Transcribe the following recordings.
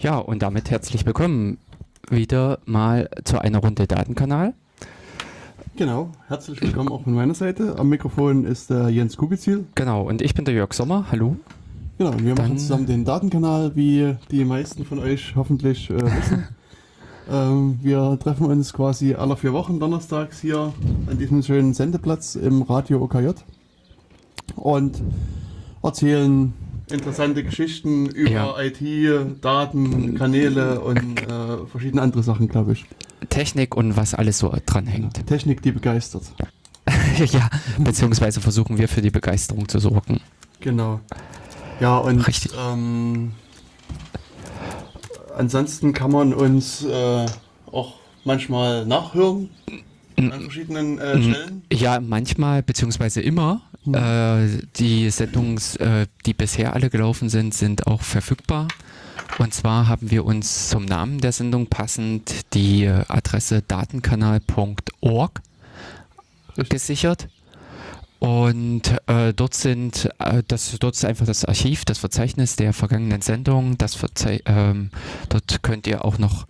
Ja, und damit herzlich willkommen wieder mal zu einer Runde Datenkanal. Genau, herzlich willkommen auch von meiner Seite. Am Mikrofon ist der Jens Kubizil. Genau, und ich bin der Jörg Sommer. Hallo. Genau, wir Dann- machen zusammen den Datenkanal, wie die meisten von euch hoffentlich äh, wissen. ähm, wir treffen uns quasi alle vier Wochen donnerstags hier an diesem schönen Sendeplatz im Radio OKJ und erzählen interessante Geschichten über Ja. IT, Daten, Kanäle und äh, verschiedene andere Sachen, glaube ich. Technik und was alles so dranhängt. Technik, die begeistert. ja, beziehungsweise versuchen wir für die Begeisterung zu sorgen. Genau. Ja, und Richtig. Ähm, ansonsten kann man uns äh, auch manchmal nachhören an verschiedenen äh, Mhm. Stellen. Ja, manchmal, beziehungsweise immer. Äh, die Sendungs, äh, die bisher alle gelaufen sind, sind auch verfügbar. Und zwar haben wir uns zum Namen der Sendung passend die äh, Adresse datenkanal.org gesichert. Und äh, dort sind äh, das dort ist einfach das Archiv, das Verzeichnis der vergangenen Sendungen. Das Verzei ähm, dort könnt ihr auch noch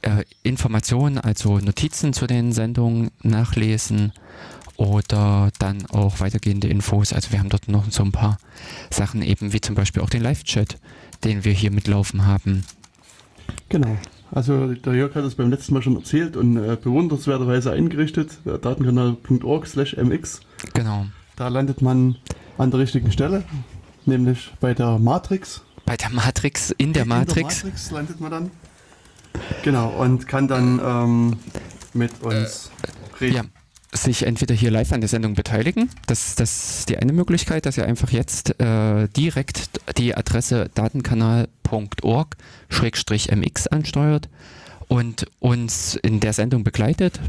äh, Informationen, also Notizen zu den Sendungen nachlesen oder dann auch weitergehende Infos. Also wir haben dort noch so ein paar Sachen eben, wie zum Beispiel auch den Live-Chat, den wir hier mitlaufen haben. Genau. Also der Jörg hat es beim letzten Mal schon erzählt und äh, bewundernswerterweise eingerichtet, äh, datenkanal.org slash mx. Genau. Da landet man an der richtigen Stelle, nämlich bei der Matrix. Bei der Matrix, in der In Matrix. der Matrix landet man dann. Genau, und kann dann ähm, mit uns reden. Ja, sich entweder hier live an der Sendung beteiligen. Das, das ist die eine Möglichkeit, dass ihr einfach jetzt äh, direkt die Adresse datenkanal.org-mx ansteuert und uns in der Sendung begleitet,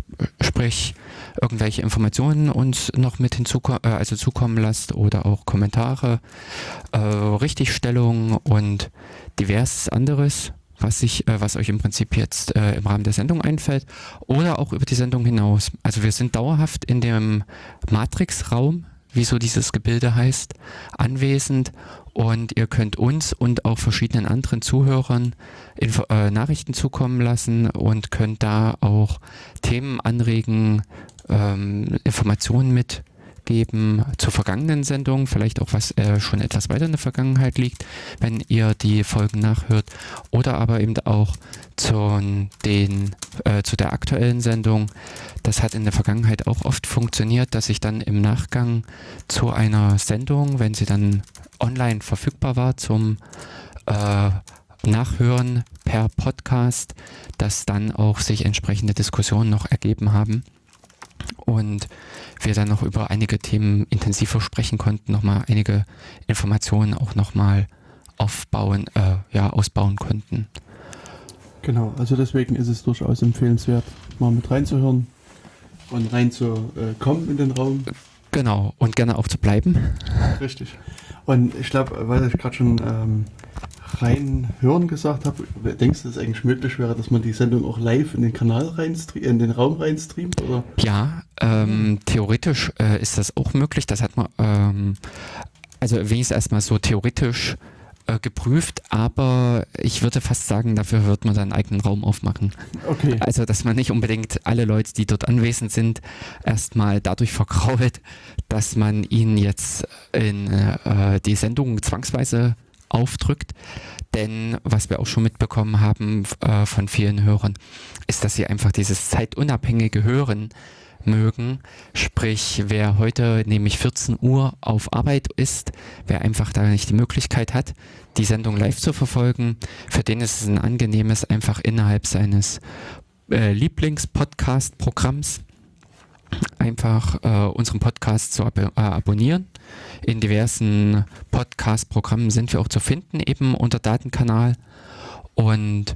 sprich irgendwelche Informationen uns noch mit hinzukommen, äh, also zukommen lasst oder auch Kommentare, äh, Richtigstellungen und diverses anderes, was sich, äh, was euch im Prinzip jetzt äh, im Rahmen der Sendung einfällt oder auch über die Sendung hinaus. Also wir sind dauerhaft in dem Matrix-Raum, wie so dieses Gebilde heißt, anwesend und ihr könnt uns und auch verschiedenen anderen Zuhörern Info äh, Nachrichten zukommen lassen und könnt da auch Themen anregen, ähm, Informationen mitgeben zur vergangenen Sendung, vielleicht auch was äh, schon etwas weiter in der Vergangenheit liegt, wenn ihr die Folgen nachhört oder aber eben auch zu, den, äh, zu der aktuellen Sendung. Das hat in der Vergangenheit auch oft funktioniert, dass ich dann im Nachgang zu einer Sendung, wenn sie dann online verfügbar war zum äh, Nachhören per Podcast, dass dann auch sich entsprechende Diskussionen noch ergeben haben und wir dann noch über einige Themen intensiver sprechen konnten, nochmal einige Informationen auch nochmal aufbauen, äh, ja, ausbauen konnten. Genau, also deswegen ist es durchaus empfehlenswert, mal mit reinzuhören und reinzukommen in den Raum. Genau, und gerne auch zu bleiben. Richtig. Und ich glaube, weil ich gerade schon ähm, reinhören gesagt habe, denkst du, dass es eigentlich möglich wäre, dass man die Sendung auch live in den Kanal rein, in den Raum reinstreamt? Oder? Ja, ähm, theoretisch äh, ist das auch möglich. Das hat man, ähm, also wenigstens erstmal so theoretisch äh, geprüft, aber ich würde fast sagen, dafür wird man dann einen eigenen Raum aufmachen. Okay. Also, dass man nicht unbedingt alle Leute, die dort anwesend sind, erstmal dadurch vergrault, dass man ihnen jetzt in äh, die Sendung zwangsweise aufdrückt. Denn was wir auch schon mitbekommen haben äh, von vielen Hörern, ist, dass sie einfach dieses zeitunabhängige Hören mögen. Sprich, wer heute nämlich 14 Uhr auf Arbeit ist, wer einfach da nicht die Möglichkeit hat, die Sendung live zu verfolgen, für den ist es ein angenehmes, einfach innerhalb seines äh, Lieblings-Podcast-Programms einfach äh, unseren Podcast zu ab äh, abonnieren. In diversen Podcast-Programmen sind wir auch zu finden, eben unter Datenkanal. Und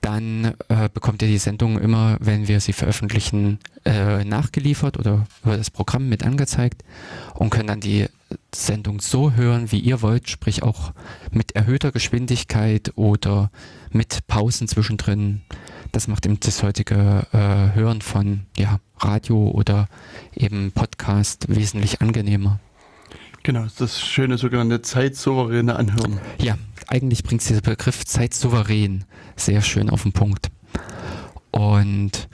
dann äh, bekommt ihr die Sendung immer, wenn wir sie veröffentlichen, äh, nachgeliefert oder über das Programm mit angezeigt und können dann die Sendung so hören, wie ihr wollt, sprich auch mit erhöhter Geschwindigkeit oder mit Pausen zwischendrin. Das macht eben das heutige äh, Hören von ja, Radio oder eben Podcast wesentlich angenehmer. Genau, das schöne sogenannte zeitsouveräne Anhören. Ja, eigentlich bringt dieser Begriff zeitsouverän sehr schön auf den Punkt. Und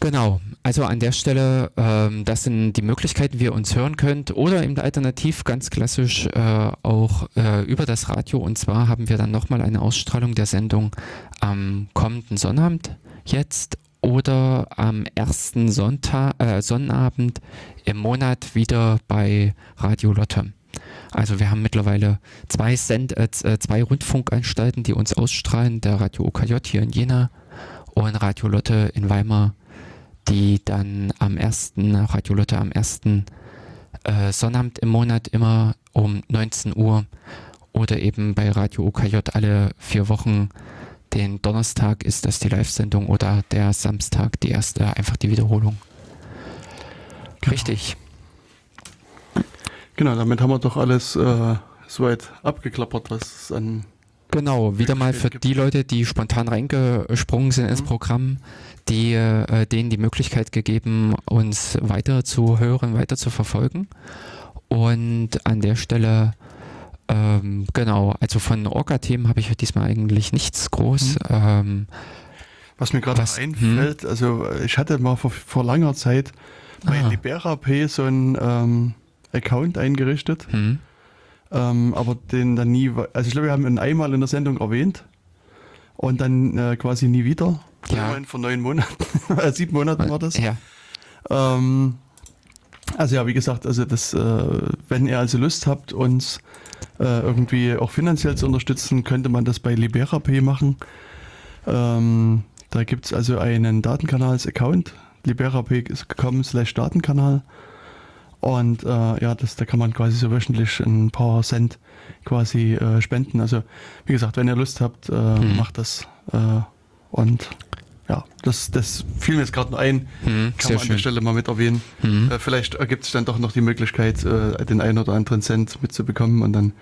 genau, also an der Stelle, ähm, das sind die Möglichkeiten, wie ihr uns hören könnt oder eben alternativ ganz klassisch äh, auch äh, über das Radio. Und zwar haben wir dann nochmal eine Ausstrahlung der Sendung am kommenden Sonnabend jetzt oder am ersten Sonntag, äh, Sonnabend im Monat wieder bei Radio Lotte. Also wir haben mittlerweile zwei, Send äh, äh zwei Rundfunkanstalten, die uns ausstrahlen, der Radio OKJ hier in Jena und Radio Lotte in Weimar, die dann am ersten, Radio Lotte am ersten äh, Sonnabend im Monat immer um 19 Uhr oder eben bei Radio OKJ alle vier Wochen den Donnerstag ist das die Live-Sendung oder der Samstag die erste, einfach die Wiederholung. Genau. Richtig. Genau, damit haben wir doch alles äh, soweit abgeklappert, was es an. Genau, wieder mal für gibt. die Leute, die spontan reingesprungen sind mhm. ins Programm, die, äh, denen die Möglichkeit gegeben, uns weiter zu hören, weiter zu verfolgen. Und an der Stelle ähm, genau, also von Orga-Themen habe ich diesmal eigentlich nichts groß. Mhm. Ähm, was mir gerade einfällt, hm? also ich hatte mal vor, vor langer Zeit bei ah. LiberaP so einen ähm, Account eingerichtet, hm. ähm, aber den dann nie, also ich glaube, wir haben ihn einmal in der Sendung erwähnt und dann äh, quasi nie wieder. Ja. Vor neun Monaten, äh, sieben Monaten war das. Ja. Ähm, also ja, wie gesagt, also das, äh, wenn ihr also Lust habt, uns äh, irgendwie auch finanziell zu unterstützen, könnte man das bei LiberaPay machen. Ähm, da gibt es also einen Datenkanals-Account, liberapay.com slash Datenkanal. Und äh, ja, das, da kann man quasi so wöchentlich ein paar Cent quasi äh, spenden. Also wie gesagt, wenn ihr Lust habt, äh, hm. macht das. Äh, und ja, das, das fiel mir jetzt gerade noch ein. Hm, Kann man an schön. der Stelle mal mit erwähnen. Hm. Äh, vielleicht ergibt sich dann doch noch die Möglichkeit, äh, den einen oder anderen Cent mitzubekommen und dann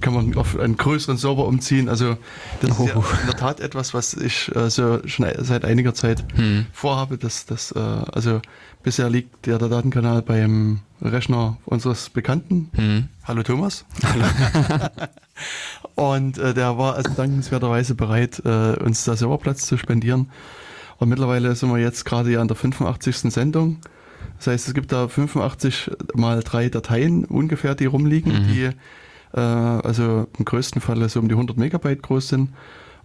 kann man auf einen größeren Server umziehen. Also das oh. ist ja oh. in der Tat etwas, was ich äh, so schon seit einiger Zeit hm. vorhabe. Dass, dass, äh, also bisher liegt der, der Datenkanal beim Rechner unseres Bekannten. Hm. Hallo Thomas. Hallo. und äh, der war also dankenswerterweise bereit, äh, uns da Serverplatz zu spendieren. Und mittlerweile sind wir jetzt gerade ja an der 85. Sendung. Das heißt, es gibt da 85 mal drei Dateien ungefähr, die rumliegen, mhm. die äh, also im größten Fall so um die 100 Megabyte groß sind.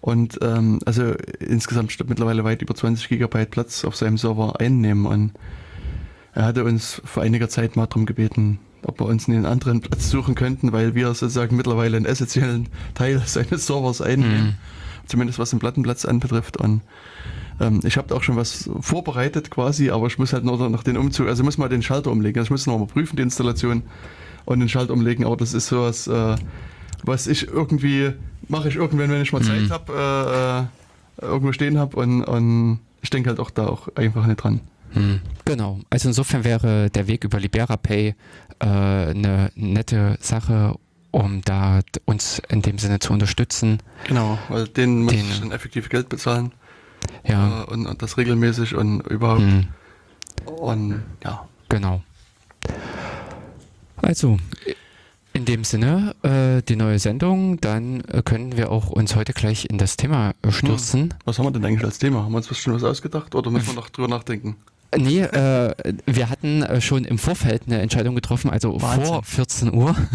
Und ähm, also insgesamt mittlerweile weit über 20 Gigabyte Platz auf seinem Server einnehmen. Und er hatte uns vor einiger Zeit mal darum gebeten, ob wir uns einen anderen Platz suchen könnten, weil wir sozusagen mittlerweile einen essentiellen Teil seines Servers einnehmen. Mhm. Zumindest was den Plattenplatz anbetrifft. Und ähm, ich habe auch schon was vorbereitet quasi, aber ich muss halt nur noch den Umzug, also ich muss mal den Schalter umlegen. Also ich muss noch mal prüfen, die Installation und den Schalter umlegen, aber das ist sowas, äh, was ich irgendwie, mache ich irgendwann, wenn ich mal Zeit mhm. habe, äh, äh, irgendwo stehen habe und, und ich denke halt auch da auch einfach nicht dran. Hm. Genau. Also insofern wäre der Weg über LiberaPay äh, eine nette Sache, um da uns in dem Sinne zu unterstützen. Genau, weil den muss den, ich dann effektiv Geld bezahlen. Ja. Äh, und, und, das regelmäßig und überhaupt. Mhm. Und ja. Genau. Also, in dem Sinne, äh, die neue Sendung, dann äh, können wir auch uns heute gleich in das Thema äh, stürzen. Hm. Was haben wir denn eigentlich als Thema? Haben wir uns schon was ausgedacht oder müssen wir noch drüber nachdenken? Nee, äh, wir hatten äh, schon im Vorfeld eine Entscheidung getroffen, also Wahnsinn. vor 14 Uhr.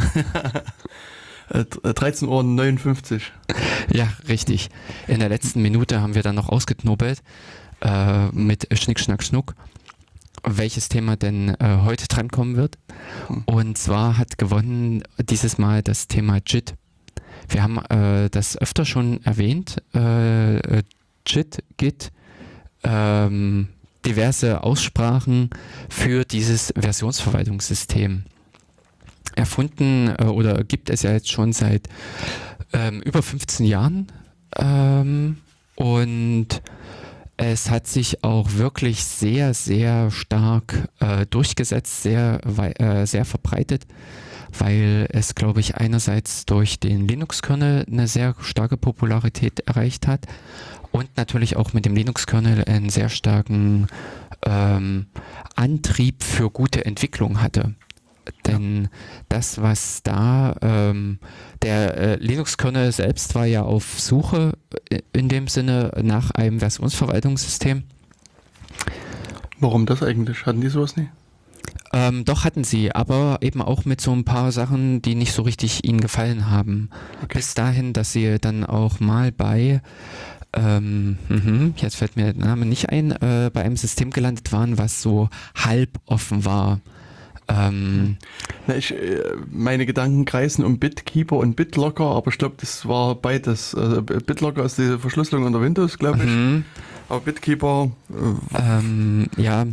13.59 Uhr. Ja, richtig. In der letzten Minute haben wir dann noch ausgeknobelt äh, mit Schnick, Schnack, Schnuck, welches Thema denn äh, heute drankommen wird. Hm. Und zwar hat gewonnen dieses Mal das Thema JIT. Wir haben äh, das öfter schon erwähnt. Äh, JIT, Git, ähm, diverse Aussprachen für dieses Versionsverwaltungssystem erfunden äh, oder gibt es ja jetzt schon seit ähm, über 15 Jahren. Ähm, und es hat sich auch wirklich sehr, sehr stark äh, durchgesetzt, sehr, äh, sehr verbreitet, weil es, glaube ich, einerseits durch den Linux-Kernel eine sehr starke Popularität erreicht hat und natürlich auch mit dem Linux-Kernel einen sehr starken ähm, Antrieb für gute Entwicklung hatte Denn das, was da, ähm, der äh, Linux-Kernel selbst war ja auf Suche äh, in dem Sinne nach einem Versionsverwaltungssystem. Warum das eigentlich? Hatten die sowas nie? Ähm, doch hatten sie, aber eben auch mit so ein paar Sachen, die nicht so richtig ihnen gefallen haben. Okay. Bis dahin, dass sie dann auch mal bei, ähm, mhm, jetzt fällt mir der Name nicht ein, äh, bei einem System gelandet waren, was so halb offen war. Ähm, Na, ich, äh, meine Gedanken kreisen um Bitkeeper und BitLocker, aber ich glaube, das war beides. Also BitLocker ist die Verschlüsselung unter Windows, glaube ich. mhm. Aber Bitkeeper, äh, ähm, ja,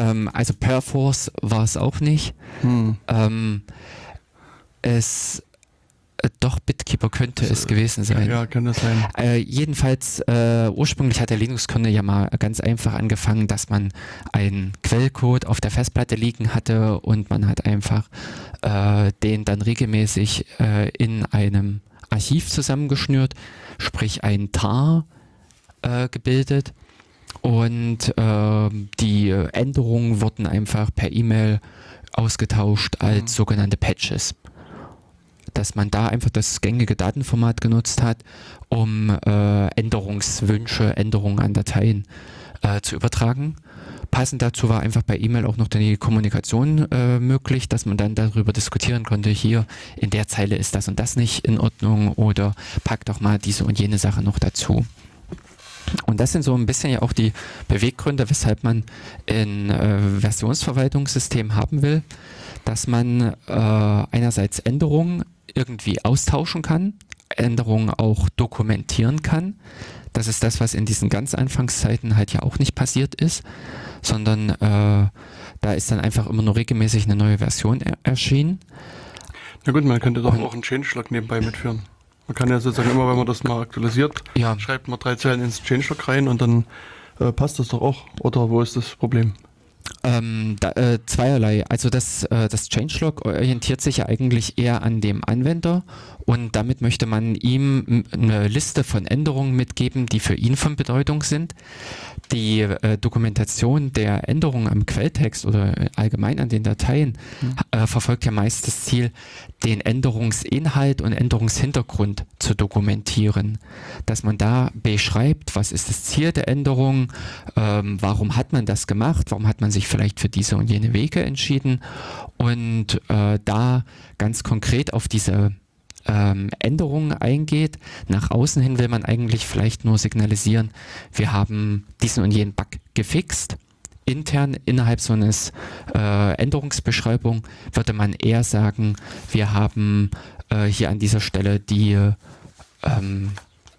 ähm, also Perforce war es auch nicht. hm. Ähm, es, äh, doch, Bitkeeper könnte Das, es gewesen sein. ja, kann das sein. Äh, jedenfalls, äh, ursprünglich hat der Linux-Kernel ja mal ganz einfach angefangen, dass man einen Quellcode auf der Festplatte liegen hatte und man hat einfach äh, den dann regelmäßig äh, in einem Archiv zusammengeschnürt, sprich ein TAR äh, gebildet und ähm, die Änderungen wurden einfach per E-Mail ausgetauscht als Mhm. sogenannte Patches dass man da einfach das gängige Datenformat genutzt hat, um äh, Änderungswünsche, Änderungen an Dateien äh, zu übertragen. Passend dazu war einfach bei E-Mail auch noch die Kommunikation äh, möglich, dass man dann darüber diskutieren konnte, hier in der Zeile ist das und das nicht in Ordnung oder pack doch mal diese und jene Sache noch dazu. Und das sind so ein bisschen ja auch die Beweggründe, weshalb man ein äh, Versionsverwaltungssystem haben will, dass man äh, einerseits Änderungen irgendwie austauschen kann, Änderungen auch dokumentieren kann. Das ist das, was in diesen ganz Anfangszeiten halt ja auch nicht passiert ist, sondern äh, da ist dann einfach immer nur regelmäßig eine neue Version er erschienen. Na gut, man könnte doch Und- auch einen Changelog nebenbei mitführen. Man kann ja sozusagen immer, wenn man das mal aktualisiert, Ja, schreibt man drei Zeilen ins Changelog rein und dann äh, passt das doch auch. Oder wo ist das Problem? Ähm, da, äh, zweierlei. Also das, äh, das Changelog orientiert sich ja eigentlich eher an dem Anwender und damit möchte man ihm eine Liste von Änderungen mitgeben, die für ihn von Bedeutung sind. Die äh, Dokumentation der Änderungen am Quelltext oder allgemein an den Dateien Mhm. äh, verfolgt ja meist das Ziel, den Änderungsinhalt und Änderungshintergrund zu dokumentieren. Dass man da beschreibt, was ist das Ziel der Änderung, ähm, warum hat man das gemacht, warum hat man sich vielleicht für diese und jene Wege entschieden und äh, da ganz konkret auf diese ähm, Änderungen eingeht. Nach außen hin will man eigentlich vielleicht nur signalisieren, wir haben diesen und jenen Bug gefixt. Intern innerhalb so eines äh, Änderungsbeschreibung würde man eher sagen, wir haben äh, hier an dieser Stelle die, ähm,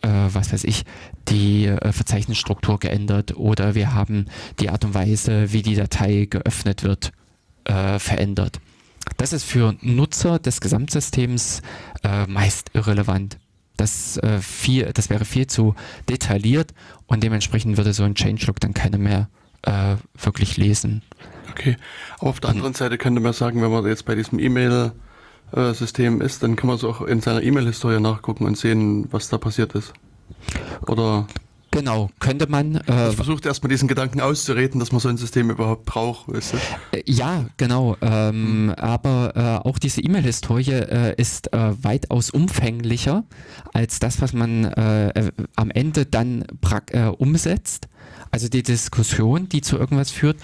äh, was weiß ich, die äh, Verzeichnisstruktur geändert oder wir haben die Art und Weise, wie die Datei geöffnet wird, äh, verändert. Das ist für Nutzer des Gesamtsystems äh, meist irrelevant. Das, äh, viel, das wäre viel zu detailliert und dementsprechend würde so ein Changelog dann keiner mehr äh, wirklich lesen. Okay. Aber auf der anderen Seite könnte man sagen, wenn man jetzt bei diesem E-Mail-System ist, dann kann man so auch in seiner E-Mail-Historie nachgucken und sehen, was da passiert ist. Oder Genau, könnte man. Äh, ich versuche erstmal diesen Gedanken auszureden, dass man so ein System überhaupt braucht. Weißt du? Äh, Ja, genau. Ähm, Aber äh, auch diese E-Mail-Historie äh, ist äh, weitaus umfänglicher als das, was man äh, am Ende dann umsetzt. Also die Diskussion, die zu irgendwas führt.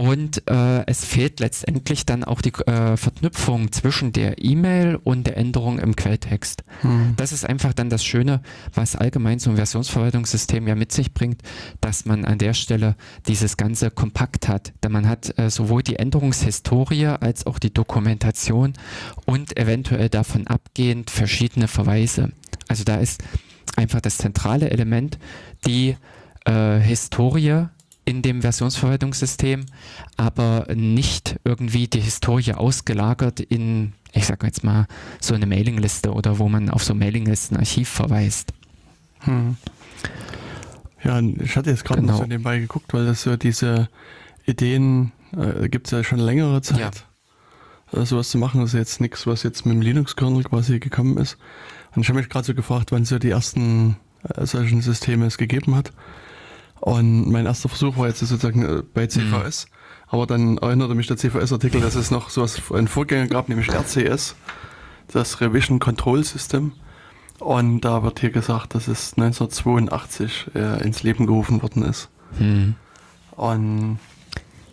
Und äh, es fehlt letztendlich dann auch die äh, Verknüpfung zwischen der E-Mail und der Änderung im Quelltext. Das ist einfach dann das Schöne, was allgemein so ein Versionsverwaltungssystem ja mit sich bringt, dass man an der Stelle dieses Ganze kompakt hat. Denn man hat äh, sowohl die Änderungshistorie als auch die Dokumentation und eventuell davon abgehend verschiedene Verweise. Also da ist einfach das zentrale Element die äh, Historie in dem Versionsverwaltungssystem, aber nicht irgendwie die Historie ausgelagert in, ich sag jetzt mal, so eine Mailingliste oder wo man auf so Mailinglistenarchiv verweist. Hm. Ja, ich hatte jetzt gerade Genau. noch so nebenbei geguckt, weil das so diese Ideen äh, gibt es ja schon längere Zeit. Äh, sowas zu machen, ist jetzt nichts, was jetzt mit dem Linux-Kernel quasi gekommen ist. Und ich habe mich gerade so gefragt, wann es so die ersten äh, solchen Systeme es gegeben hat. Und mein erster Versuch war jetzt sozusagen äh, bei CVS. Aber dann erinnerte mich der CVS-Artikel, dass es noch sowas, einen Vorgänger gab, nämlich RCS, das Revision Control System. Und da wird hier gesagt, dass es 1982 äh, ins Leben gerufen worden ist. Hm. Und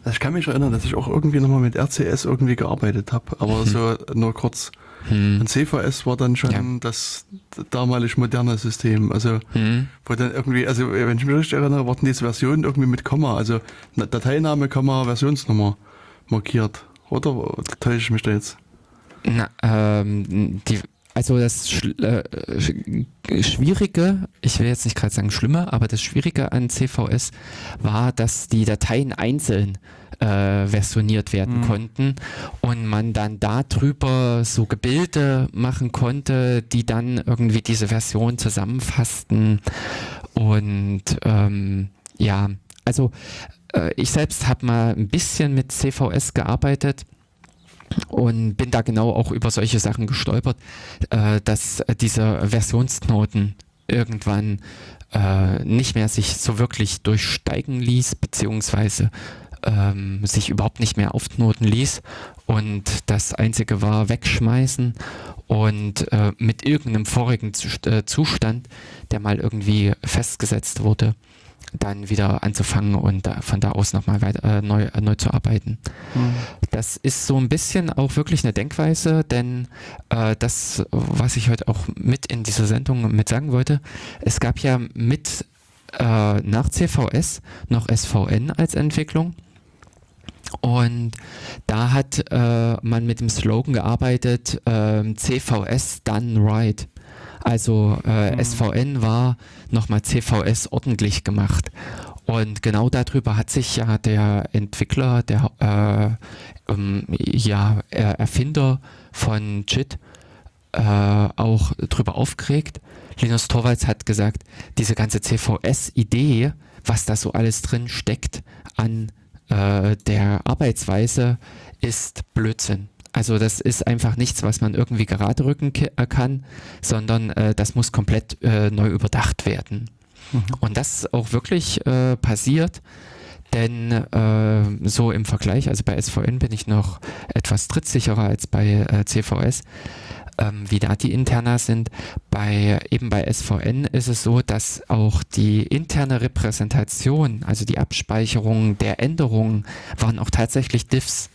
also ich kann mich erinnern, dass ich auch irgendwie nochmal mit RCS irgendwie gearbeitet habe, aber so nur kurz. Hm. Und CVS war dann schon Ja. das damalig moderne System. Also Hm. wo dann irgendwie, also wenn ich mich richtig erinnere, wurden diese Versionen irgendwie mit Komma, also Dateiname, Komma, Versionsnummer markiert. Oder täusche ich mich da jetzt? Na, ähm, die, also das Schl äh, Sch- Schwierige, ich will jetzt nicht gerade sagen Schlimme, aber das Schwierige an CVS war, dass die Dateien einzeln äh, versioniert werden Mhm. konnten und man dann darüber so Gebilde machen konnte, die dann irgendwie diese Version zusammenfassten und ähm, ja, also äh, ich selbst habe mal ein bisschen mit CVS gearbeitet und bin da genau auch über solche Sachen gestolpert, äh, dass diese Versionsknoten irgendwann äh, nicht mehr sich so wirklich durchsteigen ließ, beziehungsweise ähm, sich überhaupt nicht mehr aufknoten ließ. Und das Einzige war wegschmeißen und äh, mit irgendeinem vorigen äh, Zustand, der mal irgendwie festgesetzt wurde, dann wieder anzufangen und äh, von da aus nochmal weiter äh, neu, äh, neu zu arbeiten. Das ist so ein bisschen auch wirklich eine Denkweise, denn äh, das, was ich heute auch mit in dieser Sendung mit sagen wollte, es gab ja mit äh, nach CVS noch SVN als Entwicklung. Und da hat äh, man mit dem Slogan gearbeitet, ähm, CVS done right. Also äh, Mhm. SVN war nochmal CVS ordentlich gemacht. Und genau darüber hat sich ja der Entwickler, der äh, ähm, ja, Er- Erfinder von JIT äh, auch drüber aufgeregt. Linus Torvalds hat gesagt, diese ganze CVS-Idee, was da so alles drin steckt an äh, der Arbeitsweise, ist Blödsinn. Also das ist einfach nichts, was man irgendwie gerade rücken äh, kann, sondern äh, das muss komplett äh, neu überdacht werden. Und das ist auch wirklich äh, passiert, denn äh, so im Vergleich, also bei SVN bin ich noch etwas trittsicherer als bei äh, CVS, ähm, wie da die Interna sind. Bei eben bei SVN ist es so, dass auch die interne Repräsentation, also die Abspeicherung der Änderungen, waren auch tatsächlich Diffs.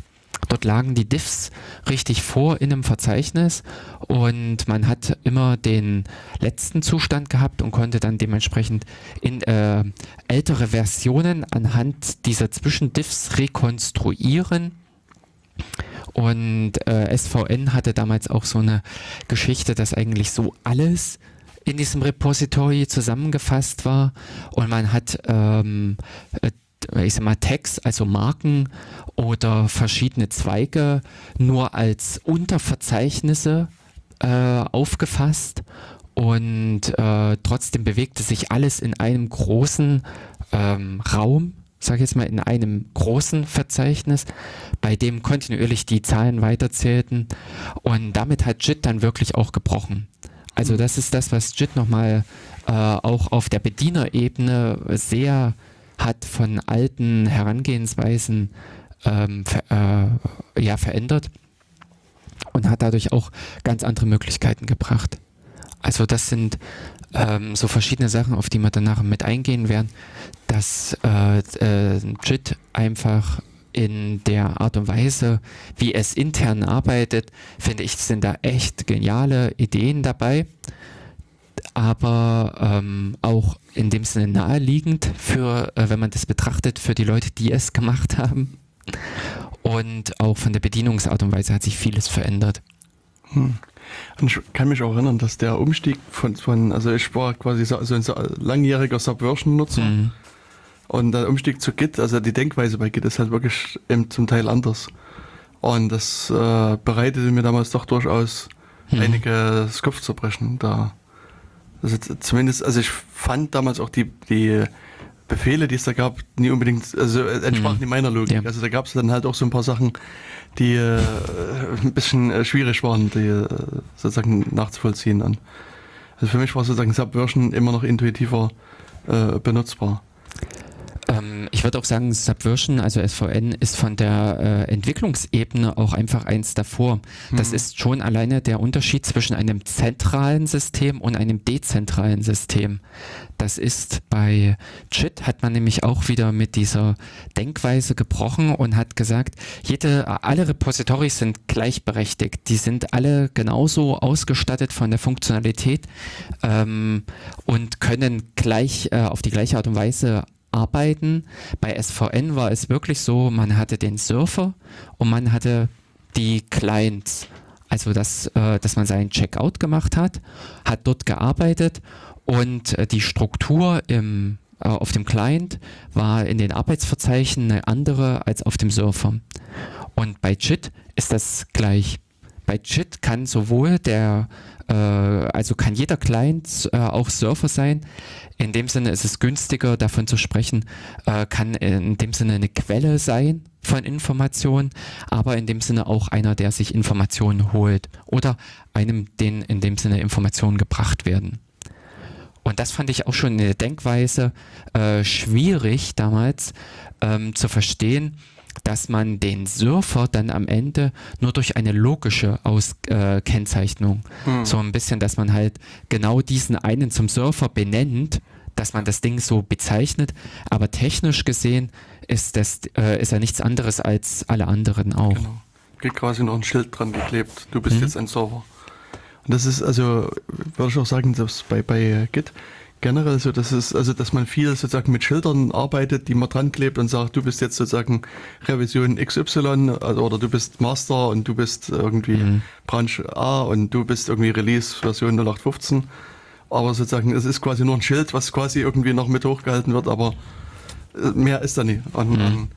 Dort lagen die Diffs richtig vor in einem Verzeichnis und man hat immer den letzten Zustand gehabt und konnte dann dementsprechend in äh, ältere Versionen anhand dieser Zwischendiffs rekonstruieren. Und äh, SVN hatte damals auch so eine Geschichte, dass eigentlich so alles in diesem Repository zusammengefasst war und man hat ähm, äh, ich sag mal Tags, also Marken oder verschiedene Zweige nur als Unterverzeichnisse äh, aufgefasst. Und äh, trotzdem bewegte sich alles in einem großen ähm, Raum, sag ich jetzt mal in einem großen Verzeichnis, bei dem kontinuierlich die Zahlen weiterzählten. Und damit hat JIT dann wirklich auch gebrochen. Also das ist das, was JIT nochmal äh, auch auf der Bedienerebene sehr hat von alten Herangehensweisen ähm, ver, äh, ja, verändert und hat dadurch auch ganz andere Möglichkeiten gebracht. Also das sind ähm, so verschiedene Sachen, auf die wir danach mit eingehen werden, dass äh, äh, JIT einfach in der Art und Weise, wie es intern arbeitet, finde ich, sind da echt geniale Ideen dabei aber ähm, auch in dem Sinne naheliegend für, äh, wenn man das betrachtet, für die Leute, die es gemacht haben. Und auch von der Bedienungsart und Weise hat sich vieles verändert. Hm. Ich kann mich auch erinnern, dass der Umstieg von, von also ich war quasi so, so ein langjähriger Subversion-Nutzer Mhm. und der Umstieg zu Git, also die Denkweise bei Git ist halt wirklich zum Teil anders. Und das äh, bereitete mir damals doch durchaus Mhm. einiges Kopfzerbrechen da. Also zumindest, also ich fand damals auch die, die Befehle, die es da gab, nie unbedingt, also äh, entsprachen Mhm. in meiner Logik. Ja. Also da gab es dann halt auch so ein paar Sachen, die äh, ein bisschen äh, schwierig waren, die äh, sozusagen nachzuvollziehen. Dann. Also für mich war sozusagen Subversion immer noch intuitiver äh, benutzbar. Ähm, ich würde auch sagen, Subversion, also SVN, ist von der äh, Entwicklungsebene auch einfach eins davor. Das Mhm. ist schon alleine der Unterschied zwischen einem zentralen System und einem dezentralen System. Das ist bei JIT hat man nämlich auch wieder mit dieser Denkweise gebrochen und hat gesagt, jede, alle Repositories sind gleichberechtigt. Die sind alle genauso ausgestattet von der Funktionalität ähm, und können gleich äh, auf die gleiche Art und Weise arbeiten. Bei SVN war es wirklich so, man hatte den Surfer und man hatte die Clients. Also, dass, äh, dass man seinen Checkout gemacht hat, hat dort gearbeitet und äh, die Struktur im, äh, auf dem Client war in den Arbeitsverzeichnissen eine andere als auf dem Surfer. Und bei JIT ist das gleich. Bei JIT kann sowohl der, also kann jeder Client äh, auch Surfer sein. In dem Sinne ist es günstiger, davon zu sprechen, äh, kann in dem Sinne eine Quelle sein von Informationen, aber in dem Sinne auch einer, der sich Informationen holt oder einem, den in dem Sinne Informationen gebracht werden. Und das fand ich auch schon eine Denkweise äh, schwierig damals ähm, zu verstehen, dass man den Surfer dann am Ende nur durch eine logische Aus äh, Kennzeichnung, Hm. so ein bisschen, dass man halt genau diesen einen zum Surfer benennt, dass man das Ding so bezeichnet, aber technisch gesehen ist das äh, ist ja nichts anderes als alle anderen auch. Genau. Geht quasi noch ein Schild dran geklebt. Du bist Mhm. jetzt ein Server. Und das ist also, würde ich auch sagen, dass bei, bei Git generell so, dass es, also dass man viel sozusagen mit Schildern arbeitet, die man dran klebt und sagt, du bist jetzt sozusagen Revision XY also, oder du bist Master und du bist irgendwie Mhm. Branch A und du bist irgendwie Release Version 0815. Aber sozusagen, es ist quasi nur ein Schild, was quasi irgendwie noch mit hochgehalten wird, aber äh, mehr ist da nicht. Und, Mhm.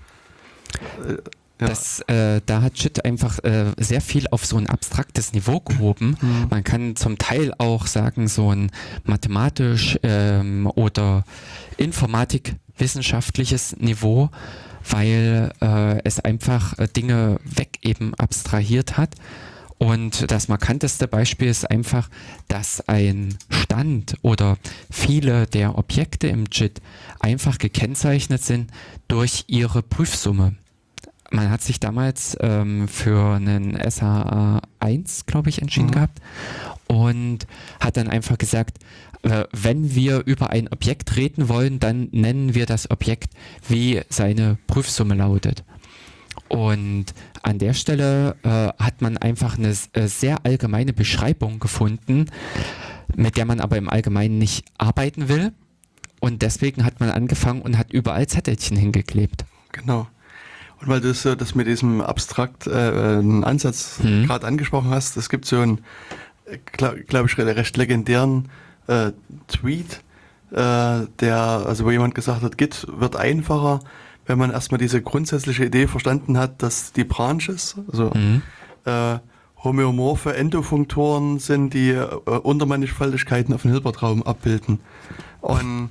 äh, ja. Das, äh, da hat Jit einfach äh, sehr viel auf so ein abstraktes Niveau gehoben. Mhm. Man kann zum Teil auch sagen, so ein mathematisch ähm, oder informatikwissenschaftliches Niveau, weil äh, es einfach äh, Dinge weg eben abstrahiert hat. Und das markanteste Beispiel ist einfach, dass ein Stand oder viele der Objekte im JIT einfach gekennzeichnet sind durch ihre Prüfsumme. Man hat sich damals ähm, für einen SHA 1, glaube ich, entschieden Mhm. gehabt und hat dann einfach gesagt, äh, wenn wir über ein Objekt reden wollen, dann nennen wir das Objekt, wie seine Prüfsumme lautet. Und an der Stelle äh, hat man einfach eine äh, sehr allgemeine Beschreibung gefunden, mit der man aber im Allgemeinen nicht arbeiten will. Und deswegen hat man angefangen und hat überall Zettelchen hingeklebt. Genau. Weil du das, äh, das mit diesem abstrakt äh, äh, Ansatz Mhm. gerade angesprochen hast, es gibt so einen, glaube glaub ich, recht legendären äh, Tweet, äh, der, also wo jemand gesagt hat, Git wird einfacher, wenn man erstmal diese grundsätzliche Idee verstanden hat, dass die Branches, also Mhm. äh, homöomorphe Endofunktoren sind, die äh, Untermannigfaltigkeiten auf dem Hilbertraum abbilden. Und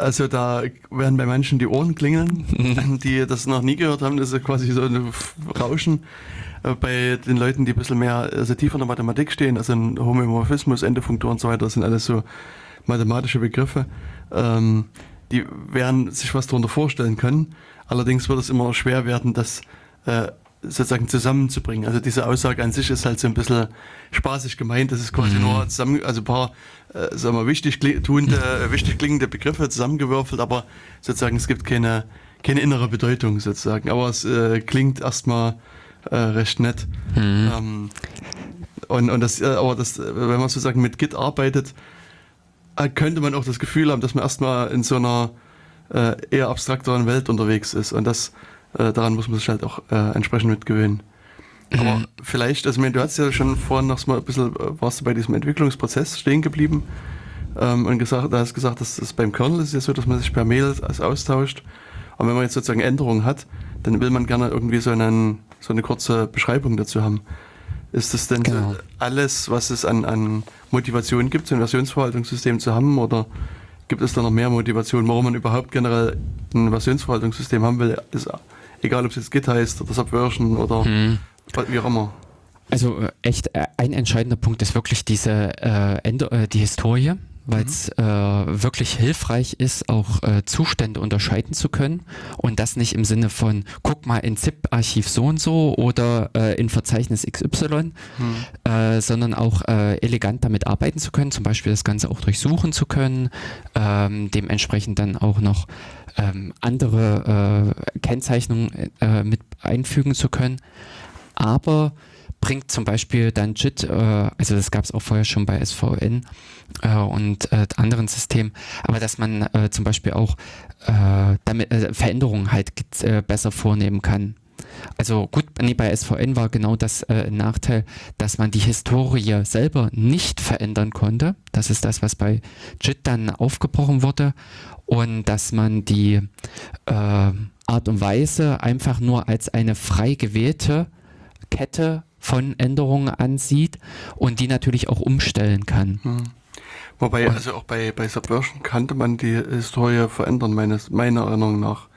also da werden bei manchen die Ohren klingeln, die das noch nie gehört haben, das ist quasi so ein Rauschen. Äh, Bei den Leuten, die ein bisschen mehr, also tiefer in der Mathematik stehen, also ein Homomorphismus, Endofunktoren und so weiter, das sind alles so mathematische Begriffe, ähm, die werden sich was darunter vorstellen können. Allerdings wird es immer schwer werden, das äh, sozusagen zusammenzubringen. Also diese Aussage an sich ist halt so ein bisschen spaßig gemeint. Das ist quasi Mhm. nur zusammen, also ein paar, äh, sagen wir, wichtig tuende, äh, wichtig klingende Begriffe zusammengewürfelt, aber sozusagen es gibt keine, keine innere Bedeutung sozusagen. Aber es äh, klingt erstmal äh, recht nett. Mhm. Ähm, und, und das, äh, aber das, äh, wenn man sozusagen mit Git arbeitet, könnte man auch das Gefühl haben, dass man erstmal in so einer eher abstrakteren Welt unterwegs ist. Und das, äh, daran muss man sich halt auch äh, entsprechend mit gewöhnen. Aber Mhm. vielleicht, also meine, du hast ja schon vorhin noch mal ein bisschen, äh, warst du bei diesem Entwicklungsprozess stehen geblieben ähm, und gesagt, da hast gesagt, dass das beim Kernel ist ja so, dass man sich per Mail austauscht. Und wenn man jetzt sozusagen Änderungen hat, dann will man gerne irgendwie so, einen, so eine kurze Beschreibung dazu haben. Ist das denn Genau. so alles, was es an, an Motivation gibt, so ein Versionsverwaltungssystem zu haben? Oder gibt es da noch mehr Motivation, warum man überhaupt generell ein Versionsverwaltungssystem haben will? Ist, egal, ob es jetzt Git heißt oder Subversion oder Mhm. wie auch immer. Also äh, echt äh, ein entscheidender Punkt ist wirklich diese äh, Ende, äh, die Historie. weil es äh, wirklich hilfreich ist, auch äh, Zustände unterscheiden zu können und das nicht im Sinne von, guck mal in ZIP-Archiv so und so oder äh, in Verzeichnis XY, Mhm. äh, sondern auch äh, elegant damit arbeiten zu können, zum Beispiel das Ganze auch durchsuchen zu können, ähm, dementsprechend dann auch noch ähm, andere äh, Kennzeichnungen äh, mit einfügen zu können. Aber bringt zum Beispiel dann JIT, äh, also das gab es auch vorher schon bei SVN äh, und äh, anderen Systemen, aber dass man äh, zum Beispiel auch äh, damit äh, Veränderungen halt besser vornehmen kann. Also gut, nee, bei SVN war genau das äh, ein Nachteil, dass man die Historie selber nicht verändern konnte. Das ist das, was bei JIT dann aufgebrochen wurde. Und dass man die äh, Art und Weise einfach nur als eine frei gewählte Kette von Änderungen ansieht und die natürlich auch umstellen kann. Hm. Wobei, also auch bei, bei Subversion kannte man die Historie verändern, meines, meiner Erinnerung nach.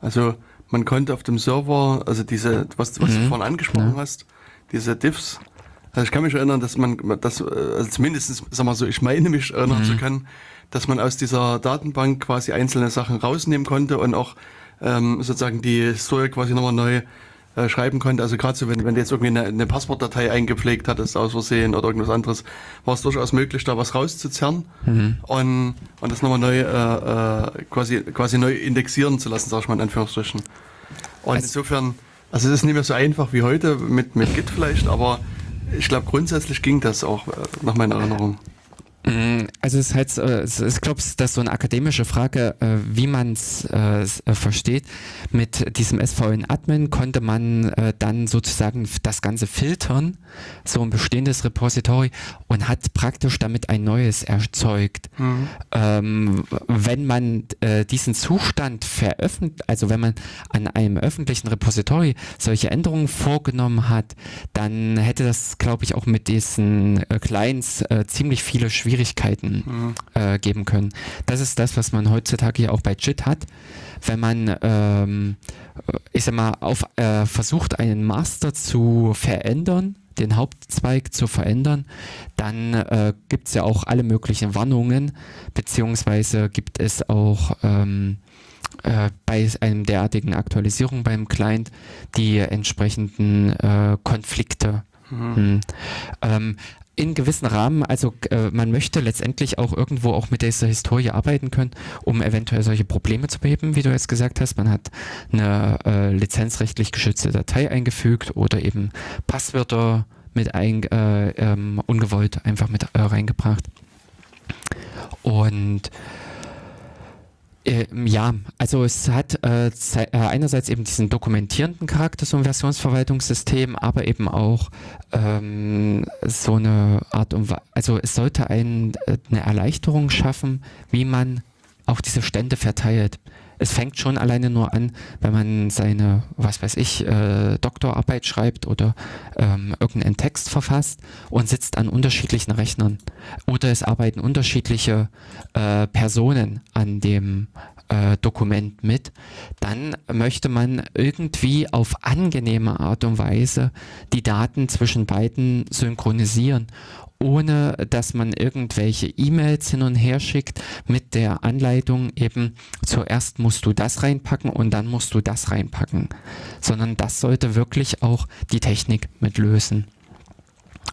Also man konnte auf dem Server, also diese, was, was du Mhm. vorhin angesprochen Ja. hast, diese Diffs, also ich kann mich erinnern, dass man, das, also zumindest, sag mal so, ich meine mich erinnern Mhm. zu können, dass man aus dieser Datenbank quasi einzelne Sachen rausnehmen konnte und auch ähm, sozusagen die Historie quasi nochmal neu äh, schreiben konnte. Also gerade so, wenn, wenn du jetzt irgendwie eine, eine Passwortdatei eingepflegt hattest aus Versehen oder irgendwas anderes, war es durchaus möglich, da was rauszuzerren Mhm. und, und das nochmal neu äh, äh, quasi, quasi neu indexieren zu lassen, sag ich mal in Anführungsstrichen. Und Also- insofern, also es ist nicht mehr so einfach wie heute mit, mit Git vielleicht, aber ich glaube grundsätzlich ging das auch äh, nach meiner Erinnerung. Mm, Also es ist halt, äh, es ist, glaube ich, das ist so eine akademische Frage, äh, wie man es äh, versteht. Mit diesem SVN-Admin konnte man äh, dann sozusagen das Ganze filtern, so ein bestehendes Repository und hat praktisch damit ein neues erzeugt. Ähm, w- wenn man äh, diesen Zustand veröffentlicht, also wenn man an einem öffentlichen Repository solche Änderungen vorgenommen hat, dann hätte das, glaube ich, auch mit diesen Clients ziemlich viele Schwierigkeiten äh, geben können. Das ist das, was man heutzutage ja auch bei JIT hat. Wenn man, ähm, ich sag mal, auf, äh, versucht, einen Master zu verändern, den Hauptzweig zu verändern, dann äh, gibt es ja auch alle möglichen Warnungen, beziehungsweise gibt es auch ähm, äh, bei einem derartigen Aktualisierung beim Client die entsprechenden äh, Konflikte. Hm. Ähm, in gewissen Rahmen, also äh, man möchte letztendlich auch irgendwo auch mit dieser Historie arbeiten können, um eventuell solche Probleme zu beheben, wie du jetzt gesagt hast. Man hat eine äh, lizenzrechtlich geschützte Datei eingefügt oder eben Passwörter mit ein, äh, ähm, ungewollt einfach mit äh, reingebracht. Und ähm, ja, also es hat äh, äh, einerseits eben diesen dokumentierenden Charakter, so ein Versionsverwaltungssystem, aber eben auch ähm, so eine Art und also es sollte ein, äh, eine Erleichterung schaffen, wie man auch diese Stände verteilt. Es fängt schon alleine nur an, wenn man seine, was weiß ich, äh, Doktorarbeit schreibt oder ähm, irgendeinen Text verfasst und sitzt an unterschiedlichen Rechnern. Oder es arbeiten unterschiedliche äh, Personen an dem äh, Dokument mit, dann möchte man irgendwie auf angenehme Art und Weise die Daten zwischen beiden synchronisieren, ohne dass man irgendwelche E-Mails hin und her schickt mit der Anleitung eben zuerst musst du das reinpacken und dann musst du das reinpacken, sondern das sollte wirklich auch die Technik mit lösen.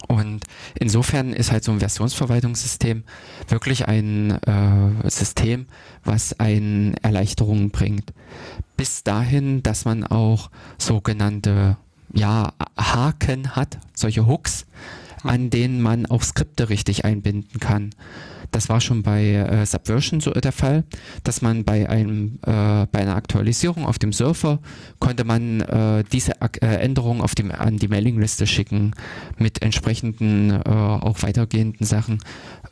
Und insofern ist halt so ein Versionsverwaltungssystem wirklich ein äh, System, was einen Erleichterungen bringt. Bis dahin, dass man auch sogenannte ja, Haken hat, solche Hooks, an denen man auch Skripte richtig einbinden kann. Das war schon bei äh, Subversion so der Fall, dass man bei einem äh, bei einer Aktualisierung auf dem Server konnte man äh, diese Ak äh, Änderung auf dem, an die Mailingliste schicken mit entsprechenden äh, auch weitergehenden Sachen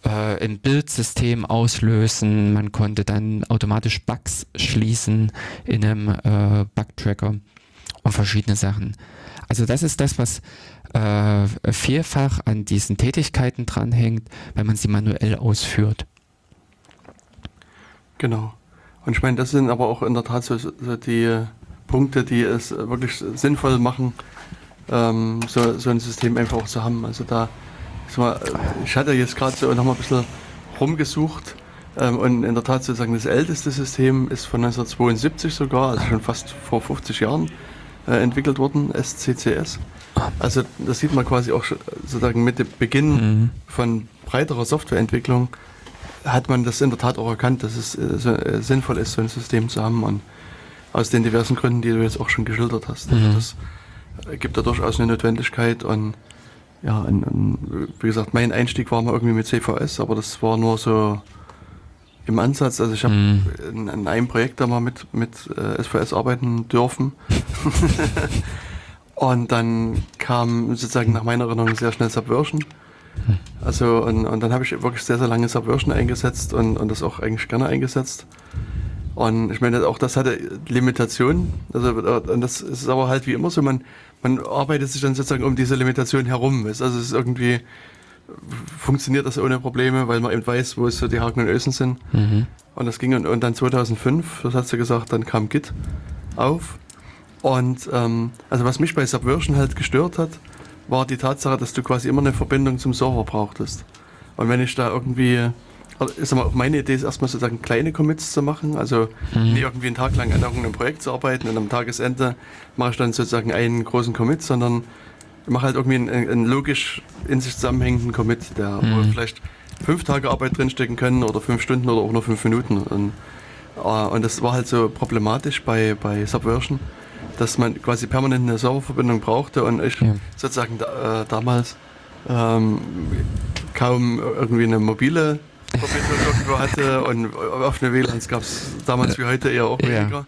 äh, im Bildsystem auslösen. Man konnte dann automatisch Bugs schließen in einem äh, Bug-Tracker und verschiedene Sachen. Also das ist das, was äh, vielfach an diesen Tätigkeiten dranhängt, wenn man sie manuell ausführt. Genau. Und ich meine, das sind aber auch in der Tat so, so die Punkte, die es wirklich sinnvoll machen, ähm, so, so ein System einfach auch zu haben. Also da, sag mal, ich hatte jetzt gerade so nochmal ein bisschen rumgesucht ähm, und in der Tat sozusagen das älteste System ist von 1972 sogar, also schon fast vor 50 Jahren äh, entwickelt worden, SCCS. Also das sieht man quasi auch sozusagen mit dem Beginn mhm. von breiterer Softwareentwicklung hat man das in der Tat auch erkannt, dass es äh, so, äh, sinnvoll ist, so ein System zu haben und aus den diversen Gründen, die du jetzt auch schon geschildert hast. Also mhm. das gibt da durchaus eine Notwendigkeit und ja, und, und, wie gesagt, mein Einstieg war mal irgendwie mit CVS, aber das war nur so im Ansatz. Also ich habe in, in, einem Projekt da mal mit, mit äh, SVS arbeiten dürfen. und dann kam sozusagen nach meiner Erinnerung sehr schnell Subversion. Also und, und dann habe ich wirklich sehr, sehr lange Subversion eingesetzt und, und das auch eigentlich gerne eingesetzt. Und ich meine, auch das hatte Limitationen. Also, und das ist aber halt wie immer so, man, man arbeitet sich dann sozusagen um diese Limitation herum. Also es ist irgendwie, funktioniert das ohne Probleme, weil man eben weiß, wo so die Haken und Ösen sind. Mhm. Und das ging und, und dann 2005, das hast du gesagt, dann kam Git auf. Und ähm, also was mich bei Subversion halt gestört hat, war die Tatsache, dass du quasi immer eine Verbindung zum Server brauchtest. Und wenn ich da irgendwie ist mal, meine Idee ist erstmal sozusagen kleine Commits zu machen, also mhm. nicht irgendwie einen Tag lang an irgendeinem Projekt zu arbeiten und am Tagesende mache ich dann sozusagen einen großen Commit, sondern ich mache halt irgendwie einen, einen, logisch in sich zusammenhängenden Commit, der mhm. vielleicht fünf Tage Arbeit drinstecken können oder fünf Stunden oder auch nur fünf Minuten. Und, äh, und das war halt so problematisch bei, bei Subversion, dass man quasi permanent eine Serververbindung brauchte und ich ja. sozusagen da, äh, damals ähm, kaum irgendwie eine mobile Verbindung irgendwo hatte und offene WLANs gab es damals wie heute eher auch weniger. Ja.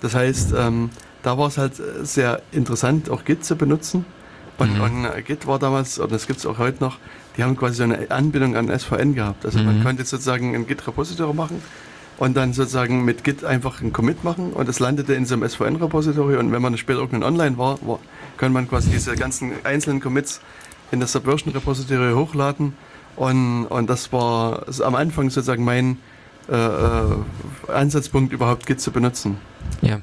Das heißt, ähm, da war es halt sehr interessant, auch Git zu benutzen. Und, mhm. und äh, Git war damals, und das gibt es auch heute noch, die haben quasi so eine Anbindung an SVN gehabt. Also mhm. man konnte sozusagen ein Git-Repository machen und dann sozusagen mit Git einfach einen Commit machen und es landete in so einem SVN-Repository und wenn man später irgendwann online war, war, kann man quasi diese ganzen einzelnen Commits in das Subversion-Repository hochladen und, und das war am Anfang sozusagen mein äh, äh, Ansatzpunkt, überhaupt Git zu benutzen. Ja.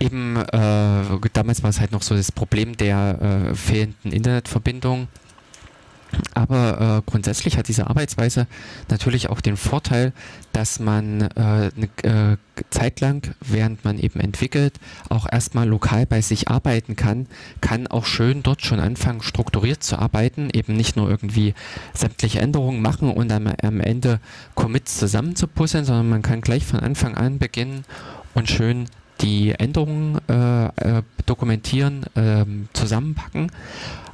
Eben, äh, damals war es halt noch so das Problem der äh, fehlenden Internetverbindung. Aber äh, grundsätzlich hat diese Arbeitsweise natürlich auch den Vorteil, dass man äh, eine äh, Zeit lang, während man eben entwickelt, auch erstmal lokal bei sich arbeiten kann, kann auch schön dort schon anfangen, strukturiert zu arbeiten, eben nicht nur irgendwie sämtliche Änderungen machen und dann am Ende Commits zusammenzupuzzeln, sondern man kann gleich von Anfang an beginnen und schön die Änderungen äh, äh, dokumentieren, ähm, zusammenpacken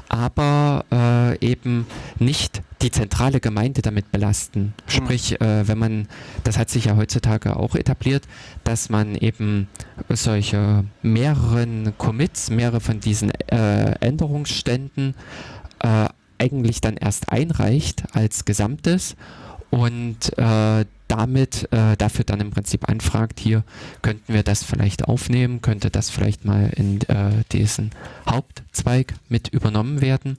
aber äh, eben nicht die zentrale Gemeinde damit belasten. Sprich, äh, wenn man, das hat sich ja heutzutage auch etabliert, dass man eben solche mehreren Commits, mehrere von diesen äh, Änderungsständen äh, eigentlich dann erst einreicht als Gesamtes und äh, damit äh, dafür dann im Prinzip anfragt, hier könnten wir das vielleicht aufnehmen, könnte das vielleicht mal in äh, diesen Hauptzweig mit übernommen werden.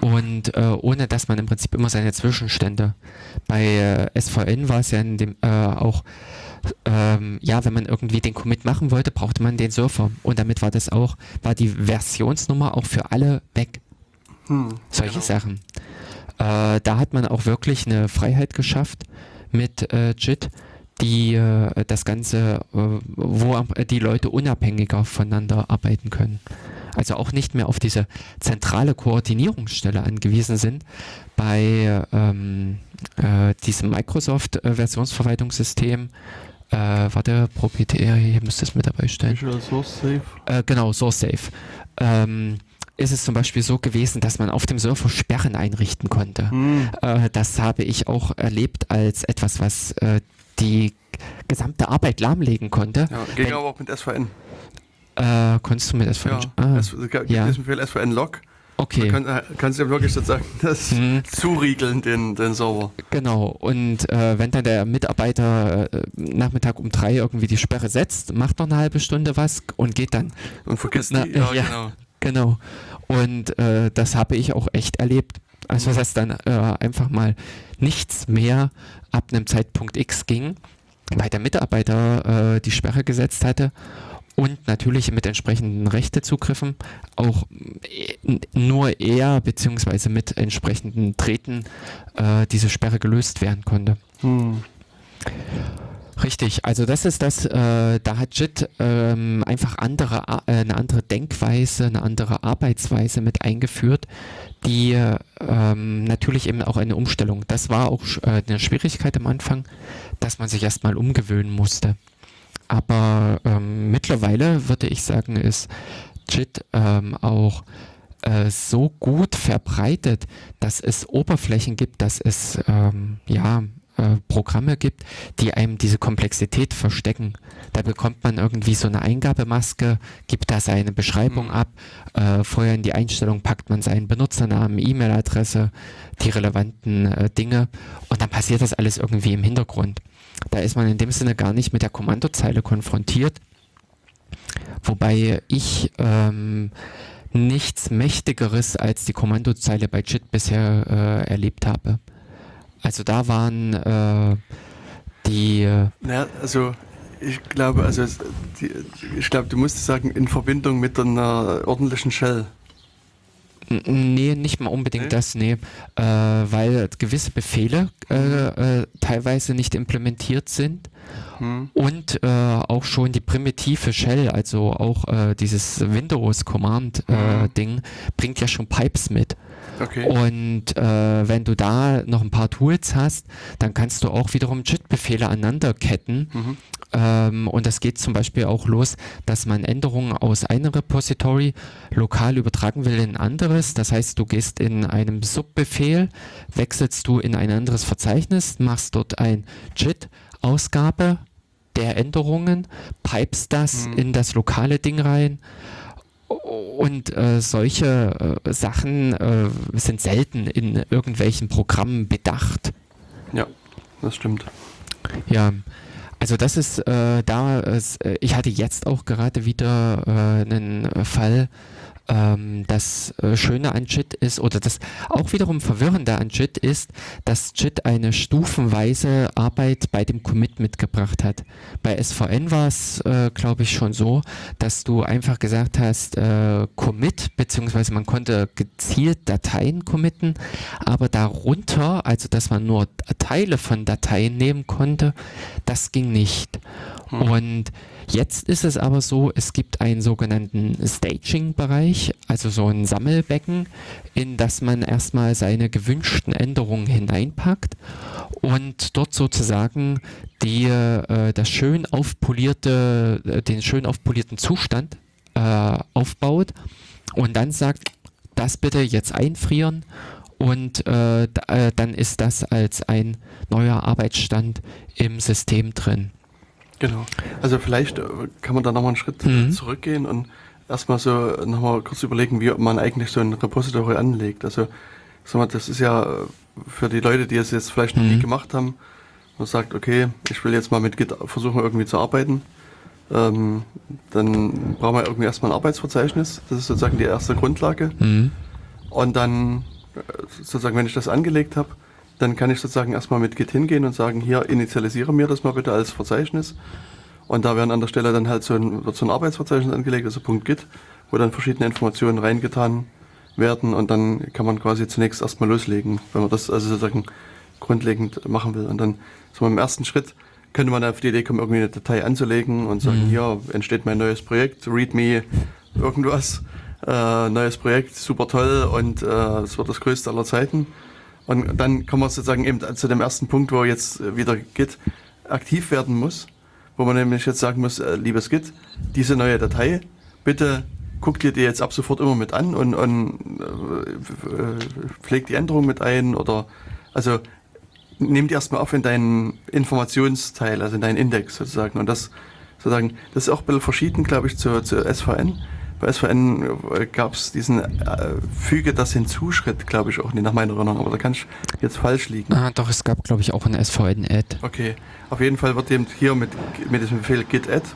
Mhm. Und äh, ohne dass man im Prinzip immer seine Zwischenstände. Bei äh, SVN war es ja in dem äh, auch ähm, ja, wenn man irgendwie den Commit machen wollte, brauchte man den Surfer. Und damit war das auch, war die Versionsnummer auch für alle weg. Hm, Solche genau. Sachen. Äh, da hat man auch wirklich eine Freiheit geschafft mit äh, JIT, die äh, das Ganze, äh, wo die Leute unabhängiger voneinander arbeiten können. Also auch nicht mehr auf diese zentrale Koordinierungsstelle angewiesen sind bei ähm, äh, diesem Microsoft-Versionsverwaltungssystem. Äh, warte, proprietär, hier müsste es mit dabei. Visual Source Safe. genau, Source Safe. Ähm, ist es zum Beispiel so gewesen, dass man auf dem Surfer Sperren einrichten konnte. Hm. Äh, das habe ich auch erlebt als etwas, was äh, die gesamte Arbeit lahmlegen konnte. Ja, ging Wenn, aber auch mit SVN. Äh, konntest du mit SVN? Ja, ah, es ja. diesen Befehl SVN Log. Okay. Da kann, äh, kannst du ja wirklich sozusagen das hm. zuriegeln, den, den Server. Genau. Und äh, wenn dann der Mitarbeiter äh, Nachmittag um drei irgendwie die Sperre setzt, macht noch eine halbe Stunde was und geht dann. Und vergisst na, die, ja, ja, genau. Genau. Und äh, das habe ich auch echt erlebt. Also, dass dann äh, einfach mal nichts mehr ab einem Zeitpunkt X ging, weil der Mitarbeiter äh, die Sperre gesetzt hatte und natürlich mit entsprechenden Rechtezugriffen auch nur er beziehungsweise mit entsprechenden Treten äh, diese Sperre gelöst werden konnte. Hm. Richtig, also das ist das, äh, da hat JIT ähm, einfach andere, äh, eine andere Denkweise, eine andere Arbeitsweise mit eingeführt, die ähm, natürlich eben auch eine Umstellung, das war auch äh, eine Schwierigkeit am Anfang, dass man sich erstmal umgewöhnen musste. Aber ähm, mittlerweile würde ich sagen, ist JIT ähm, auch äh, so gut verbreitet, dass es Oberflächen gibt, dass es ähm, ja äh, Programme gibt, die einem diese Komplexität verstecken. Da bekommt man irgendwie so eine Eingabemaske, gibt da seine Beschreibung mhm. ab, äh, vorher in die Einstellung packt man seinen Benutzernamen, E-Mail-Adresse, die relevanten äh, Dinge und dann passiert das alles irgendwie im Hintergrund. Da ist man in dem Sinne gar nicht mit der Kommandozeile konfrontiert, wobei ich ähm, nichts Mächtigeres als die Kommandozeile bei JIT bisher äh, erlebt habe. Also da waren äh, die. Äh, naja, also ich glaube, also die, ich glaube, du musst sagen, in Verbindung mit einer ordentlichen Shell. Nee, nicht mal unbedingt nee? das, nee. Äh, weil gewisse Befehle äh, äh, teilweise nicht implementiert sind. Hm. Und äh, auch schon die primitive Shell, also auch äh, dieses Windows Command äh, hm. Ding, bringt ja schon Pipes mit. Okay. Und äh, wenn du da noch ein paar Tools hast, dann kannst du auch wiederum JIT-Befehle aneinanderketten. Mhm. Ähm, und das geht zum Beispiel auch los, dass man Änderungen aus einem Repository lokal übertragen will in ein anderes. Das heißt, du gehst in einem Subbefehl, wechselst du in ein anderes Verzeichnis, machst dort ein JIT-Ausgabe der Änderungen, pipest das mhm. in das lokale Ding rein und äh, solche äh, Sachen äh, sind selten in irgendwelchen Programmen bedacht. Ja, das stimmt. Ja, also das ist äh, da, äh, ich hatte jetzt auch gerade wieder äh, einen Fall, das äh, Schöne an JIT ist oder das auch wiederum Verwirrende an JIT ist, dass JIT eine stufenweise Arbeit bei dem Commit mitgebracht hat. Bei SVN war es, äh, glaube ich, schon so, dass du einfach gesagt hast, äh, Commit, beziehungsweise man konnte gezielt Dateien committen, aber darunter, also dass man nur Teile von Dateien nehmen konnte, das ging nicht. Hm. Und Jetzt ist es aber so, es gibt einen sogenannten Staging-Bereich, also so ein Sammelbecken, in das man erstmal seine gewünschten Änderungen hineinpackt und dort sozusagen die, äh, das schön aufpolierte, äh, den schön aufpolierten Zustand äh, aufbaut und dann sagt, das bitte jetzt einfrieren und äh, äh dann ist das als ein neuer Arbeitsstand im System drin. Genau. Also vielleicht äh, kann man da nochmal einen Schritt mhm. zurückgehen und erstmal so nochmal kurz überlegen, wie man eigentlich so ein Repository anlegt. Also sag mal, das ist ja für die Leute, die es jetzt vielleicht noch mhm. nie gemacht haben, man sagt, okay, ich will jetzt mal mit Git versuchen irgendwie zu arbeiten. Ähm, dann brauchen wir irgendwie erstmal ein Arbeitsverzeichnis. Das ist sozusagen die erste Grundlage. Mhm. Und dann, äh, sozusagen, wenn ich das angelegt habe, dann kann ich sozusagen erstmal mit Git hingehen und sagen, hier initialisiere mir das mal bitte als Verzeichnis. Und da werden an der Stelle dann halt so ein, wird so ein Arbeitsverzeichnis angelegt, also .git, wo dann verschiedene Informationen reingetan werden und dann kann man quasi zunächst erstmal loslegen, wenn man das also sozusagen grundlegend machen will. Und dann so im ersten Schritt könnte man auf die Idee kommen, irgendwie eine Datei anzulegen und sagen, mhm. hier entsteht mein neues Projekt, readme irgendwas, äh, neues Projekt, super toll und es äh, wird das größte aller Zeiten. Und dann kommen wir sozusagen eben zu dem ersten Punkt, wo jetzt wieder Git aktiv werden muss, wo man nämlich jetzt sagen muss, äh, liebes Git, diese neue Datei, bitte guck dir die jetzt ab sofort immer mit an und, und äh, pfleg die Änderung mit ein oder also die erstmal auf in deinen Informationsteil, also in deinen Index sozusagen. Und das sozusagen, das ist auch ein bisschen verschieden, glaube ich, zu, zu SVN bei SVN äh, gab es diesen äh, Füge das hinzuschritt, glaube ich auch nicht nach meiner Erinnerung, aber da kann ich jetzt falsch liegen. Ah, doch, es gab, glaube ich, auch ein SVN-Add. Okay, auf jeden Fall wird eben hier mit, mit diesem Befehl git-add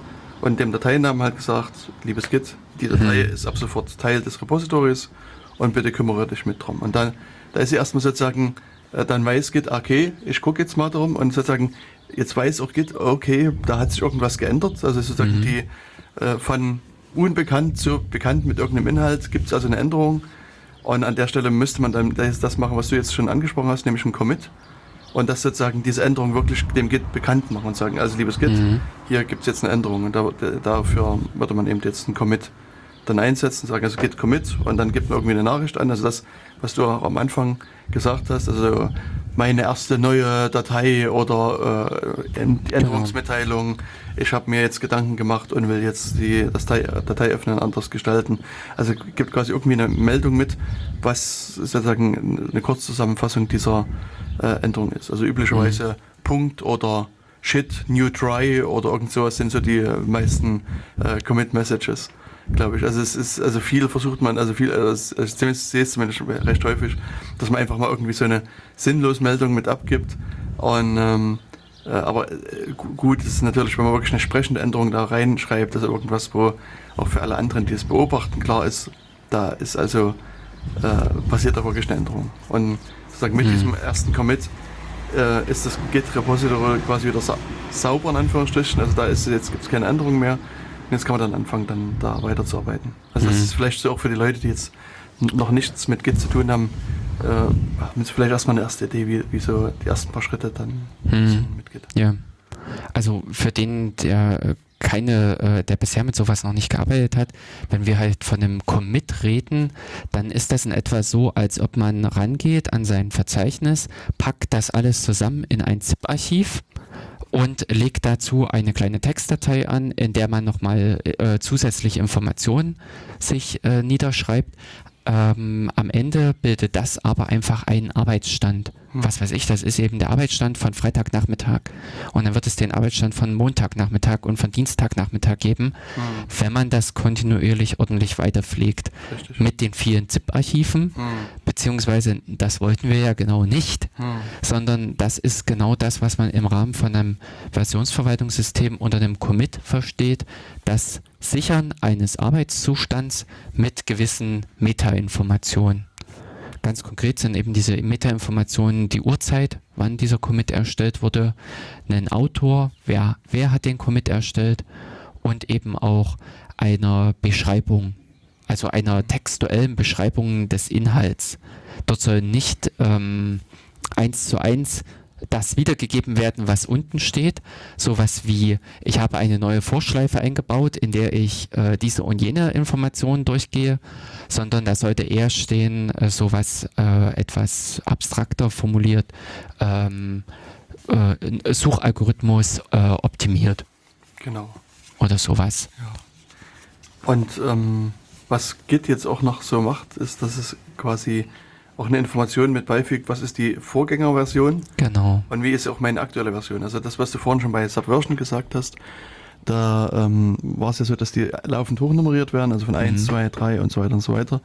und dem Dateinamen halt gesagt, liebes Git, die Datei mhm. ist ab sofort Teil des Repositories und bitte kümmere dich mit drum. Und dann, da ist sie erstmal sozusagen, äh, dann weiß Git, okay, ich gucke jetzt mal darum und sozusagen, jetzt weiß auch Git, okay, da hat sich irgendwas geändert, also sozusagen mhm. die äh, von unbekannt zu bekannt mit irgendeinem Inhalt gibt es also eine Änderung. Und an der Stelle müsste man dann das machen, was du jetzt schon angesprochen hast, nämlich ein Commit. Und das sozusagen diese Änderung wirklich dem Git bekannt machen und sagen, also liebes Git, mhm. hier gibt es jetzt eine Änderung. Und da, dafür würde man eben jetzt einen Commit dann einsetzen, sagen, also Git Commit und dann gibt man irgendwie eine Nachricht an. Also das, was du auch am Anfang gesagt hast, also meine erste neue Datei oder äh, genau. Änderungsmitteilung. Ich habe mir jetzt Gedanken gemacht und will jetzt die Datei, Datei öffnen, anders gestalten. Also gibt quasi irgendwie eine Meldung mit, was sozusagen eine Kurzzusammenfassung dieser äh, Änderung ist. Also üblicherweise mhm. Punkt oder Shit, New Try oder irgend sowas sind so die meisten äh, Commit Messages glaube ich. Also es ist, also viel versucht man, also viel, also ich sehe es zumindest recht häufig, dass man einfach mal irgendwie so eine sinnlose Meldung mit abgibt. Und ähm, äh, aber äh, gut ist natürlich, wenn man wirklich eine sprechende Änderung da reinschreibt, also irgendwas, wo auch für alle anderen, die es beobachten, klar ist, da ist also äh, passiert da wirklich eine Änderung. Und sozusagen mit mhm. diesem ersten Commit äh, ist das Git-Repository quasi wieder sa sauber in Anführungsstrichen. Also da ist jetzt gibt es keine Änderung mehr jetzt kann man dann anfangen, dann da weiterzuarbeiten. Also mhm. das ist vielleicht so auch für die Leute, die jetzt noch nichts mit Git zu tun haben, äh, haben sie vielleicht erstmal eine erste Idee, wie, wie so die ersten paar Schritte dann mhm. mit Git. Ja. Also für den, der äh, keine, äh, der bisher mit sowas noch nicht gearbeitet hat, wenn wir halt von einem Commit reden, dann ist das in etwa so, als ob man rangeht an sein Verzeichnis, packt das alles zusammen in ein ZIP-Archiv und legt dazu eine kleine Textdatei an, in der man nochmal äh, zusätzliche Informationen sich äh, niederschreibt. Ähm, am Ende bildet das aber einfach einen Arbeitsstand. Hm. Was weiß ich, das ist eben der Arbeitsstand von Freitagnachmittag. Und dann wird es den Arbeitsstand von Montagnachmittag und von Dienstagnachmittag geben, hm. wenn man das kontinuierlich ordentlich weiterpflegt. Richtig. Mit den vielen ZIP-Archiven, hm. beziehungsweise das wollten wir ja genau nicht, hm. sondern das ist genau das, was man im Rahmen von einem Versionsverwaltungssystem unter einem Commit versteht, das Sichern eines Arbeitszustands mit gewissen Metainformationen. Ganz konkret sind eben diese Metainformationen die Uhrzeit, wann dieser Commit erstellt wurde, ein Autor, wer, wer hat den Commit erstellt und eben auch einer Beschreibung, also einer textuellen Beschreibung des Inhalts. Dort soll nicht ähm, eins zu eins das wiedergegeben werden, was unten steht. Sowas wie, ich habe eine neue Vorschleife eingebaut, in der ich äh, diese und jene Informationen durchgehe, sondern da sollte eher stehen, äh, sowas äh, etwas abstrakter formuliert, ähm, äh, Suchalgorithmus äh, optimiert. Genau. Oder sowas. Ja. Und ähm, was Git jetzt auch noch so macht, ist, dass es quasi auch eine Information mit beifügt, was ist die Vorgängerversion. Genau. Und wie ist auch meine aktuelle Version. Also das, was du vorhin schon bei Subversion gesagt hast, da ähm, war es ja so, dass die laufend hochnummeriert werden, also von 1, 2, 3 und so weiter und so weiter.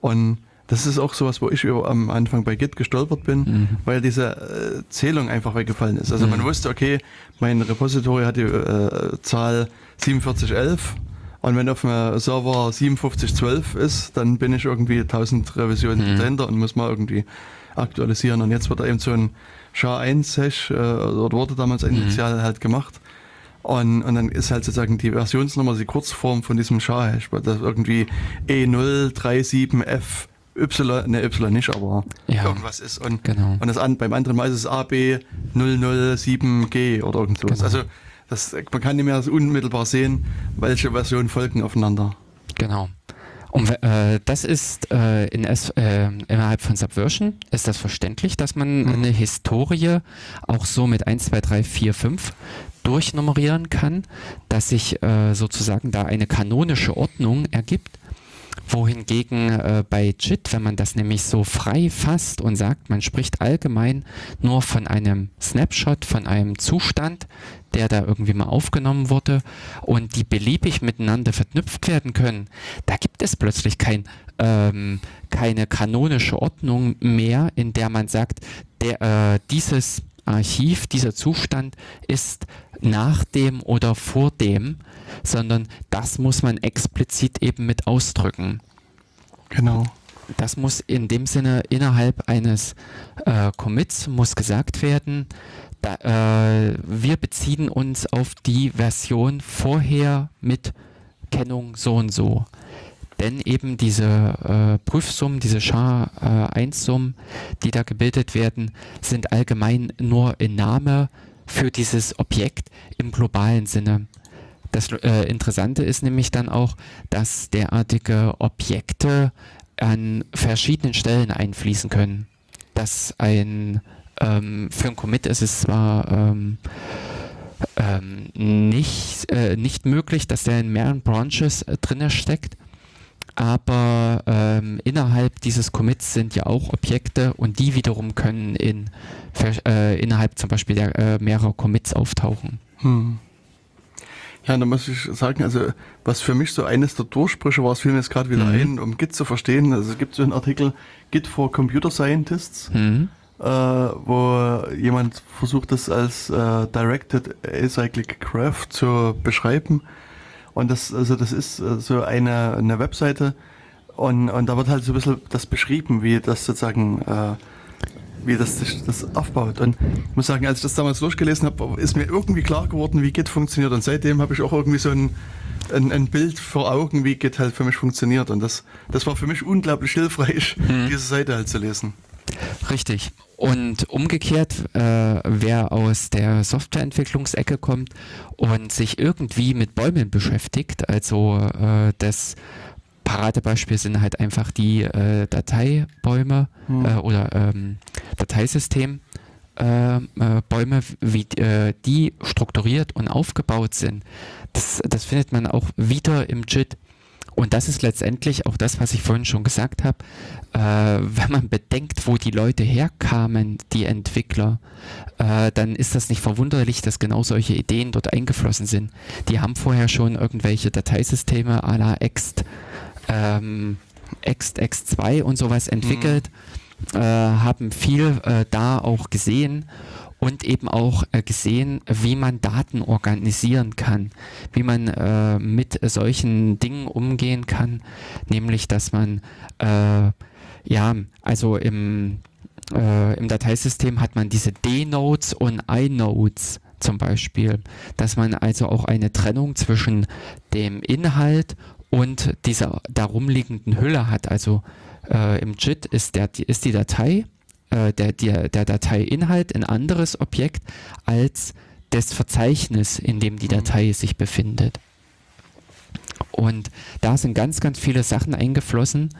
Und das ist auch sowas, wo ich am Anfang bei Git gestolpert bin, mhm. weil diese äh, Zählung einfach weggefallen ist. Also mhm. man wusste, okay, mein Repository hat die äh, Zahl 4711 und wenn auf dem Server 5712 ist, dann bin ich irgendwie 1000 Revisionen mhm. dahinter und muss mal irgendwie aktualisieren. Und jetzt wird da eben so ein SHA-1-Hash, äh, oder wurde damals mhm. initial halt gemacht. Und, und dann ist halt sozusagen die Versionsnummer die Kurzform von diesem SHA-Hash, weil das irgendwie E037F Y, ne Y nicht, aber ja, irgendwas ist. Und, genau. und das an, beim anderen Mal ist es AB007G oder irgendwas. Genau. Also das, man kann nicht mehr unmittelbar sehen, welche Versionen folgen aufeinander. Genau. Und äh, das ist äh, in S, äh, innerhalb von Subversion ist das verständlich, dass man mhm. eine Historie auch so mit 1, 2, 3, 4, 5 durchnummerieren kann, dass sich äh, sozusagen da eine kanonische Ordnung ergibt wohingegen äh, bei JIT, wenn man das nämlich so frei fasst und sagt, man spricht allgemein nur von einem Snapshot, von einem Zustand, der da irgendwie mal aufgenommen wurde und die beliebig miteinander verknüpft werden können, da gibt es plötzlich kein, ähm, keine kanonische Ordnung mehr, in der man sagt, der, äh, dieses Archiv, dieser Zustand ist nach dem oder vor dem, sondern das muss man explizit eben mit ausdrücken. Genau. Das muss in dem Sinne innerhalb eines äh, Commits muss gesagt werden, da, äh, wir beziehen uns auf die Version vorher mit Kennung so und so. Denn eben diese äh, Prüfsummen, diese SHA-1-Summen, die da gebildet werden, sind allgemein nur in Name für dieses Objekt im globalen Sinne. Das äh, Interessante ist nämlich dann auch, dass derartige Objekte an verschiedenen Stellen einfließen können. Dass ein ähm, für ein Commit ist es zwar ähm, ähm, nicht, äh, nicht möglich, dass der in mehreren Branches äh, drinne steckt, aber ähm, innerhalb dieses Commits sind ja auch Objekte und die wiederum können in, äh, innerhalb zum Beispiel der, äh, mehrerer Commits auftauchen. Hm. Ja, da muss ich sagen, also was für mich so eines der Durchbrüche war, es fiel mir jetzt gerade wieder mhm. ein, um Git zu verstehen. Also es gibt so einen Artikel Git for Computer Scientists, mhm. äh, wo jemand versucht, das als äh, Directed Acyclic Graph zu beschreiben. Und das, also das ist äh, so eine, eine Webseite und, und da wird halt so ein bisschen das beschrieben, wie das sozusagen äh, wie das das aufbaut. Und ich muss sagen, als ich das damals durchgelesen habe, ist mir irgendwie klar geworden, wie Git funktioniert. Und seitdem habe ich auch irgendwie so ein, ein, ein, Bild vor Augen, wie Git halt für mich funktioniert. Und das, das war für mich unglaublich hilfreich, mhm. diese Seite halt zu lesen. Richtig. Und umgekehrt, äh, wer aus der Softwareentwicklungsecke kommt und sich irgendwie mit Bäumen beschäftigt, also äh, das Paradebeispiel sind halt einfach die äh, Dateibäume hm. äh, oder ähm, Dateisystem. Äh, äh Bäume, wie äh, die strukturiert und aufgebaut sind, das, das findet man auch wieder im JIT. Und das ist letztendlich auch das, was ich vorhin schon gesagt habe. Äh, wenn man bedenkt, wo die Leute herkamen, die Entwickler, äh, dann ist das nicht verwunderlich, dass genau solche Ideen dort eingeflossen sind. Die haben vorher schon irgendwelche Dateisysteme à la Ext ähm, X, X2 und sowas entwickelt, mhm. äh, haben viel äh, da auch gesehen und eben auch äh, gesehen, wie man Daten organisieren kann, wie man äh, mit solchen Dingen umgehen kann, nämlich dass man äh, ja, also im, äh, im Dateisystem hat man diese D-Nodes und I-Nodes zum Beispiel, dass man also auch eine Trennung zwischen dem Inhalt und dieser darum liegenden Hülle hat. Also äh, im JIT ist, der, ist die Datei, äh, der, der, der Dateiinhalt ein anderes Objekt als das Verzeichnis, in dem die mhm. Datei sich befindet. Und da sind ganz, ganz viele Sachen eingeflossen,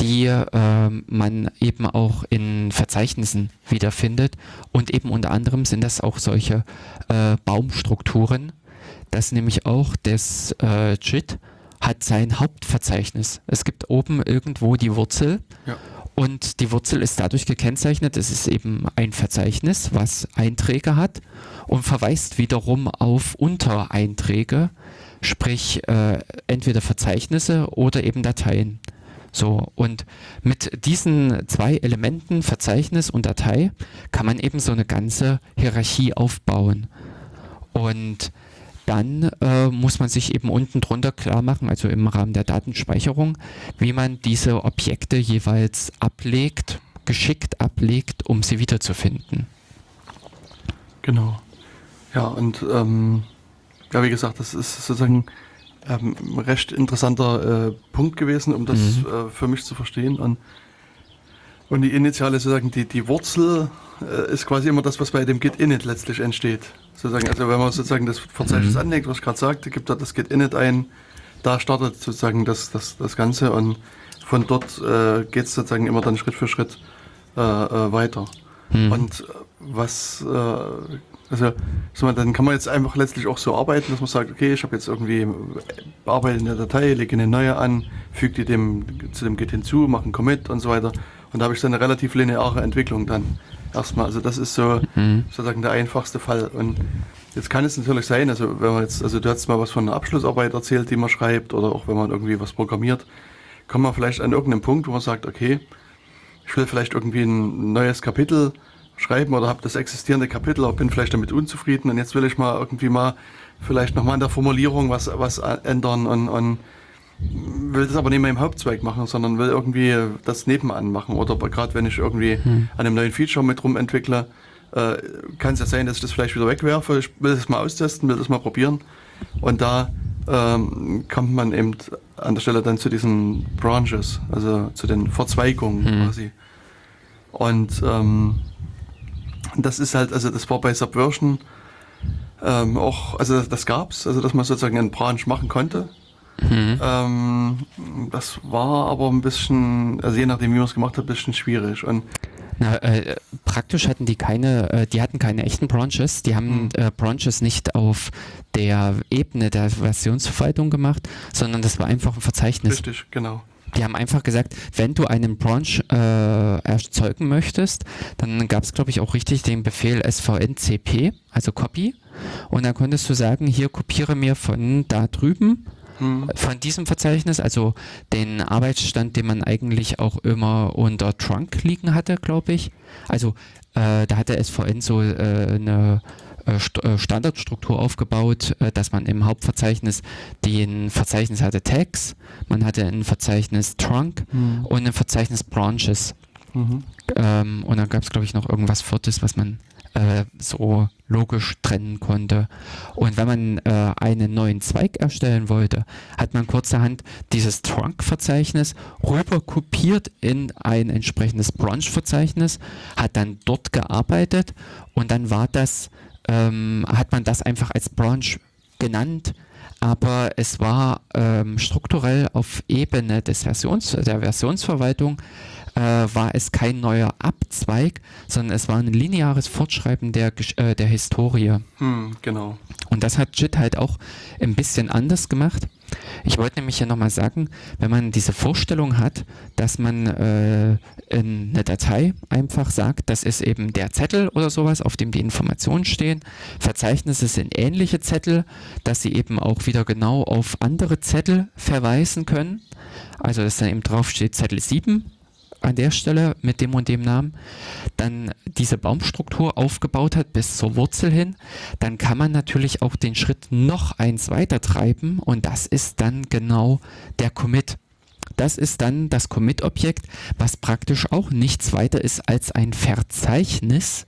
die äh, man eben auch in Verzeichnissen wiederfindet. Und eben unter anderem sind das auch solche äh, Baumstrukturen, dass nämlich auch das äh, JIT hat sein Hauptverzeichnis. Es gibt oben irgendwo die Wurzel ja. Und die Wurzel ist dadurch gekennzeichnet, es ist eben ein Verzeichnis, was Einträge hat und verweist wiederum auf Untereinträge, sprich äh, entweder Verzeichnisse oder eben Dateien. So, und mit diesen zwei Elementen, Verzeichnis und Datei, kann man eben so eine ganze Hierarchie aufbauen. Und dann äh, muss man sich eben unten drunter klar machen, also im Rahmen der Datenspeicherung, wie man diese Objekte jeweils ablegt, geschickt ablegt, um sie wiederzufinden. Genau. Ja, und ähm, ja, wie gesagt, das ist sozusagen ähm, ein recht interessanter äh, Punkt gewesen, um das mhm. äh, für mich zu verstehen. Und, und die initiale sozusagen, die, die Wurzel äh, ist quasi immer das, was bei dem Git init letztlich entsteht. Sozusagen, also wenn man sozusagen das Verzeichnis mhm. anlegt, was ich gerade sagte, gibt da das Git init ein, da startet sozusagen das, das, das Ganze und von dort äh, geht es sozusagen immer dann Schritt für Schritt äh, äh, weiter. Mhm. Und äh, was, äh, also so, dann kann man jetzt einfach letztlich auch so arbeiten, dass man sagt, okay, ich habe jetzt irgendwie bearbeite eine Datei, lege eine neue an, füge die dem, zu dem Git hinzu, mache einen Commit und so weiter. Und da habe ich dann eine relativ lineare Entwicklung dann erstmal. Also das ist so mhm. sozusagen der einfachste Fall. Und jetzt kann es natürlich sein, also wenn man jetzt, also du hast mal was von einer Abschlussarbeit erzählt, die man schreibt, oder auch wenn man irgendwie was programmiert, kommt man vielleicht an irgendeinem Punkt, wo man sagt, okay, ich will vielleicht irgendwie ein neues Kapitel schreiben oder habe das existierende Kapitel, aber bin vielleicht damit unzufrieden und jetzt will ich mal irgendwie mal vielleicht nochmal an der Formulierung was, was ändern und, und will das aber nicht mehr im Hauptzweig machen, sondern will irgendwie das nebenan machen. Oder gerade wenn ich irgendwie hm. an einem neuen Feature mit rum entwickle, äh, kann es ja sein, dass ich das vielleicht wieder wegwerfe. Ich will das mal austesten, will das mal probieren. Und da ähm, kommt man eben an der Stelle dann zu diesen Branches, also zu den Verzweigungen Mhm. quasi. Und ähm, das ist halt, also das war bei Subversion ähm, auch, also das, das gab's, also dass man sozusagen einen Branch machen konnte. Mhm. Ähm, das war aber ein bisschen, also je nachdem wie man es gemacht hat, ein bisschen schwierig. Und Na, äh, praktisch hatten die keine, äh, die hatten keine echten Branches, die haben Mhm. äh, Branches nicht auf der Ebene der Versionsverwaltung gemacht, sondern das war einfach ein Verzeichnis. richtig, genau. Die haben einfach gesagt, wenn du einen Branch äh, erzeugen möchtest, dann gab es, glaube ich, auch richtig den Befehl svncp, also Copy. Und dann konntest du sagen, hier kopiere mir von da drüben, Hm. von diesem Verzeichnis, also den Arbeitsstand, den man eigentlich auch immer unter Trunk liegen hatte, glaube ich. Also äh, da hat der SVN so äh, eine Standardstruktur aufgebaut, äh, dass man im Hauptverzeichnis den Verzeichnis hatte Tags, man hatte ein Verzeichnis Trunk Hm. und ein Verzeichnis Branches. Mhm. Ähm, und dann gab es, glaube ich, noch irgendwas Viertes, was man äh, so logisch trennen konnte. Und wenn man äh, einen neuen Zweig erstellen wollte, hat man kurzerhand dieses Trunk-Verzeichnis rüber kopiert in ein entsprechendes Branch-Verzeichnis, hat dann dort gearbeitet und dann war das, ähm, hat man das einfach als Branch genannt, aber es war ähm, strukturell auf Ebene des Versions, der Versionsverwaltung äh, war es kein neuer Abzweig, sondern es war ein lineares Fortschreiben der, äh, der Historie. Hm, genau. Und das hat JIT halt auch ein bisschen anders gemacht. Ich wollte nämlich hier nochmal sagen, wenn man diese Vorstellung hat, dass man äh, in eine Datei einfach sagt, das ist eben der Zettel oder sowas, auf dem die Informationen stehen. Verzeichnisse sind ähnliche Zettel, dass sie eben auch wieder genau auf andere Zettel verweisen können. Also dass dann eben drauf steht Zettel 7 an der Stelle mit dem und dem Namen, dann diese Baumstruktur aufgebaut hat bis zur Wurzel hin, dann kann man natürlich auch den Schritt noch eins weiter treiben und das ist dann genau der Commit. Das ist dann das Commit-Objekt, was praktisch auch nichts weiter ist als ein Verzeichnis,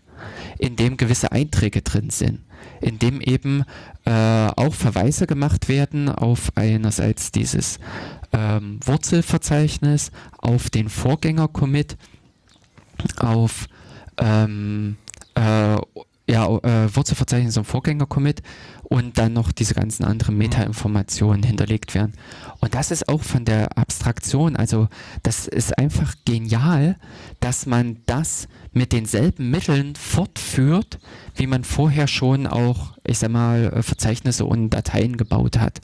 in dem gewisse Einträge drin sind, in dem eben äh, auch Verweise gemacht werden auf einerseits dieses ähm, Wurzelverzeichnis, auf den Vorgänger-Commit, auf ähm, äh, ja, äh, Wurzelverzeichnis und Vorgänger-Commit und dann noch diese ganzen anderen Meta-Informationen hinterlegt werden. Und das ist auch von der Abstraktion, also das ist einfach genial, dass man das mit denselben Mitteln fortführt, wie man vorher schon auch, ich sag mal, äh, Verzeichnisse und Dateien gebaut hat.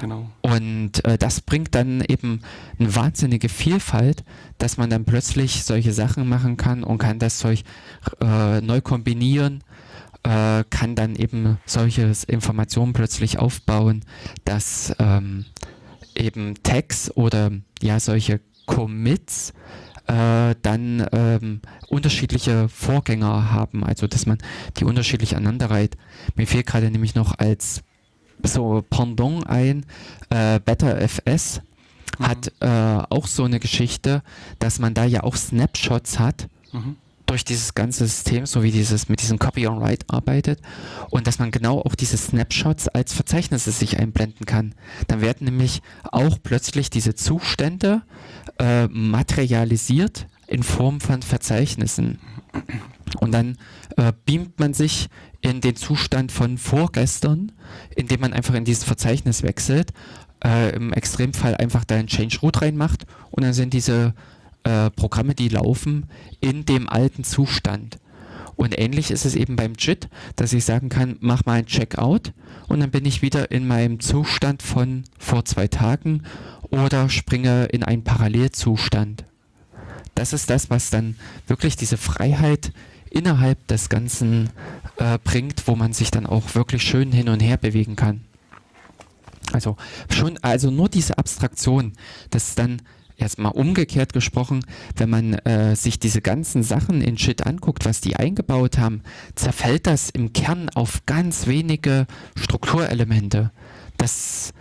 Genau. Und äh, das bringt dann eben eine wahnsinnige Vielfalt, dass man dann plötzlich solche Sachen machen kann und kann das Zeug äh, neu kombinieren, äh, kann dann eben solche Informationen plötzlich aufbauen, dass ähm, eben Tags oder ja solche Commits äh, dann ähm, unterschiedliche Vorgänger haben, also dass man die unterschiedlich aneinanderreiht. Mir fehlt gerade nämlich noch als so Pendant ein, äh, BetterFS hat äh, auch so eine Geschichte, dass man da ja auch Snapshots hat Mhm. Durch dieses ganze System, so wie dieses mit diesem Copy on Write arbeitet und dass man genau auch diese Snapshots als Verzeichnisse sich einblenden kann. Dann werden nämlich auch plötzlich diese Zustände äh, materialisiert in Form von Verzeichnissen. Und dann äh, beamt man sich in den Zustand von vorgestern, indem man einfach in dieses Verzeichnis wechselt. Äh, Im Extremfall einfach da ein Change Root reinmacht und dann sind diese äh, Programme, die laufen, in dem alten Zustand. Und ähnlich ist es eben beim JIT, dass ich sagen kann, mach mal ein Checkout und dann bin ich wieder in meinem Zustand von vor zwei Tagen oder springe in einen Parallelzustand. Das ist das, was dann wirklich diese Freiheit innerhalb des Ganzen äh, bringt, wo man sich dann auch wirklich schön hin und her bewegen kann. Also schon, also nur diese Abstraktion, das ist dann erstmal umgekehrt gesprochen, wenn man äh, sich diese ganzen Sachen in Shit anguckt, was die eingebaut haben, zerfällt das im Kern auf ganz wenige Strukturelemente. Das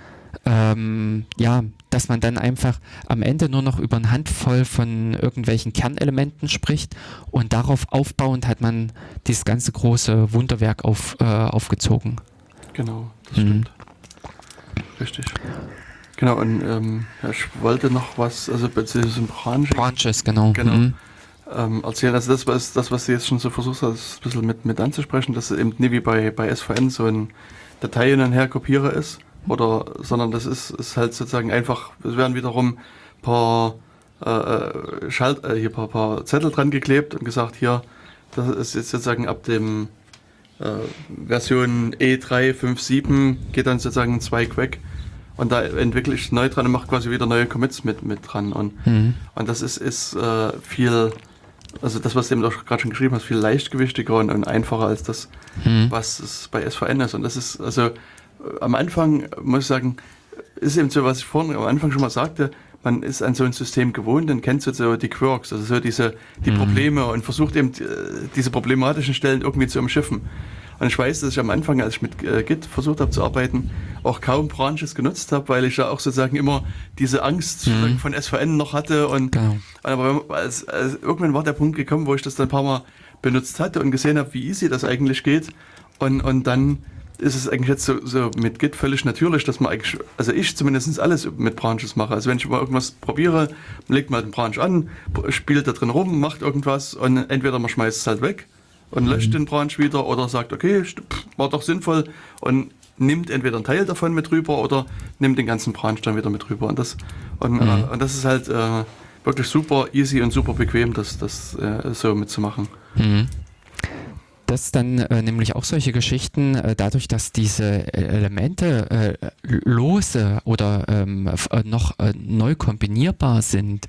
ähm, ja, dass man dann einfach am Ende nur noch über eine Handvoll von irgendwelchen Kernelementen spricht und darauf aufbauend hat man dieses ganze große Wunderwerk auf, äh, aufgezogen. Genau, das Mhm. stimmt. richtig. Genau, und ähm, ich wollte noch was, also bei diesem Branch. Branches, genau. Genau. Mhm. Ähm, erzählen. Also das, was das, was du jetzt schon so versuchst, das ein bisschen mit, mit anzusprechen, dass es eben nicht wie bei, bei SVN so ein Datei hin und her Kopierer ist, oder, sondern das ist, ist halt sozusagen einfach, es werden wiederum paar äh, äh, Schalt, äh, hier paar, paar Zettel dran geklebt und gesagt, hier, das ist jetzt sozusagen ab dem äh, Version E357 geht dann sozusagen ein Zweig weg und da entwickle ich neu dran und mache quasi wieder neue Commits mit, mit dran und, mhm. und das ist, ist äh, viel also das, was du eben auch gerade schon geschrieben hast, viel leichtgewichtiger und, und einfacher als das, mhm. was es bei SVN ist. Und das ist, also am Anfang, muss ich sagen, ist eben so, was ich vorhin am Anfang schon mal sagte, man ist an so ein System gewohnt und kennt so die Quirks, also so diese die mhm. Probleme und versucht eben äh, diese problematischen Stellen irgendwie zu umschiffen. Und ich weiß, dass ich am Anfang, als ich mit äh, Git versucht habe zu arbeiten, auch kaum Branches genutzt habe, weil ich ja auch sozusagen immer diese Angst mhm. von SVN noch hatte. Und, genau. aber als, als, irgendwann war der Punkt gekommen, wo ich das dann ein paar Mal benutzt hatte und gesehen habe, wie easy das eigentlich geht. Und, und dann ist es eigentlich jetzt so, so mit Git völlig natürlich, dass man eigentlich, also ich zumindest alles mit Branches mache. Also wenn ich mal irgendwas probiere, legt man halt einen Branch an, spielt da drin rum, macht irgendwas und entweder man schmeißt es halt weg und löscht mhm. den Branch wieder oder sagt, okay, war doch sinnvoll und nimmt entweder einen Teil davon mit rüber oder nimmt den ganzen Branch dann wieder mit rüber. Und das, und, mhm. äh, und das ist halt äh, wirklich super easy und super bequem, das, das äh, so mitzumachen. Mhm das dann äh, nämlich auch solche Geschichten, äh, dadurch, dass diese äh, Elemente äh, lose oder ähm, äh, noch äh, neu kombinierbar sind,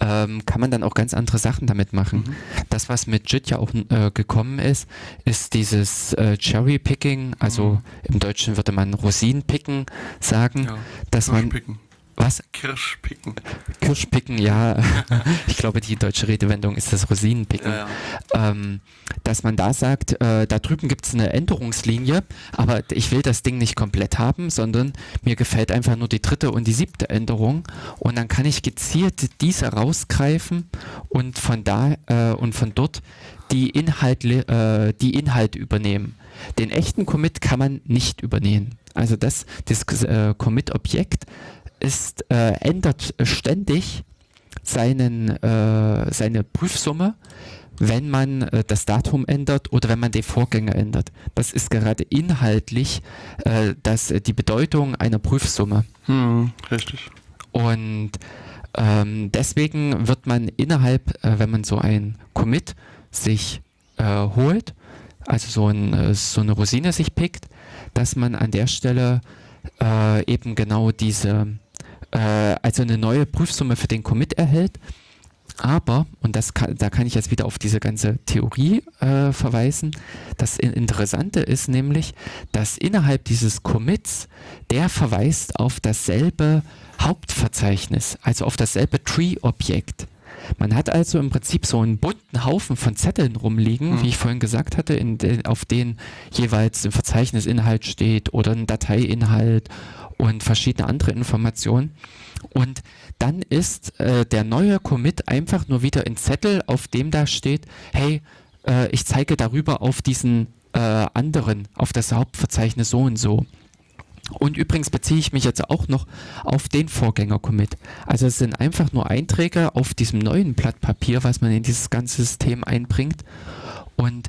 ähm, kann man dann auch ganz andere Sachen damit machen. Mhm. Das, was mit JIT ja auch gekommen ist, ist dieses Cherry Picking, also mhm. im Deutschen würde man Rosinenpicken sagen, ja, dass man was? Kirschpicken. Kirschpicken, ja. ich glaube, die deutsche Redewendung ist das Rosinenpicken. Ja, ja. Ähm, dass man da sagt, äh, da drüben gibt es eine Änderungslinie, aber ich will das Ding nicht komplett haben, sondern mir gefällt einfach nur die dritte und die siebte Änderung. Und dann kann ich gezielt diese rausgreifen und von da äh, und von dort die Inhalte, äh, die Inhalte übernehmen. Den echten Commit kann man nicht übernehmen. Also das, das äh, Commit-Objekt ist, äh, ändert ständig seinen, äh, seine Prüfsumme, wenn man äh, das Datum ändert oder wenn man den Vorgänger ändert. Das ist gerade inhaltlich äh, das, die Bedeutung einer Prüfsumme. Hm, richtig. Und ähm, deswegen wird man innerhalb, äh, wenn man so ein Commit sich äh, holt, also so, ein, äh, so eine Rosine sich pickt, dass man an der Stelle äh, eben genau diese äh, also eine neue Prüfsumme für den Commit erhält. Aber, und das kann, da kann ich jetzt wieder auf diese ganze Theorie äh, verweisen, das Interessante ist nämlich, dass innerhalb dieses Commits, der verweist auf dasselbe Hauptverzeichnis, also auf dasselbe Tree-Objekt. Man hat also im Prinzip so einen bunten Haufen von Zetteln rumliegen, mhm. wie ich vorhin gesagt hatte, de, auf denen jeweils ein Verzeichnisinhalt steht oder ein Dateiinhalt und verschiedene andere Informationen. Und dann ist äh, der neue Commit einfach nur wieder ein Zettel, auf dem da steht, hey, äh, ich zeige darüber auf diesen äh, anderen, auf das Hauptverzeichnis so und so. Und übrigens beziehe ich mich jetzt auch noch auf den Vorgänger-Commit. Also es sind einfach nur Einträge auf diesem neuen Blatt Papier, was man in dieses ganze System einbringt. Und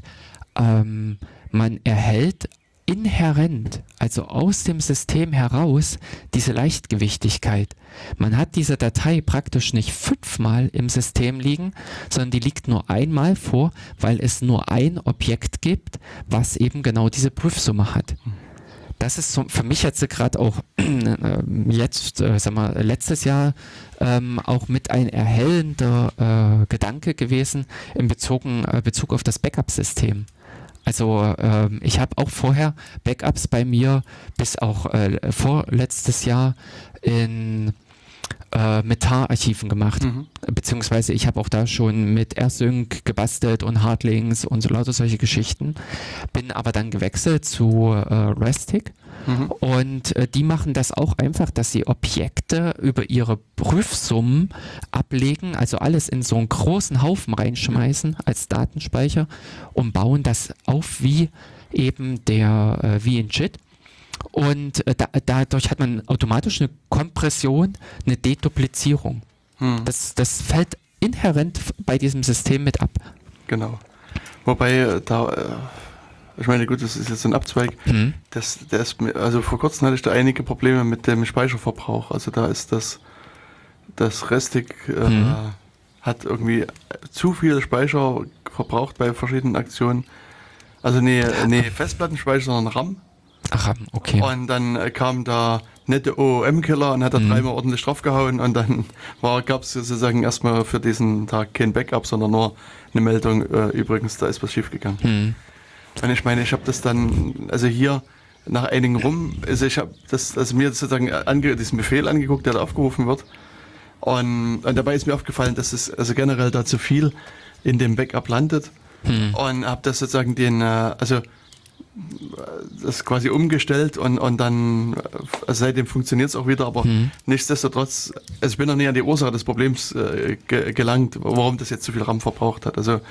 ähm, man erhält inhärent, also aus dem System heraus, diese Leichtgewichtigkeit. Man hat diese Datei praktisch nicht fünfmal im System liegen, sondern die liegt nur einmal vor, weil es nur ein Objekt gibt, was eben genau diese Prüfsumme hat. Das ist so für mich jetzt gerade auch äh, jetzt, äh, sag mal, letztes Jahr ähm, auch mit ein erhellender äh, Gedanke gewesen in Bezug, äh, Bezug auf das Backup-System. Also ähm, ich habe auch vorher Backups bei mir bis auch äh, vorletztes Jahr in äh, mit archiven gemacht. Mhm. Beziehungsweise ich habe auch da schon mit AirSync gebastelt und Hardlinks und so lauter solche Geschichten. Bin aber dann gewechselt zu äh, Restic. Mhm. Und äh, die machen das auch einfach, dass sie Objekte über ihre Prüfsummen ablegen, also alles in so einen großen Haufen reinschmeißen als Datenspeicher und bauen das auf wie eben der, äh, wie in JIT und äh, da, dadurch hat man automatisch eine Kompression, eine Deduplizierung. Hm. Das, das fällt inhärent bei diesem System mit ab. Genau. Wobei äh, da, äh, ich meine, gut, das ist jetzt ein Abzweig. Mhm. Das, das, also vor kurzem hatte ich da einige Probleme mit dem Speicherverbrauch. Also da ist das, das Restig äh, mhm. hat irgendwie zu viel Speicher verbraucht bei verschiedenen Aktionen. Also nee, nee Festplattenspeicher, sondern RAM. Ach, okay. Und dann äh, kam da nette OOM-Killer und hat da mhm. dreimal ordentlich draufgehauen und dann gab es sozusagen erstmal für diesen Tag kein Backup, sondern nur eine Meldung, äh, übrigens, da ist was schiefgegangen. Mhm. Und ich meine, ich habe das dann, also hier nach einigen rum, also ich habe das, also mir sozusagen ange, diesen Befehl angeguckt, der da aufgerufen wird. Und, und dabei ist mir aufgefallen, dass es also generell da zu viel in dem Backup landet. Mhm. Und habe das sozusagen den, äh, also das quasi umgestellt und, und dann, also seitdem funktioniert es auch wieder, aber mhm. nichtsdestotrotz, also ich bin noch nie an die Ursache des Problems äh, ge gelangt, warum das jetzt so viel RAM verbraucht hat. Also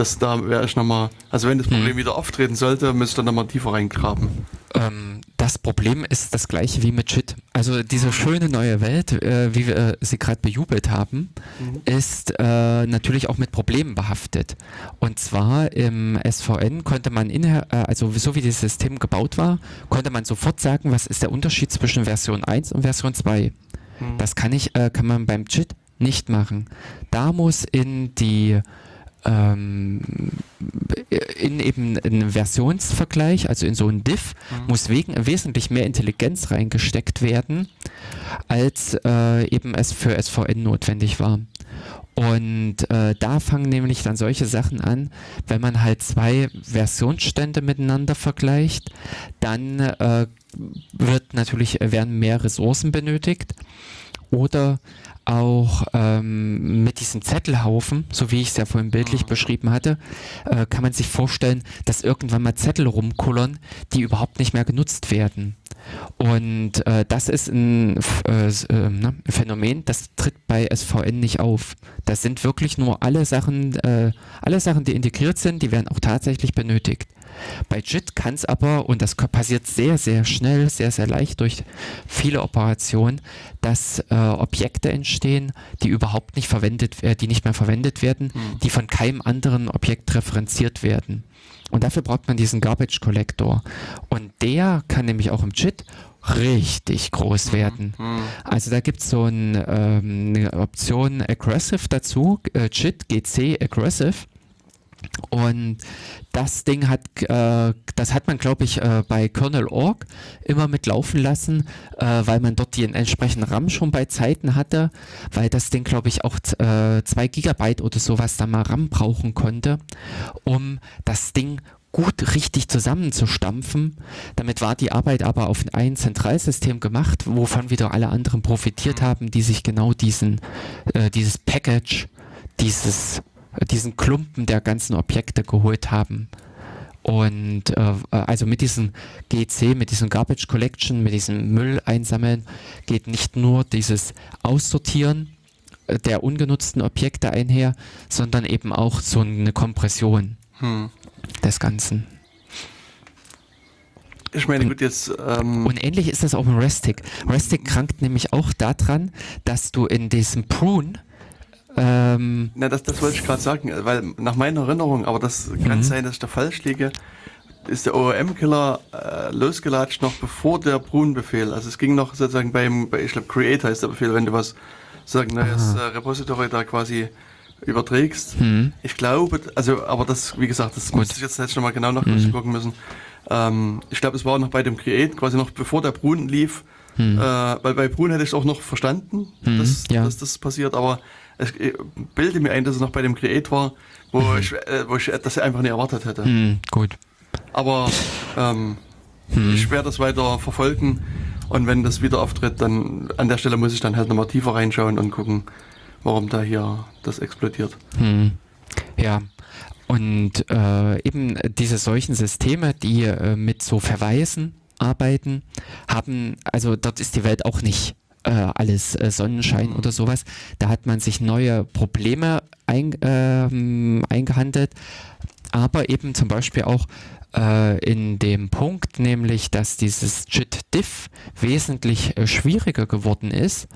das da wäre ich nochmal, also wenn das hm. Problem hm. wieder auftreten sollte, müsste ich nochmal tiefer reingraben. Ähm, das Problem ist das gleiche wie mit Shit. Also diese schöne neue Welt, äh, wie wir äh, sie gerade bejubelt haben, mhm. ist äh, natürlich auch mit Problemen behaftet. Und zwar im SVN konnte man, in, äh, also so wie das System gebaut war, konnte man sofort sagen, was ist der Unterschied zwischen Version 1 und Version 2. Mhm. Das kann ich, äh, kann man beim Chit nicht machen. Da muss in die ähm, in eben einen Versionsvergleich, also in so einen Diff, mhm. muss wegen, wesentlich mehr Intelligenz reingesteckt werden, als äh, eben es für SVN notwendig war. Und äh, da fangen nämlich dann solche Sachen an, wenn man halt zwei Versionsstände miteinander vergleicht, dann äh, wird natürlich werden mehr Ressourcen benötigt oder auch ähm, mit diesem Zettelhaufen, so wie ich es ja vorhin bildlich mhm. beschrieben hatte, äh, kann man sich vorstellen, dass irgendwann mal Zettel rumkullern, die überhaupt nicht mehr genutzt werden. Und äh, das ist ein äh, äh, ne, Phänomen, das tritt bei SVN nicht auf. Das sind wirklich nur alle Sachen, äh, alle Sachen, die integriert sind, die werden auch tatsächlich benötigt. Bei JIT kann es aber, und das passiert sehr, sehr schnell, sehr, sehr leicht durch viele Operationen, dass äh, Objekte entstehen, die überhaupt nicht verwendet werden, die nicht mehr verwendet werden, mhm. die von keinem anderen Objekt referenziert werden. Und dafür braucht man diesen Garbage Collector. Und der kann nämlich auch im JIT richtig groß hm. werden. Mhm. Also da gibt es so ein, ähm, eine Option Aggressive dazu, äh, JIT GC Aggressive. Und das Ding hat, äh, das hat man, glaube ich, äh, bei Kernel.org immer mitlaufen lassen, äh, weil man dort den entsprechenden RAM schon bei Zeiten hatte, weil das Ding, glaube ich, auch äh, 2 Gigabyte oder sowas da mal RAM brauchen konnte, um das Ding gut richtig zusammenzustampfen. Damit war die Arbeit aber auf ein Zentralsystem gemacht, wovon wieder alle anderen profitiert haben, die sich genau diesen, äh, dieses Package, dieses diesen Klumpen der ganzen Objekte geholt haben. Und äh, also mit diesem GC, mit diesem Garbage Collection, mit diesem Müll einsammeln, geht nicht nur dieses Aussortieren äh, der ungenutzten Objekte einher, sondern eben auch so eine Kompression hm. des Ganzen. Ich meine, gut, jetzt. Ähm und ähnlich ist das auch im Restic. Restic krankt nämlich auch daran, dass du in diesem Prune ähm, Na, das, das wollte ich gerade sagen, weil nach meiner Erinnerung, aber das kann mhm. sein, dass ich da falsch liege, ist der ORM-Killer äh, losgelatscht noch bevor der Brun-Befehl. Also es ging noch sozusagen beim, bei, ich glaube, Create heißt der Befehl, wenn du was sozusagen neues äh, Repository da quasi überträgst. Mhm. Ich glaube, also, aber das, wie gesagt, das muss ich jetzt nicht schon mal genau noch mhm. gucken müssen. Ähm, ich glaube, es war noch bei dem Create, quasi noch bevor der Brun lief, mhm. äh, weil bei Brun hätte ich es auch noch verstanden, mhm. dass, ja. dass das passiert, aber ich bilde mir ein, dass es noch bei dem Create war, wo, mhm. ich, äh, wo ich das einfach nicht erwartet hätte. Mhm, gut. Aber ähm, mhm. ich werde das weiter verfolgen und wenn das wieder auftritt, dann an der Stelle muss ich dann halt nochmal tiefer reinschauen und gucken, warum da hier das explodiert. Mhm. Ja, und äh, eben diese solchen Systeme, die äh, mit so Verweisen arbeiten, haben, also dort ist die Welt auch nicht äh, alles äh, Sonnenschein mhm. oder sowas. Da hat man sich neue Probleme ein, ähm, eingehandelt. aber eben zum Beispiel auch äh, in dem Punkt, nämlich, dass dieses JIT-Diff wesentlich äh, schwieriger geworden ist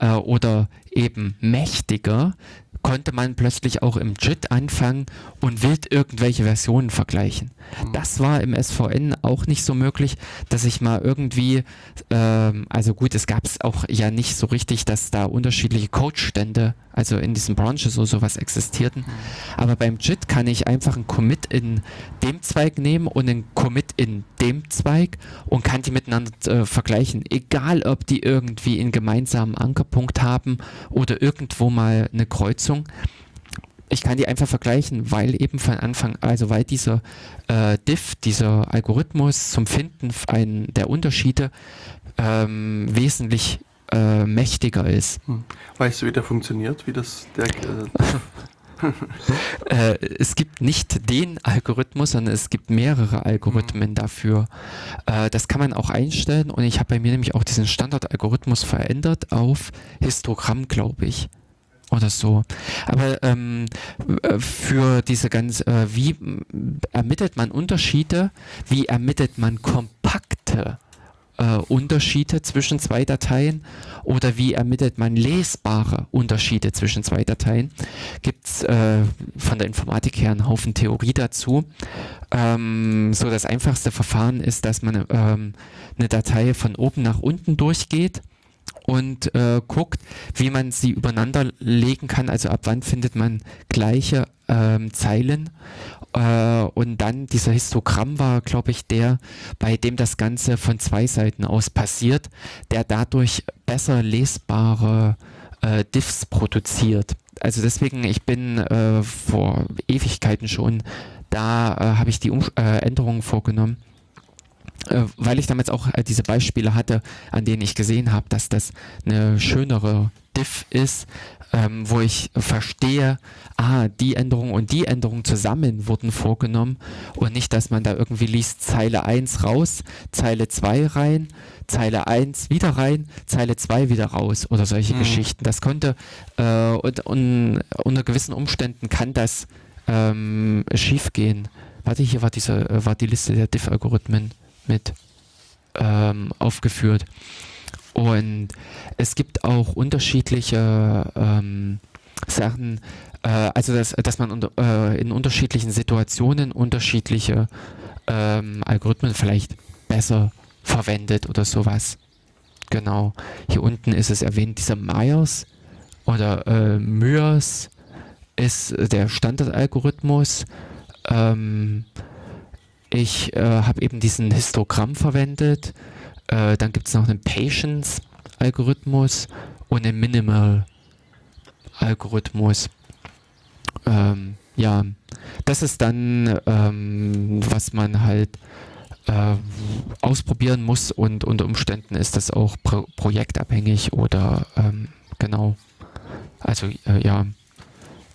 äh, oder eben mächtiger, konnte man plötzlich auch im JIT anfangen und wild irgendwelche Versionen vergleichen. Mhm. Das war im SVN auch nicht so möglich, dass ich mal irgendwie, ähm, also gut, es gab es auch ja nicht so richtig, dass da unterschiedliche Code-Stände, also in diesen Branches oder sowas existierten. Mhm. Aber beim JIT kann ich einfach einen Commit in dem Zweig nehmen und einen Commit in dem Zweig und kann die miteinander äh, vergleichen. Egal, ob die irgendwie einen gemeinsamen Ankerpunkt haben oder irgendwo mal eine Kreuzung ich kann die einfach vergleichen, weil eben von Anfang, also weil dieser äh, Diff, dieser Algorithmus zum Finden ein, der Unterschiede ähm, wesentlich äh, mächtiger ist. Hm. Weißt du, wie der funktioniert? Wie das der, äh, äh, es gibt nicht den Algorithmus, sondern es gibt mehrere Algorithmen mhm. dafür. Äh, das kann man auch einstellen und ich habe bei mir nämlich auch diesen Standardalgorithmus verändert auf Histogramm, glaube ich oder so. Aber ähm, äh, für diese ganz, äh, wie ermittelt man Unterschiede? Wie ermittelt man kompakte äh, Unterschiede zwischen zwei Dateien? Oder wie ermittelt man lesbare Unterschiede zwischen zwei Dateien? Gibt es äh, von der Informatik her einen Haufen Theorie dazu. Ähm, so das einfachste Verfahren ist, dass man ähm, eine Datei von oben nach unten durchgeht und äh, guckt, wie man sie übereinander legen kann. Also ab wann findet man gleiche ähm, Zeilen. Äh, und dann dieser Histogramm war, glaube ich, der, bei dem das Ganze von zwei Seiten aus passiert, der dadurch besser lesbare äh, Diffs produziert. Also deswegen, ich bin äh, vor Ewigkeiten schon, da äh, habe ich die um äh, Änderungen vorgenommen weil ich damals auch äh, diese Beispiele hatte, an denen ich gesehen habe, dass das eine schönere Diff ist, ähm, wo ich verstehe, ah, die Änderung und die Änderung zusammen wurden vorgenommen und nicht, dass man da irgendwie liest, Zeile 1 raus, Zeile 2 rein, Zeile 1 wieder rein, Zeile 2 wieder raus oder solche mhm. Geschichten. Das konnte äh, und, und, unter gewissen Umständen kann das ähm, schief gehen. Warte, hier war diese, war die Liste der Diff-Algorithmen mit ähm, aufgeführt. Und es gibt auch unterschiedliche ähm, Sachen, äh, also dass, dass man unter, äh, in unterschiedlichen Situationen unterschiedliche ähm, Algorithmen vielleicht besser verwendet oder sowas. Genau. Hier unten ist es erwähnt, dieser Myers oder äh, Myers ist der Standardalgorithmus. Ähm, ich äh, habe eben diesen Histogramm verwendet. Äh, dann gibt es noch einen Patience-Algorithmus und einen Minimal-Algorithmus. Ähm, ja, das ist dann, ähm, was man halt äh, ausprobieren muss und unter Umständen ist das auch pro projektabhängig oder ähm, genau. Also äh, ja,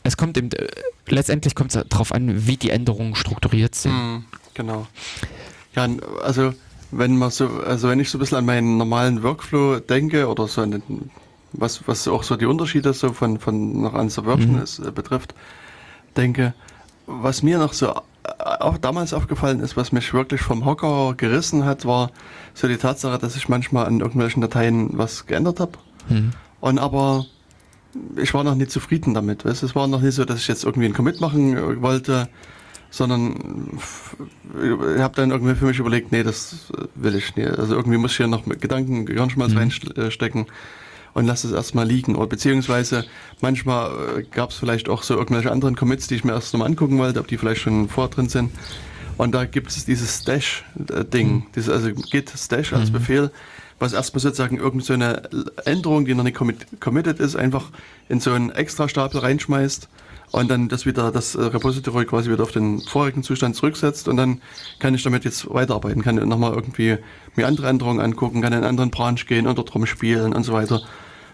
es kommt eben, äh, letztendlich kommt es darauf an, wie die Änderungen strukturiert sind. Mm. Genau. Ja, also wenn man so, also wenn ich so ein bisschen an meinen normalen Workflow denke oder so an den, was, was auch so die Unterschiede so von, von noch an Subversion mhm. ist, äh, betrifft, denke, was mir noch so äh, auch damals aufgefallen ist, was mich wirklich vom Hocker gerissen hat, war so die Tatsache, dass ich manchmal an irgendwelchen Dateien was geändert habe. Mhm. Und aber ich war noch nicht zufrieden damit. Weißt? Es war noch nicht so, dass ich jetzt irgendwie einen Commit machen äh, wollte sondern ich habe dann irgendwie für mich überlegt, nee, das will ich nicht. Also irgendwie muss ich hier noch Gedanken, Gehirnschmalz mhm. reinstecken und lass es erstmal liegen. Oder beziehungsweise manchmal äh, gab es vielleicht auch so irgendwelche anderen Commits, die ich mir erst mal angucken wollte, ob die vielleicht schon vor drin sind. Und da gibt es dieses Stash-Ding, mhm. dieses, also Git Stash als mhm. Befehl, was erstmal sozusagen irgendeine so Änderung, die noch nicht committed ist, einfach in so einen Extra-Stapel reinschmeißt und dann das wieder, das äh, Repository quasi wieder auf den vorigen Zustand zurücksetzt und dann kann ich damit jetzt weiterarbeiten, kann nochmal irgendwie mir andere Änderungen angucken, kann in einen anderen Branch gehen und dort rumspielen und so weiter.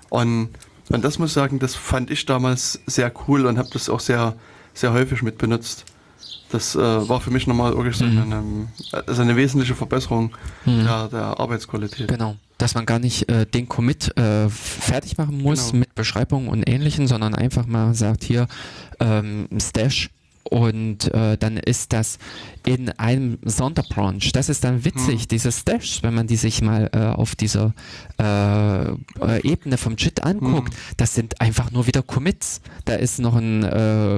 Und, und das muss ich sagen, das fand ich damals sehr cool und habe das auch sehr, sehr häufig mit benutzt. Das äh, war für mich nochmal wirklich so mhm. eine, also eine wesentliche Verbesserung mhm. der, der Arbeitsqualität. Genau dass man gar nicht äh, den Commit äh, fertig machen muss genau. mit Beschreibung und ähnlichen, sondern einfach mal sagt hier ähm, Stash und äh, dann ist das in einem Sonderbranch. Das ist dann witzig, hm. diese Stashes, wenn man die sich mal äh, auf dieser äh, äh Ebene vom JIT anguckt. Hm. Das sind einfach nur wieder Commits. Da ist noch ein, äh,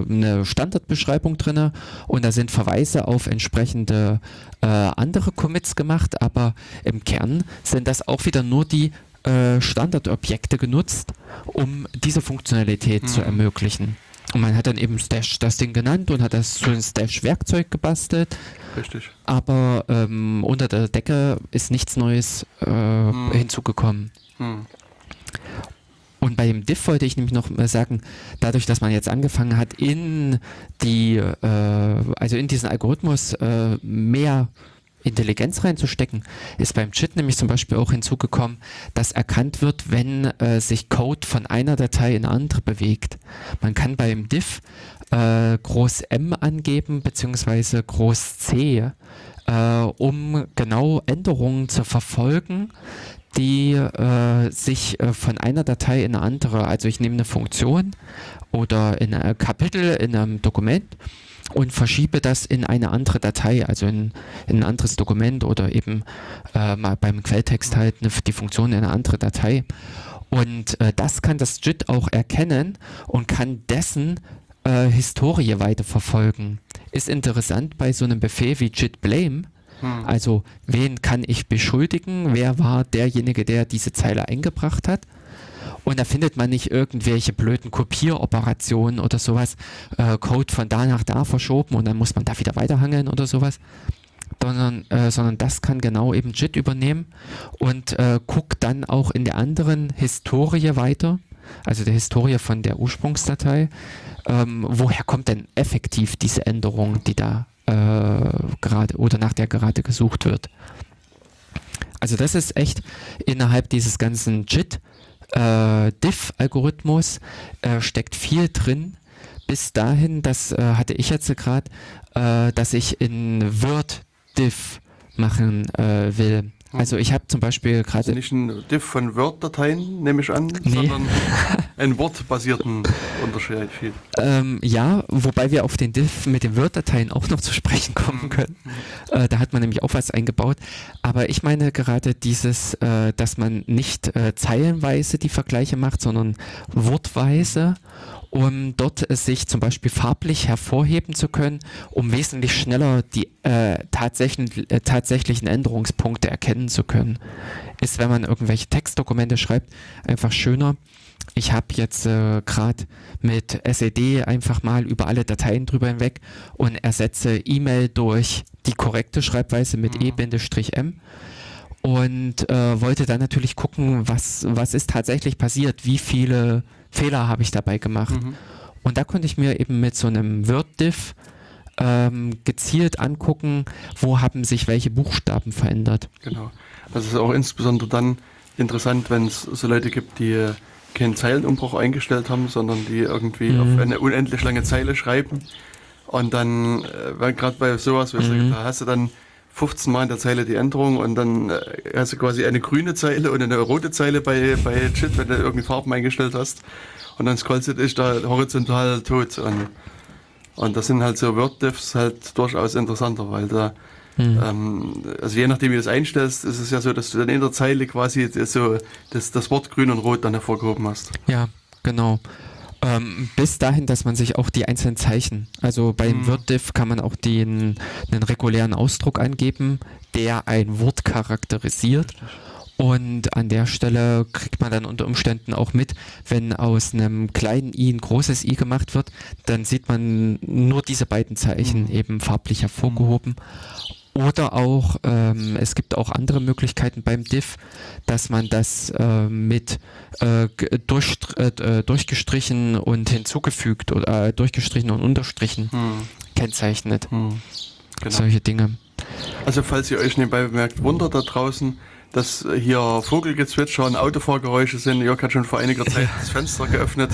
eine Standardbeschreibung drin und da sind Verweise auf entsprechende äh, andere Commits gemacht, aber im Kern sind das auch wieder nur die Standardobjekte genutzt, um diese Funktionalität hm. zu ermöglichen. Und man hat dann eben Stash das Ding genannt und hat das zu einem Stash-Werkzeug gebastelt. Richtig. Aber ähm, unter der Decke ist nichts Neues äh, hm. hinzugekommen. Hm. Und bei dem Diff wollte ich nämlich noch sagen, dadurch, dass man jetzt angefangen hat, in die, äh, also in diesen Algorithmus äh, mehr Intelligenz reinzustecken, ist beim JIT nämlich zum Beispiel auch hinzugekommen, dass erkannt wird, wenn äh, sich Code von einer Datei in eine andere bewegt. Man kann beim Diff äh, groß M angeben, beziehungsweise groß C, äh, um genau Änderungen zu verfolgen, die äh, sich äh, von einer Datei in eine andere, also ich nehme eine Funktion oder in ein Kapitel in einem Dokument und verschiebe das in eine andere Datei, also in, in ein anderes Dokument oder eben äh, mal beim Quelltext halt eine, die Funktion in eine andere Datei. Und äh, das kann das JIT auch erkennen und kann dessen äh, Historie weiterverfolgen. Ist interessant bei so einem Befehl wie JIT Blame. Hm. Also wen kann ich beschuldigen? Wer war derjenige, der diese Zeile eingebracht hat? Und da findet man nicht irgendwelche blöden Kopieroperationen oder sowas, äh, Code von da nach da verschoben und dann muss man da wieder weiterhangeln oder sowas. Sondern, äh, sondern das kann genau eben JIT übernehmen und äh, guckt dann auch in der anderen Historie weiter, also der Historie von der Ursprungsdatei, ähm, woher kommt denn effektiv diese Änderung, die da äh, gerade oder nach der gerade gesucht wird. Also das ist echt innerhalb dieses ganzen JIT äh, Diff-Algorithmus äh, steckt viel drin. Bis dahin, das äh, hatte ich jetzt gerade, äh, dass ich in Word Diff machen äh, will. Also ich habe zum Beispiel gerade... Also nicht ein Diff von Word-Dateien, nehme ich an, nee. sondern einen wortbasierten Unterschied. Ähm, ja, wobei wir auf den Diff mit den Word-Dateien auch noch zu sprechen kommen mhm. können. Äh, da hat man nämlich auch was eingebaut. Aber ich meine gerade dieses, äh, dass man nicht äh, zeilenweise die Vergleiche macht, sondern wortweise um dort sich zum Beispiel farblich hervorheben zu können, um wesentlich schneller die äh, tatsächlichen, äh, tatsächlichen Änderungspunkte erkennen zu können. Ist, wenn man irgendwelche Textdokumente schreibt, einfach schöner. Ich habe jetzt äh, gerade mit SED einfach mal über alle Dateien drüber hinweg und ersetze E-Mail durch die korrekte Schreibweise mit mhm. E-M und äh, wollte dann natürlich gucken, was, was ist tatsächlich passiert, wie viele Fehler habe ich dabei gemacht. Mhm. Und da konnte ich mir eben mit so einem Word-Diff ähm, gezielt angucken, wo haben sich welche Buchstaben verändert. Genau. Das ist auch insbesondere dann interessant, wenn es so Leute gibt, die keinen Zeilenumbruch eingestellt haben, sondern die irgendwie mhm. auf eine unendlich lange Zeile schreiben. Und dann, äh, gerade bei sowas, mhm. da hast du dann 15 Mal in der Zeile die Änderung und dann äh, hast du quasi eine grüne Zeile und eine rote Zeile bei, bei JIT, wenn du irgendwie Farben eingestellt hast. Und dann scrollst du dich da horizontal tot. Und, und das sind halt so Word-Diffs halt durchaus interessanter, weil da, mhm. ähm, also je nachdem wie du es einstellst, ist es ja so, dass du dann in der Zeile quasi so das, das Wort grün und rot dann hervorgehoben hast. Ja, genau. Ähm, bis dahin, dass man sich auch die einzelnen Zeichen, also beim mhm. WordDiff kann man auch den, einen regulären Ausdruck angeben, der ein Wort charakterisiert. Und an der Stelle kriegt man dann unter Umständen auch mit, wenn aus einem kleinen i ein großes i gemacht wird, dann sieht man nur diese beiden Zeichen mhm. eben farblich hervorgehoben. Oder auch, ähm, es gibt auch andere Möglichkeiten beim Diff, dass man das äh, mit äh, durch, äh, durchgestrichen und hinzugefügt oder äh, durchgestrichen und unterstrichen hm. kennzeichnet. Hm. Genau. Solche Dinge. Also falls ihr euch nebenbei bemerkt, Wunder da draußen, dass hier Vogelgezwitscher und Autofahrgeräusche sind. Jörg hat schon vor einiger Zeit das Fenster geöffnet,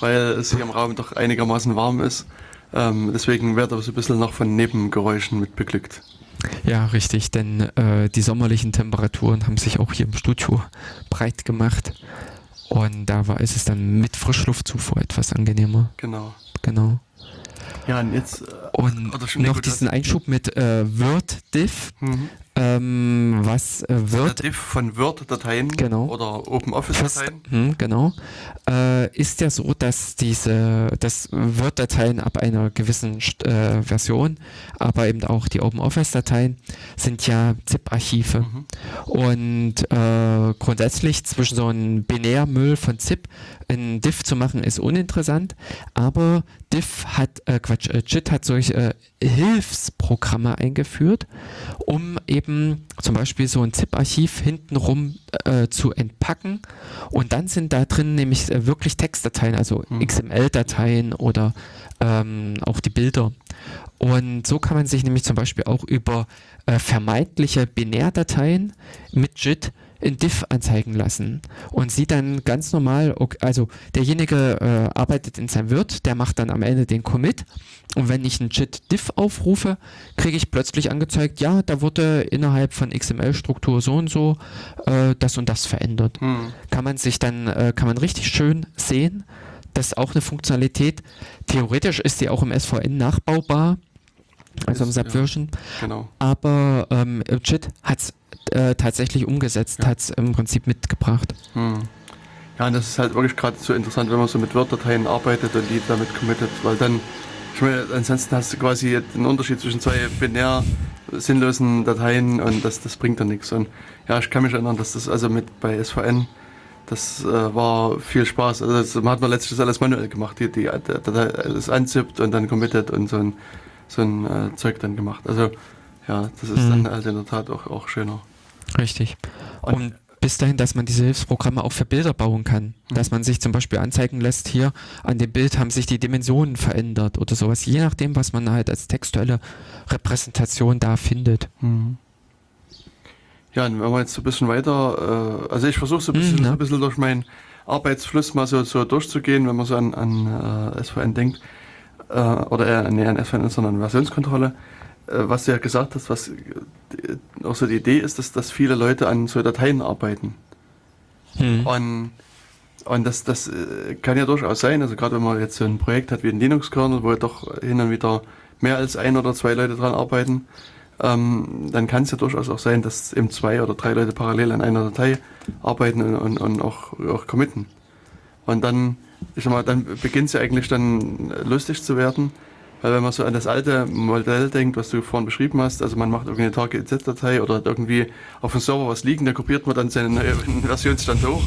weil es hier im Raum doch einigermaßen warm ist. Ähm, deswegen wird aber so ein bisschen noch von Nebengeräuschen mit beglückt. Ja, richtig, denn äh, die sommerlichen Temperaturen haben sich auch hier im Studio breit gemacht. Und da war, ist es dann mit Frischluftzufuhr etwas angenehmer. Genau. Genau. Ja, und jetzt. Äh, und noch diesen Einschub mit äh, Word-Diff. Mhm ähm, was äh, wird. Der Diff von Word-Dateien genau. oder OpenOffice-Dateien. Hm, genau. Äh, ist ja so, dass diese dass Word-Dateien ab einer gewissen äh, Version, aber eben auch die OpenOffice-Dateien sind ja ZIP-Archive. Mhm. Und äh, grundsätzlich zwischen so einem Binärmüll von ZIP ein Diff zu machen, ist uninteressant, aber Diff hat, äh, Quatsch, äh, JIT hat solche äh, Hilfsprogramme eingeführt, um eben zum Beispiel so ein ZIP-Archiv hintenrum äh, zu entpacken und dann sind da drin nämlich äh, wirklich Textdateien, also mhm. XML-Dateien oder ähm, auch die Bilder. Und so kann man sich nämlich zum Beispiel auch über äh, vermeintliche Binärdateien mit JIT in Diff anzeigen lassen und sieht dann ganz normal, okay, also derjenige äh, arbeitet in seinem Wirt, der macht dann am Ende den Commit und wenn ich einen JIT Diff aufrufe, kriege ich plötzlich angezeigt, ja, da wurde innerhalb von XML-Struktur so und so äh, das und das verändert. Hm. Kann man sich dann, äh, kann man richtig schön sehen, das ist auch eine Funktionalität. Theoretisch ist die auch im SVN nachbaubar, also im Subversion. Ja, genau. Aber ähm, JIT hat es äh, tatsächlich umgesetzt, ja. hat es im Prinzip mitgebracht. Hm. Ja, und das ist halt wirklich gerade so interessant, wenn man so mit Word-Dateien arbeitet und die damit committet, weil dann, ich meine, ansonsten hast du quasi den Unterschied zwischen zwei binär sinnlosen Dateien und das, das bringt dann nichts. Und ja, ich kann mich erinnern, dass das also mit bei SVN, das äh, war viel Spaß. Also das, man hat man letztlich das alles manuell gemacht, die, die Datei alles anzippt und dann committet und so ein, so ein äh, Zeug dann gemacht. Also ja, das ist mhm. dann halt in der Tat auch, auch schöner. Richtig. Und bis dahin, dass man diese Hilfsprogramme auch für Bilder bauen kann. Mhm. Dass man sich zum Beispiel anzeigen lässt, hier an dem Bild haben sich die Dimensionen verändert oder sowas, je nachdem, was man halt als textuelle Repräsentation da findet. Mhm. Ja, und wenn wir jetzt so ein bisschen weiter, äh, also ich versuche so ein bisschen, mhm, ja. ein bisschen durch meinen Arbeitsfluss mal so, so durchzugehen, wenn man so an, an äh, SVN denkt, äh, oder äh, nee, an SVN, sondern an Versionskontrolle. Äh, was du ja gesagt hast, was auch so die Idee ist, dass, dass viele Leute an so Dateien arbeiten. Hm. Und, und das, das äh, kann ja durchaus sein, also gerade wenn man jetzt so ein Projekt hat wie ein Linux-Kernel, wo doch hin und wieder mehr als ein oder zwei Leute dran arbeiten, ähm, dann kann es ja durchaus auch sein, dass eben zwei oder drei Leute parallel an einer Datei arbeiten und, und, und auch, auch committen. Und dann, ich sag mal, dann beginnt es ja eigentlich dann lustig zu werden, weil wenn man so an das alte Modell denkt, was du vorhin beschrieben hast, also man macht irgendeine Target-Z-Datei oder hat irgendwie auf dem Server was liegen, da kopiert man dann seinen Versionsstand hoch.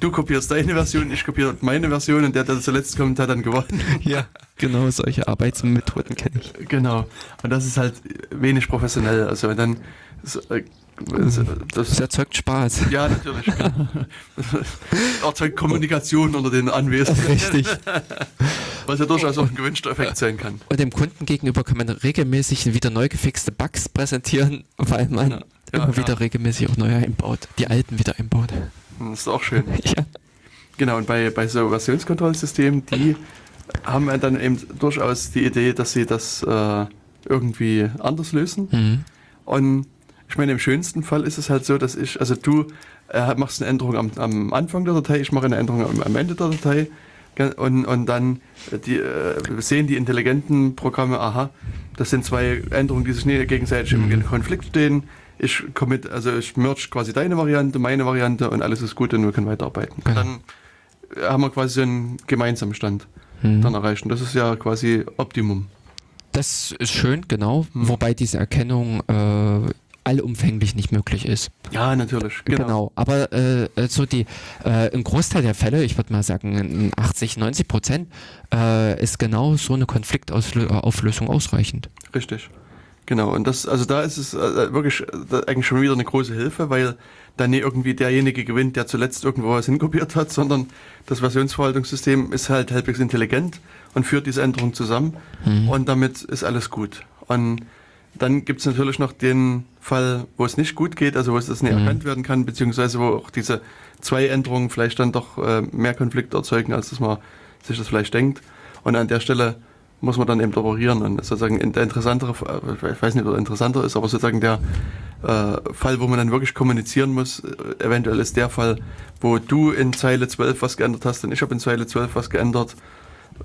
Du kopierst deine Version, ich kopiere meine Version und der, der zuletzt kommt, hat dann gewonnen. Ja, genau, solche Arbeitsmethoden kenne ich. Genau. Und das ist halt wenig professionell. Also dann äh, das, das erzeugt Spaß. Ja, natürlich. erzeugt Kommunikation unter den Anwesenden. Richtig. Was ja durchaus auch ein gewünschter Effekt sein kann. Und dem Kunden gegenüber kann man regelmäßig wieder neu gefixte Bugs präsentieren, weil man ja, ja, immer wieder regelmäßig auch neue einbaut, die alten wieder einbaut. Das ist auch schön. ja. Genau, und bei, bei so Versionskontrollsystemen, die haben dann eben durchaus die Idee, dass sie das äh, irgendwie anders lösen. Mhm. Und ich meine, im schönsten Fall ist es halt so, dass ich, also du äh, machst eine Änderung am, am, Anfang der Datei, ich mache eine Änderung am, am Ende der Datei und, und dann äh, die, äh, sehen die intelligenten Programme, aha, das sind zwei Änderungen, die sich nicht gegenseitig mhm. im Konflikt stehen. Ich commit, also ich merge quasi deine Variante, meine Variante und alles ist gut und wir können weiterarbeiten. Ja. Dann haben wir quasi einen gemeinsamen Stand mhm. dann erreicht. Und das ist ja quasi Optimum. Das ist schön, genau. Mhm. Wobei diese Erkennung äh, allumfänglich nicht möglich ist. Ja, natürlich. Genau. genau. Aber äh, so die, äh, ein Großteil der Fälle, ich würde mal sagen 80, 90 Prozent, äh, ist genau so eine Konfliktauflösung ausreichend. Richtig. Genau. Und das, also da ist es äh, wirklich äh, eigentlich schon wieder eine große Hilfe, weil dann nicht irgendwie derjenige gewinnt, der zuletzt irgendwo was hinkopiert hat, sondern das Versionsverwaltungssystem ist halt halbwegs intelligent und führt diese Änderung zusammen mhm. und damit ist alles gut. Und dann gibt es natürlich noch den Fall, wo es nicht gut geht, also wo es das nicht mhm. erkannt werden kann, beziehungsweise wo auch diese zwei Änderungen vielleicht dann doch äh, mehr Konflikte erzeugen, als dass man sich das vielleicht denkt. Und an der Stelle muss man dann eben operieren. Und sozusagen der interessantere, äh, ich weiß nicht, ob er interessanter ist, aber sozusagen der äh, Fall, wo man dann wirklich kommunizieren muss, äh, eventuell ist der Fall, wo du in Zeile 12 was geändert hast und ich habe in Zeile 12 was geändert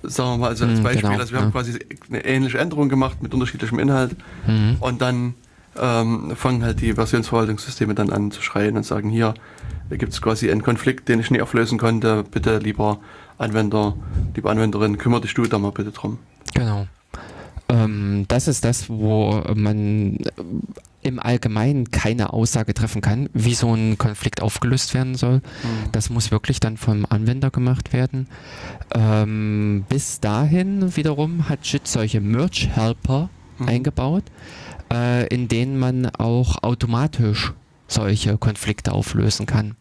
sagen wir mal, also als Mhm, Beispiel, genau, also wir haben ja. quasi eine ähnliche Änderung gemacht mit unterschiedlichem Inhalt Mhm. und dann ähm, fangen halt die Versionsverwaltungssysteme dann an zu schreien und sagen, hier gibt es quasi einen Konflikt, den ich nie auflösen konnte, bitte lieber Anwender, liebe Anwenderin, kümmere dich du da mal bitte drum. Genau. Ähm, das ist das, wo man im Allgemeinen keine Aussage treffen kann, wie so ein Konflikt aufgelöst werden soll. Das muss wirklich dann vom Anwender gemacht werden. Ähm, bis dahin wiederum hat JIT solche Merge-Helper Mhm. eingebaut, äh, in denen man auch automatisch solche Konflikte auflösen kann.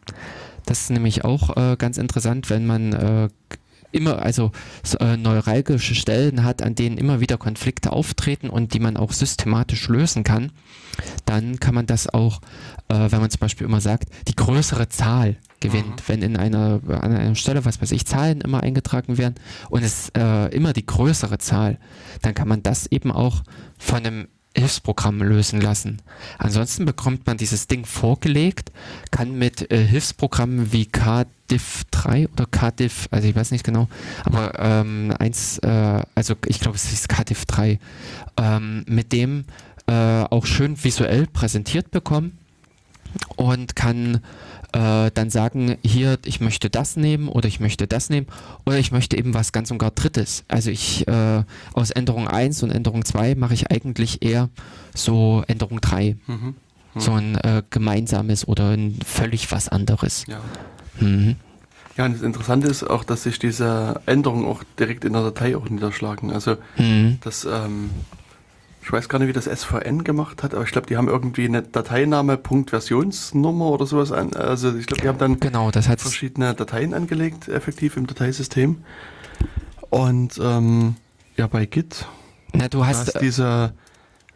Das ist nämlich auch äh, ganz interessant, wenn man äh, immer, also so, äh, neuralgische Stellen hat, an denen immer wieder Konflikte auftreten und die man auch systematisch lösen kann, dann kann man das auch, äh, wenn man zum Beispiel immer sagt, die größere Zahl gewinnt. Mhm. Wenn in einer, an einer Stelle, was weiß ich, Zahlen immer eingetragen werden und es äh, immer die größere Zahl, dann kann man das eben auch von einem Hilfsprogramm lösen lassen. Ansonsten bekommt man dieses Ding vorgelegt, kann mit äh, Hilfsprogrammen wie KDIF3 oder KDIF, also ich weiß nicht genau, aber ähm, eins, äh, also ich glaube es ist KDIF3, ähm, mit dem äh, auch schön visuell präsentiert bekommen und kann äh, dann sagen, hier, ich möchte das nehmen oder ich möchte das nehmen oder ich möchte eben was ganz und gar Drittes. Also ich äh, aus Änderung 1 und Änderung 2 mache ich eigentlich eher so Änderung 3. Mhm. Mhm. So ein äh, gemeinsames oder ein völlig was anderes. Ja. Mhm. ja, und das Interessante ist auch, dass sich diese Änderungen auch direkt in der Datei auch niederschlagen. Also Mhm. das, ähm, ich weiß gar nicht, wie das SVN gemacht hat, aber ich glaube, die haben irgendwie eine Dateiname, Punkt Versionsnummer oder sowas an. Also ich glaube, die haben dann Genau, das hat verschiedene Dateien angelegt, effektiv im Dateisystem. Und ähm, ja, bei Git Na, du hast, hast diese,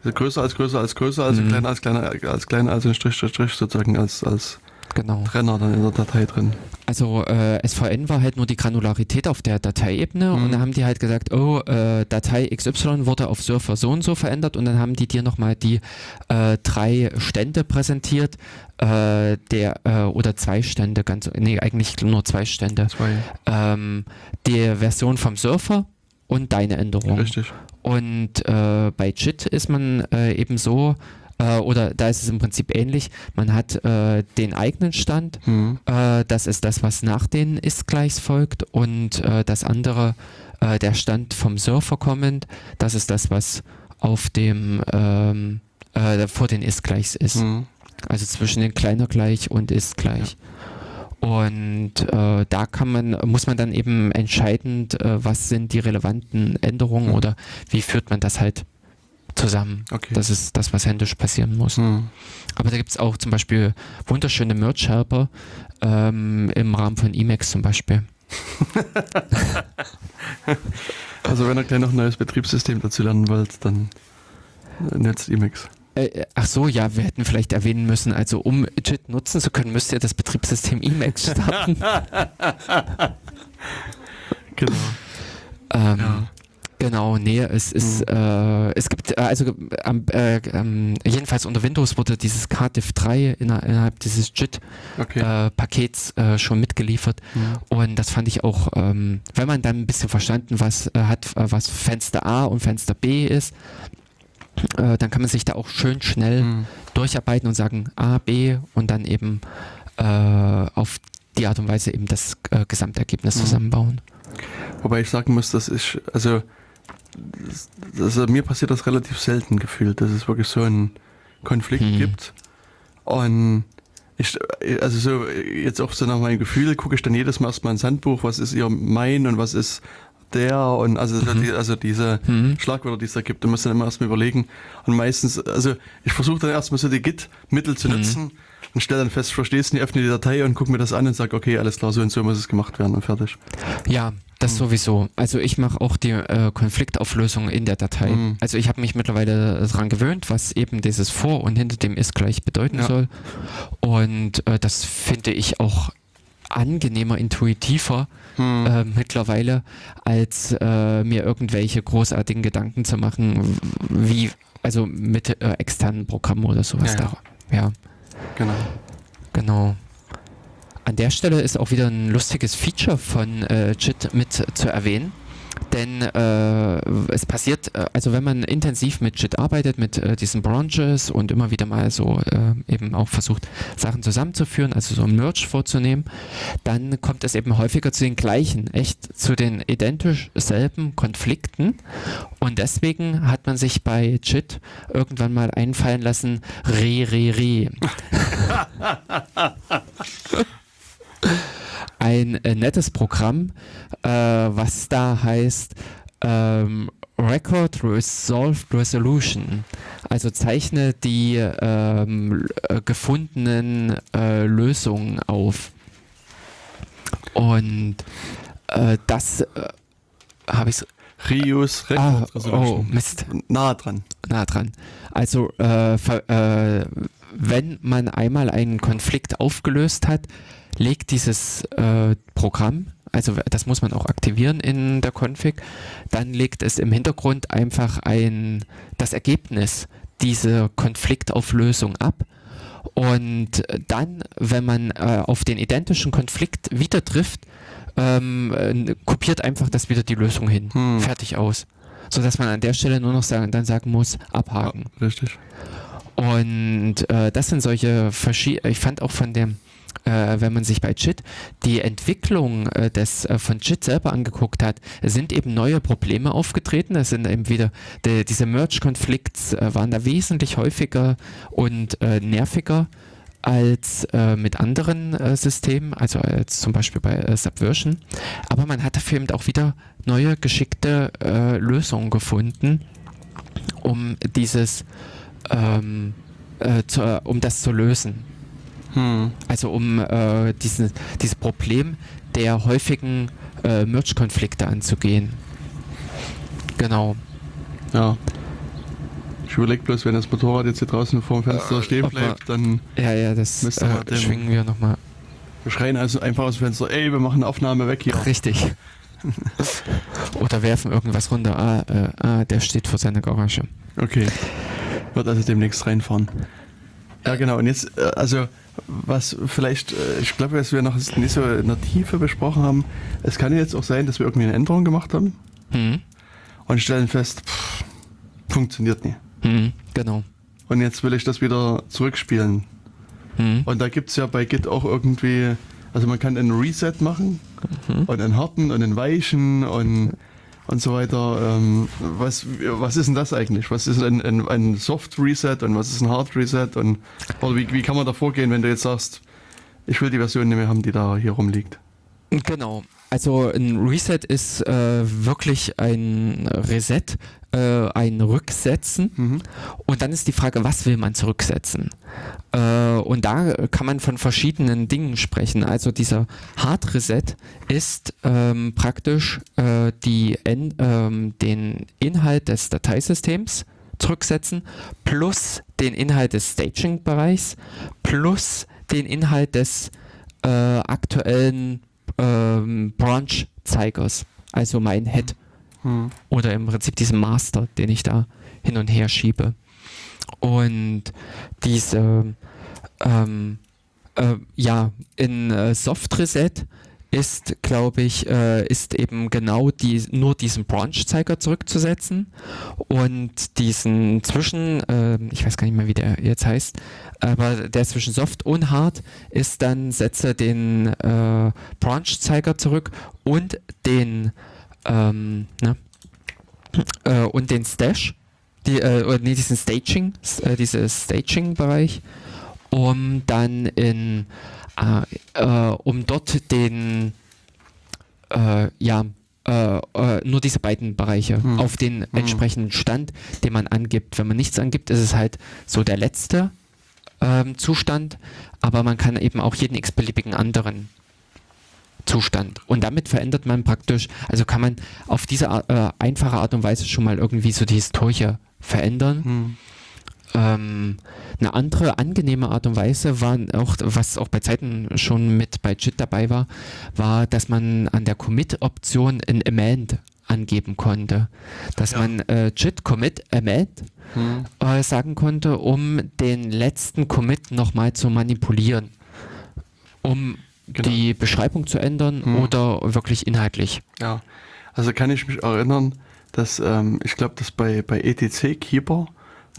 diese größer als größer als größer, also Mhm. kleiner als kleiner als kleiner, also ein Strich, Strich, Strich sozusagen als, als genau. Trenner dann in der Datei drin. Also äh, SVN war halt nur die Granularität auf der Dateiebene Mhm. und dann haben die halt gesagt, oh, äh, Datei XY wurde auf Surfer so und so verändert und dann haben die dir nochmal die äh, drei Stände präsentiert, äh, der äh, oder zwei Stände, ganz, nee, eigentlich nur zwei Stände. Zwei. Ähm, die Version vom Surfer und deine Änderung. Richtig. Und äh, bei JIT ist man eben so, äh, oder da ist es im Prinzip ähnlich, man hat äh, den eigenen Stand, Mhm. äh, das ist das, was nach den Ist-Gleichs folgt und äh, das andere, äh, der Stand vom Surfer kommend, das ist das, was auf dem ähm, äh, vor den Ist-Gleichs ist. Mhm. Also zwischen den kleiner gleich und ist gleich. Und äh, da kann man, muss man dann eben entscheidend, äh, was sind die relevanten Änderungen Mhm. oder wie führt man das halt zusammen. Okay. Das ist das, was händisch passieren muss. Mhm. Aber da gibt es auch zum Beispiel wunderschöne Merch-Helper ähm, im Rahmen von Emacs zum Beispiel. Also wenn ihr gleich noch ein neues Betriebssystem dazu lernen wollt, dann äh, nutzt Emacs. Äh, äh, ach so, ja, wir hätten vielleicht erwähnen müssen, also um JIT nutzen zu können, müsst ihr das Betriebssystem Emacs starten. Genau. ähm, Ja. Genau, nee, es ist, Mhm. äh, es gibt, äh, also äh, ähm, jedenfalls unter Windows wurde dieses KDIF 3 inner, innerhalb dieses Okay. JIT-Pakets äh, schon mitgeliefert Mhm. und das fand ich auch, ähm, wenn man dann ein bisschen verstanden was äh, hat, äh, was Fenster A und Fenster B ist, äh, dann kann man sich da auch schön schnell Mhm. durcharbeiten und sagen A, B und dann eben äh, auf die Art und Weise eben das äh, Gesamtergebnis Mhm. zusammenbauen. Wobei ich sagen muss, dass ich, also, das, also mir passiert das relativ selten gefühlt, dass es wirklich so einen Konflikt Hm. gibt. Und ich, also so, jetzt auch so nach meinem Gefühl, gucke ich dann jedes Mal erstmal ins Handbuch, was ist ihr mein und was ist der und also, so Mhm. die, also diese Mhm. Schlagwörter, die es da gibt, da muss dann immer erstmal überlegen. Und meistens, also ich versuche dann erstmal so die Git-Mittel zu Mhm. Und stelle dann fest, es nicht, öffne die Datei und gucke mir das an und sage, okay, alles klar, so und so muss es gemacht werden und fertig. Ja, das Mhm. sowieso. Also ich mache auch die äh, Konfliktauflösung in der Datei. Mhm. Also ich habe mich mittlerweile daran gewöhnt, was eben dieses vor und hinter dem ist gleich bedeuten Ja. soll. Und äh, das finde ich auch angenehmer, intuitiver Hm. äh, mittlerweile, als äh, mir irgendwelche großartigen Gedanken zu machen, wie also mit äh, externen Programmen oder sowas Ja, ja. da. Ja, Genau. genau. An der Stelle ist auch wieder ein lustiges Feature von äh, JIT mit zu erwähnen. Denn äh, es passiert, äh, also wenn man intensiv mit JIT arbeitet, mit äh, diesen Branches und immer wieder mal so äh, eben auch versucht, Sachen zusammenzuführen, also so ein Merge vorzunehmen, dann kommt es eben häufiger zu den gleichen, echt zu den identisch selben Konflikten. Und deswegen hat man sich bei JIT irgendwann mal einfallen lassen, re, re, re. ein äh, nettes Programm, äh, was da heißt ähm, Record Resolved Resolution. Also zeichne die ähm, äh, gefundenen äh, Lösungen auf. Und äh, das äh, habe ich Reuse Ah, Record oh, Resolution. Mist. Nah dran. nah dran. Also äh, ver- äh, wenn man einmal einen Konflikt aufgelöst hat, legt dieses äh, Programm, also das muss man auch aktivieren in der Config, dann legt es im Hintergrund einfach ein das Ergebnis dieser Konfliktauflösung ab. Und dann, wenn man äh, auf den identischen Konflikt wieder trifft, ähm, äh, kopiert einfach das wieder die Lösung hin. Hm. Fertig aus. Sodass man an der Stelle nur noch sagen, dann sagen muss, abhaken. Ja, richtig. Und äh, das sind solche verschiedene, ich fand auch von dem, äh, wenn man sich bei JIT die Entwicklung äh, des, äh, von JIT selber angeguckt hat, sind eben neue Probleme aufgetreten. Es sind eben wieder, die, diese Merge-Konflikts äh, waren da wesentlich häufiger und äh, nerviger als äh, mit anderen äh, Systemen, also als zum Beispiel bei äh, Subversion. Aber man hat dafür eben auch wieder neue geschickte äh, Lösungen gefunden, um dieses ähm, äh, zu, äh, um das zu lösen. Hm. Also um äh, diesen, dieses Problem der häufigen äh, Merge-Konflikte anzugehen. Genau. Ja. Ich überlege bloß, wenn das Motorrad jetzt hier draußen vor dem Fenster Äh, stehen bleibt, dann Ja, ja, das Müsste man äh, schwingen wir nochmal. wir schreien also einfach aus dem Fenster, ey, wir machen eine Aufnahme weg hier. Richtig. Oder werfen irgendwas runter. Ah, äh, ah, der steht vor seiner Garage. Okay. Wird also demnächst reinfahren. Ja, genau. Und jetzt, äh, also, was vielleicht, äh, ich glaube, was wir noch nicht so in der Tiefe besprochen haben, es kann jetzt auch sein, dass wir irgendwie eine Änderung gemacht haben Hm. und stellen fest, pff, funktioniert nicht. Hm. Genau. Und jetzt will ich das wieder zurückspielen. Hm. Und da gibt es ja bei Git auch irgendwie, also man kann einen Reset machen Mhm. und einen harten und einen weichen und, und so weiter. Ähm, was, was ist denn das eigentlich? Was ist ein, ein, ein Soft Reset und was ist ein Hard Reset? Und, oder wie, wie kann man da vorgehen, wenn du jetzt sagst, ich will die Version nicht mehr haben, die da hier rumliegt? Genau. Also ein Reset ist äh, wirklich ein Reset, äh, ein Rücksetzen. Mhm. Und dann ist die Frage, was will man zurücksetzen? Äh, und da kann man von verschiedenen Dingen sprechen. Also dieser Hard Reset ist ähm, praktisch äh, die, ähm, den Inhalt des Dateisystems zurücksetzen plus den Inhalt des Staging-Bereichs plus den Inhalt des äh, aktuellen ähm, Branch-Zeigers, also mein Head Hm. oder im Prinzip diesen Master, den ich da hin und her schiebe. Und diese, ähm, äh, ja, in äh, Soft Reset ist, glaube ich, äh, ist eben genau die, nur diesen Branch-Zeiger zurückzusetzen und diesen zwischen, äh, ich weiß gar nicht mehr, wie der jetzt heißt, aber der zwischen Soft und Hard ist dann, setze den äh, Branch-Zeiger zurück und den, ähm, ne, äh, und den Stash, die, äh, oder nee, diesen Staging, äh, dieses Staging-Bereich, um dann in, äh, äh, um dort den, äh, ja, nur diese beiden Bereiche Hm. auf den entsprechenden Stand, den man angibt. Wenn man nichts angibt, ist es halt so der letzte ähm, Zustand, aber man kann eben auch jeden x-beliebigen anderen Zustand. Und damit verändert man praktisch, also kann man auf diese äh, einfache Art und Weise schon mal irgendwie so die Historie verändern. Hm. Ähm, eine andere angenehme Art und Weise war auch, was auch bei Zeiten schon mit bei JIT dabei war, war, dass man an der Commit-Option ein Amend angeben konnte. Dass Ja. man äh, JIT Commit Amend Hm. äh, sagen konnte, um den letzten Commit nochmal zu manipulieren. Um Genau. die Beschreibung zu ändern Hm. oder wirklich inhaltlich. Ja. Also kann ich mich erinnern, dass ähm, ich glaube, dass bei, bei ETC Keeper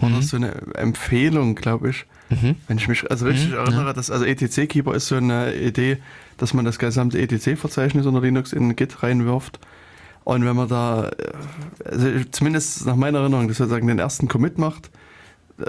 war Mhm. das so eine Empfehlung, glaube ich. Mhm. Wenn ich mich also richtig Mhm, erinnere, dass also ETC Keeper ist so eine Idee, dass man das gesamte ETC-Verzeichnis unter Linux in Git reinwirft. Und wenn man da, äh, also zumindest nach meiner Erinnerung, dass sozusagen den ersten Commit macht,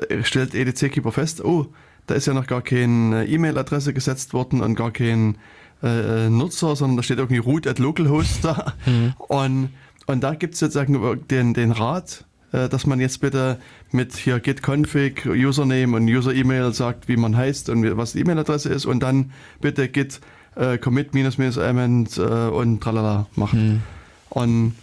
äh, stellt ETC Keeper fest, oh, da ist ja noch gar keine E-Mail-Adresse gesetzt worden und gar kein äh, Nutzer, sondern da steht irgendwie root at localhost da. Mhm. Und, und da gibt es sozusagen den, den Rat, äh, dass man jetzt bitte mit hier git config, Username und User-E-Mail sagt, wie man heißt und was die E-Mail-Adresse ist und dann bitte git äh, commit minus minus element äh, und tralala machen. Mhm. Und,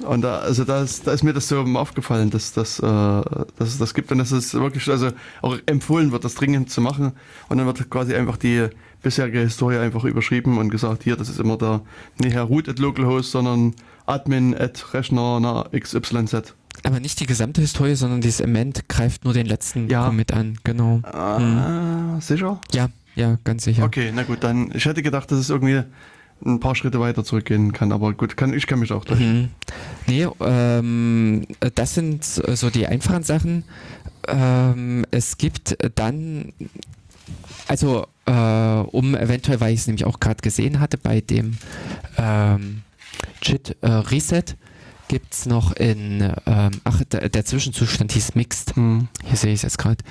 und da, also da ist, da ist mir das so aufgefallen, dass, dass, äh, dass es das gibt und dass es wirklich also auch empfohlen wird, das dringend zu machen. Und dann wird quasi einfach die bisherige Historie einfach überschrieben und gesagt, hier, das ist immer der, nicht Herr root at localhost, sondern admin at Rechner na XYZ. Aber nicht die gesamte Historie, sondern dieses Element greift nur den letzten Ja. Commit an. Genau. Ah, sicher? Ja, ja, ganz sicher. Okay, na gut, dann, ich hätte gedacht, dass es irgendwie ein paar Schritte weiter zurückgehen kann, aber gut, kann, ich kann mich auch täuschen. Mhm. Nee, ähm, das sind so die einfachen Sachen. Ähm, es gibt dann, also äh, um eventuell, weil ich es nämlich auch gerade gesehen hatte, bei dem ähm, JIT äh, Reset gibt es noch in, ähm, ach, der, der Zwischenzustand hieß Mixed. Hm. Hier sehe ich es jetzt gerade.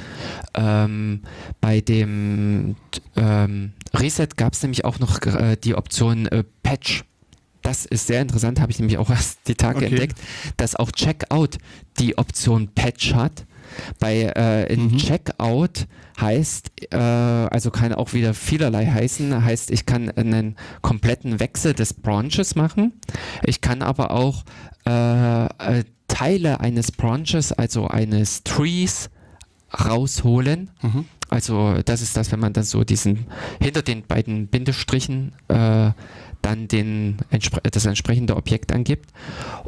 Ähm, bei dem ähm, Reset gab es nämlich auch noch äh, die Option äh, Patch. Das ist sehr interessant, habe ich nämlich auch erst die Tage Okay. entdeckt, dass auch Checkout die Option Patch hat. Bei äh, in Mhm. Checkout heißt, äh, also kann auch wieder vielerlei heißen, heißt, ich kann einen kompletten Wechsel des Branches machen. Ich kann aber auch äh, äh, Teile eines Branches, also eines Trees, rausholen. Mhm. Also das ist das, wenn man dann so diesen hinter den beiden Bindestrichen äh, dann den, das entsprechende Objekt angibt.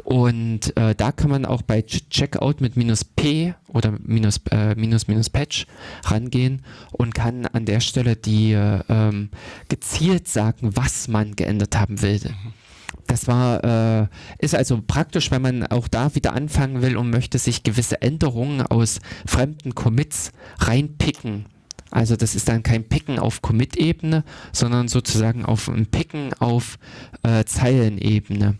Und äh, da kann man auch bei Ch Checkout mit minus P oder minus, äh, minus minus Patch rangehen und kann an der Stelle die äh, ähm, gezielt sagen, was man geändert haben will. Das war, äh, ist also praktisch, wenn man auch da wieder anfangen will und möchte sich gewisse Änderungen aus fremden Commits reinpicken. Also das ist dann kein Picken auf Commit-Ebene, sondern sozusagen auf ein Picken auf äh, Zeilenebene,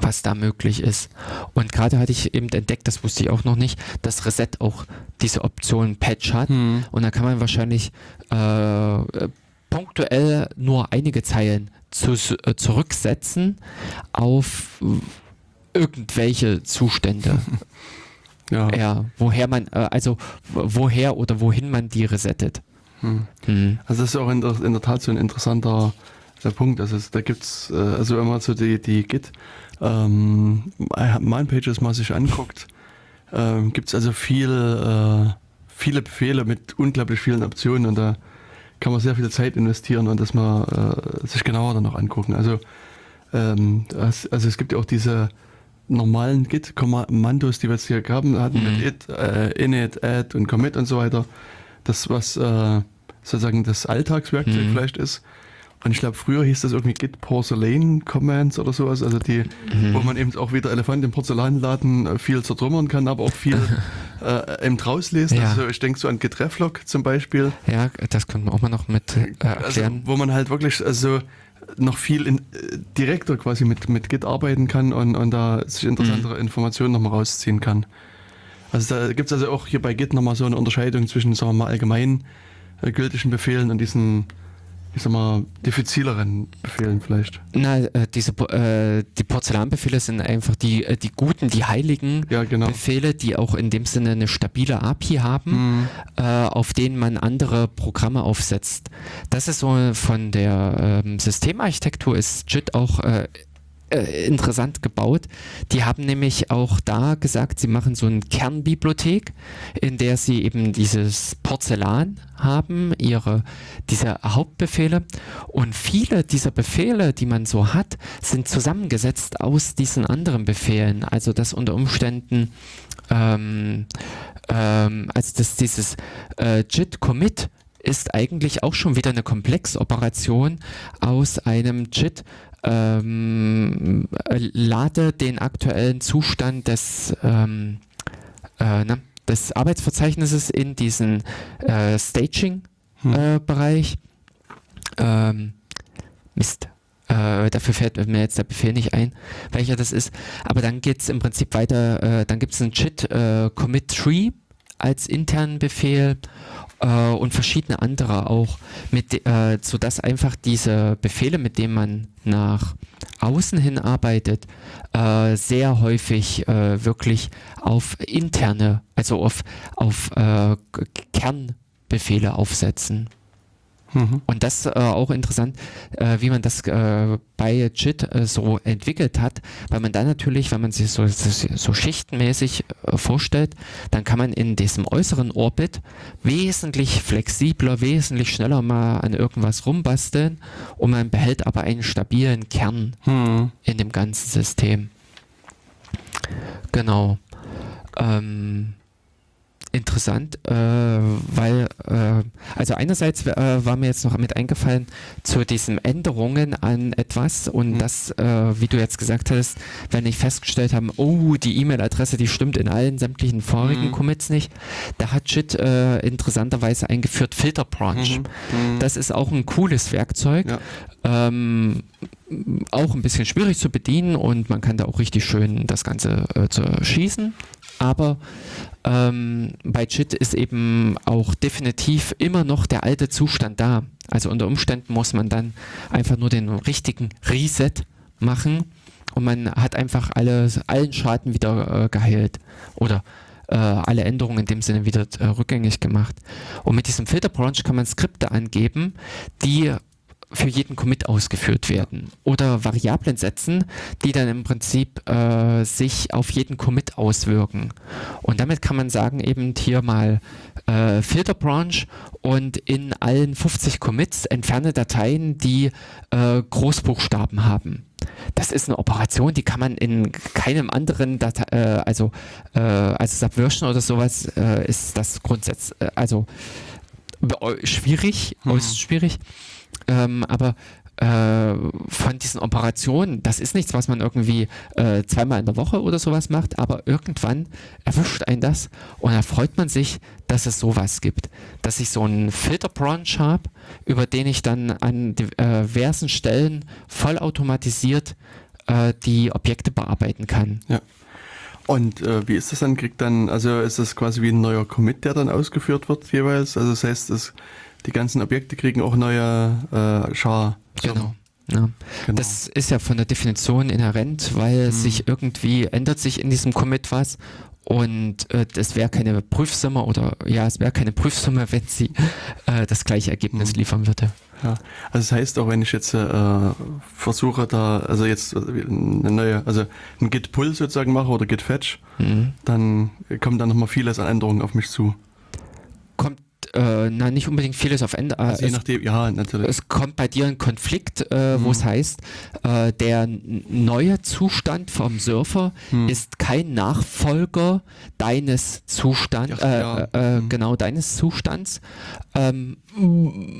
was da möglich ist. Und gerade hatte ich eben entdeckt, das wusste ich auch noch nicht, dass Reset auch diese Option Patch hat. Hm. Und da kann man wahrscheinlich äh, punktuell nur einige Zeilen zu, äh, zurücksetzen auf irgendwelche Zustände. Ja. ja, woher man, äh, also woher oder wohin man die resettet. Hm. Hm. Also das ist auch in der, in der Tat so ein interessanter der Punkt. Also es, da gibt's, äh, also wenn man so die, die Git ähm, Man-Pages mal sich anguckt, ähm, gibt's also viel, äh, viele Befehle mit unglaublich vielen Optionen und da kann man sehr viel Zeit investieren und das mal äh, sich genauer dann noch angucken. Also, ähm, also es gibt ja auch diese normalen Git-Kommandos, die wir jetzt hier haben, hatten Mhm. mit it, äh, init, add und commit und so weiter. Das, was äh, sozusagen das Alltagswerkzeug Mhm. vielleicht ist. Und ich glaube, früher hieß das irgendwie Git Porcelain Commands oder sowas, also die, wo man eben auch wieder Elefant im Porzellanladen äh, viel zertrümmern kann, aber auch viel äh, eben rauslesen. Ja. Also ich denke so an Git Reflog zum Beispiel. Ja, das könnten wir auch mal noch mit äh, Also, erklären. wo man halt wirklich also noch viel in, äh, direkter quasi mit, mit Git arbeiten kann und, und da sich interessantere Informationen nochmal rausziehen kann. Also da gibt es also auch hier bei Git nochmal so eine Unterscheidung zwischen, sagen wir mal, allgemein äh, gültigen Befehlen und diesen, ich sag mal, diffizileren Befehlen vielleicht. Na, äh, diese, äh, die Porzellanbefehle sind einfach die, äh, die guten, die heiligen Ja, genau. Befehle, die auch in dem Sinne eine stabile API haben, Mhm. äh, auf denen man andere Programme aufsetzt. Das ist so von der ähm, Systemarchitektur ist JIT auch äh, interessant gebaut. Die haben nämlich auch da gesagt, sie machen so eine Kernbibliothek, in der sie eben dieses Porzellan haben, ihre diese Hauptbefehle und viele dieser Befehle, die man so hat, sind zusammengesetzt aus diesen anderen Befehlen. Also dass unter Umständen ähm, ähm, also dass dieses äh, JIT Commit ist eigentlich auch schon wieder eine Komplexoperation aus einem JIT ähm, äh, lade den aktuellen Zustand des, ähm, äh, ne, des Arbeitsverzeichnisses in diesen äh, Staging-Bereich. Hm. Äh, ähm, Mist. Äh, dafür fällt mir jetzt der Befehl nicht ein, welcher das ist. Aber dann geht es im Prinzip weiter, äh, dann gibt es einen JIT äh, Commit Tree als internen Befehl äh, und verschiedene andere auch, mit, äh, sodass einfach diese Befehle, mit denen man nach außen hin arbeitet, äh, sehr häufig äh, wirklich auf interne, also auf, auf äh, Kernbefehle aufsetzen. Mhm. Und das äh, auch interessant, äh, wie man das äh, bei JIT äh, so entwickelt hat, weil man dann natürlich, wenn man sich so, so schichtenmäßig äh, vorstellt, dann kann man in diesem äußeren Orbit wesentlich flexibler, wesentlich schneller mal an irgendwas rumbasteln und man behält aber einen stabilen Kern mhm. in dem ganzen System. Genau. Ähm, interessant, äh, weil, äh, also einerseits äh, war mir jetzt noch mit eingefallen zu diesen Änderungen an etwas und mhm. das, äh, wie du jetzt gesagt hast, wenn ich festgestellt habe, oh, die E-Mail-Adresse, die stimmt in allen sämtlichen vorigen mhm. Commits nicht, da hat JIT äh, interessanterweise eingeführt Filter Branch. Mhm. mhm. Das ist auch ein cooles Werkzeug. Ja. Ähm, auch ein bisschen schwierig zu bedienen und man kann da auch richtig schön das Ganze äh, zu schießen. Aber ähm, bei JIT ist eben auch definitiv immer noch der alte Zustand da. Also unter Umständen muss man dann einfach nur den richtigen Reset machen und man hat einfach alle, allen Schaden wieder äh, geheilt oder äh, alle Änderungen in dem Sinne wieder äh, rückgängig gemacht. Und mit diesem Filter Branch kann man Skripte angeben, die für jeden Commit ausgeführt werden. Oder Variablen setzen, die dann im Prinzip äh, sich auf jeden Commit auswirken. Und damit kann man sagen, eben hier mal äh, Filter Branch und in allen 50 Commits entferne Dateien, die äh, Großbuchstaben haben. Das ist eine Operation, die kann man in keinem anderen Datei, äh, also äh, also Subversion oder sowas äh, ist das grundsätzlich, äh, also schwierig, mhm. äußerst schwierig. Ähm, aber äh, von diesen Operationen, das ist nichts, was man irgendwie äh, zweimal in der Woche oder sowas macht, aber irgendwann erwischt ein das und da freut man sich, dass es sowas gibt. Dass ich so einen Filterbranch habe, über den ich dann an äh, diversen Stellen vollautomatisiert äh, die Objekte bearbeiten kann. Ja. Und äh, wie ist das dann? Kriegt dann, also ist das quasi wie ein neuer Commit, der dann ausgeführt wird jeweils? Also das heißt, es die ganzen Objekte kriegen auch neue äh, Char. Genau. Ja. Genau. Das ist ja von der Definition inhärent, weil mhm. sich irgendwie ändert sich in diesem Commit was und äh, es wäre keine Prüfsumme oder ja, es wäre keine Prüfsumme, wenn sie äh, das gleiche Ergebnis mhm. liefern würde. Ja, also das heißt auch, wenn ich jetzt äh, versuche da, also jetzt äh, eine neue, also ein Git Pull sozusagen mache oder Git Fetch, mhm. dann kommt da nochmal vieles an Änderungen auf mich zu. Äh, na, nicht unbedingt vieles auf Ende. Äh, also je nachdem, ja, natürlich. Es kommt bei dir ein Konflikt, äh, mhm. wo es heißt, äh, der neue Zustand vom Surfer mhm. ist kein Nachfolger deines Zustands, äh, ja. Äh, mhm. genau, deines Zustands. Ähm,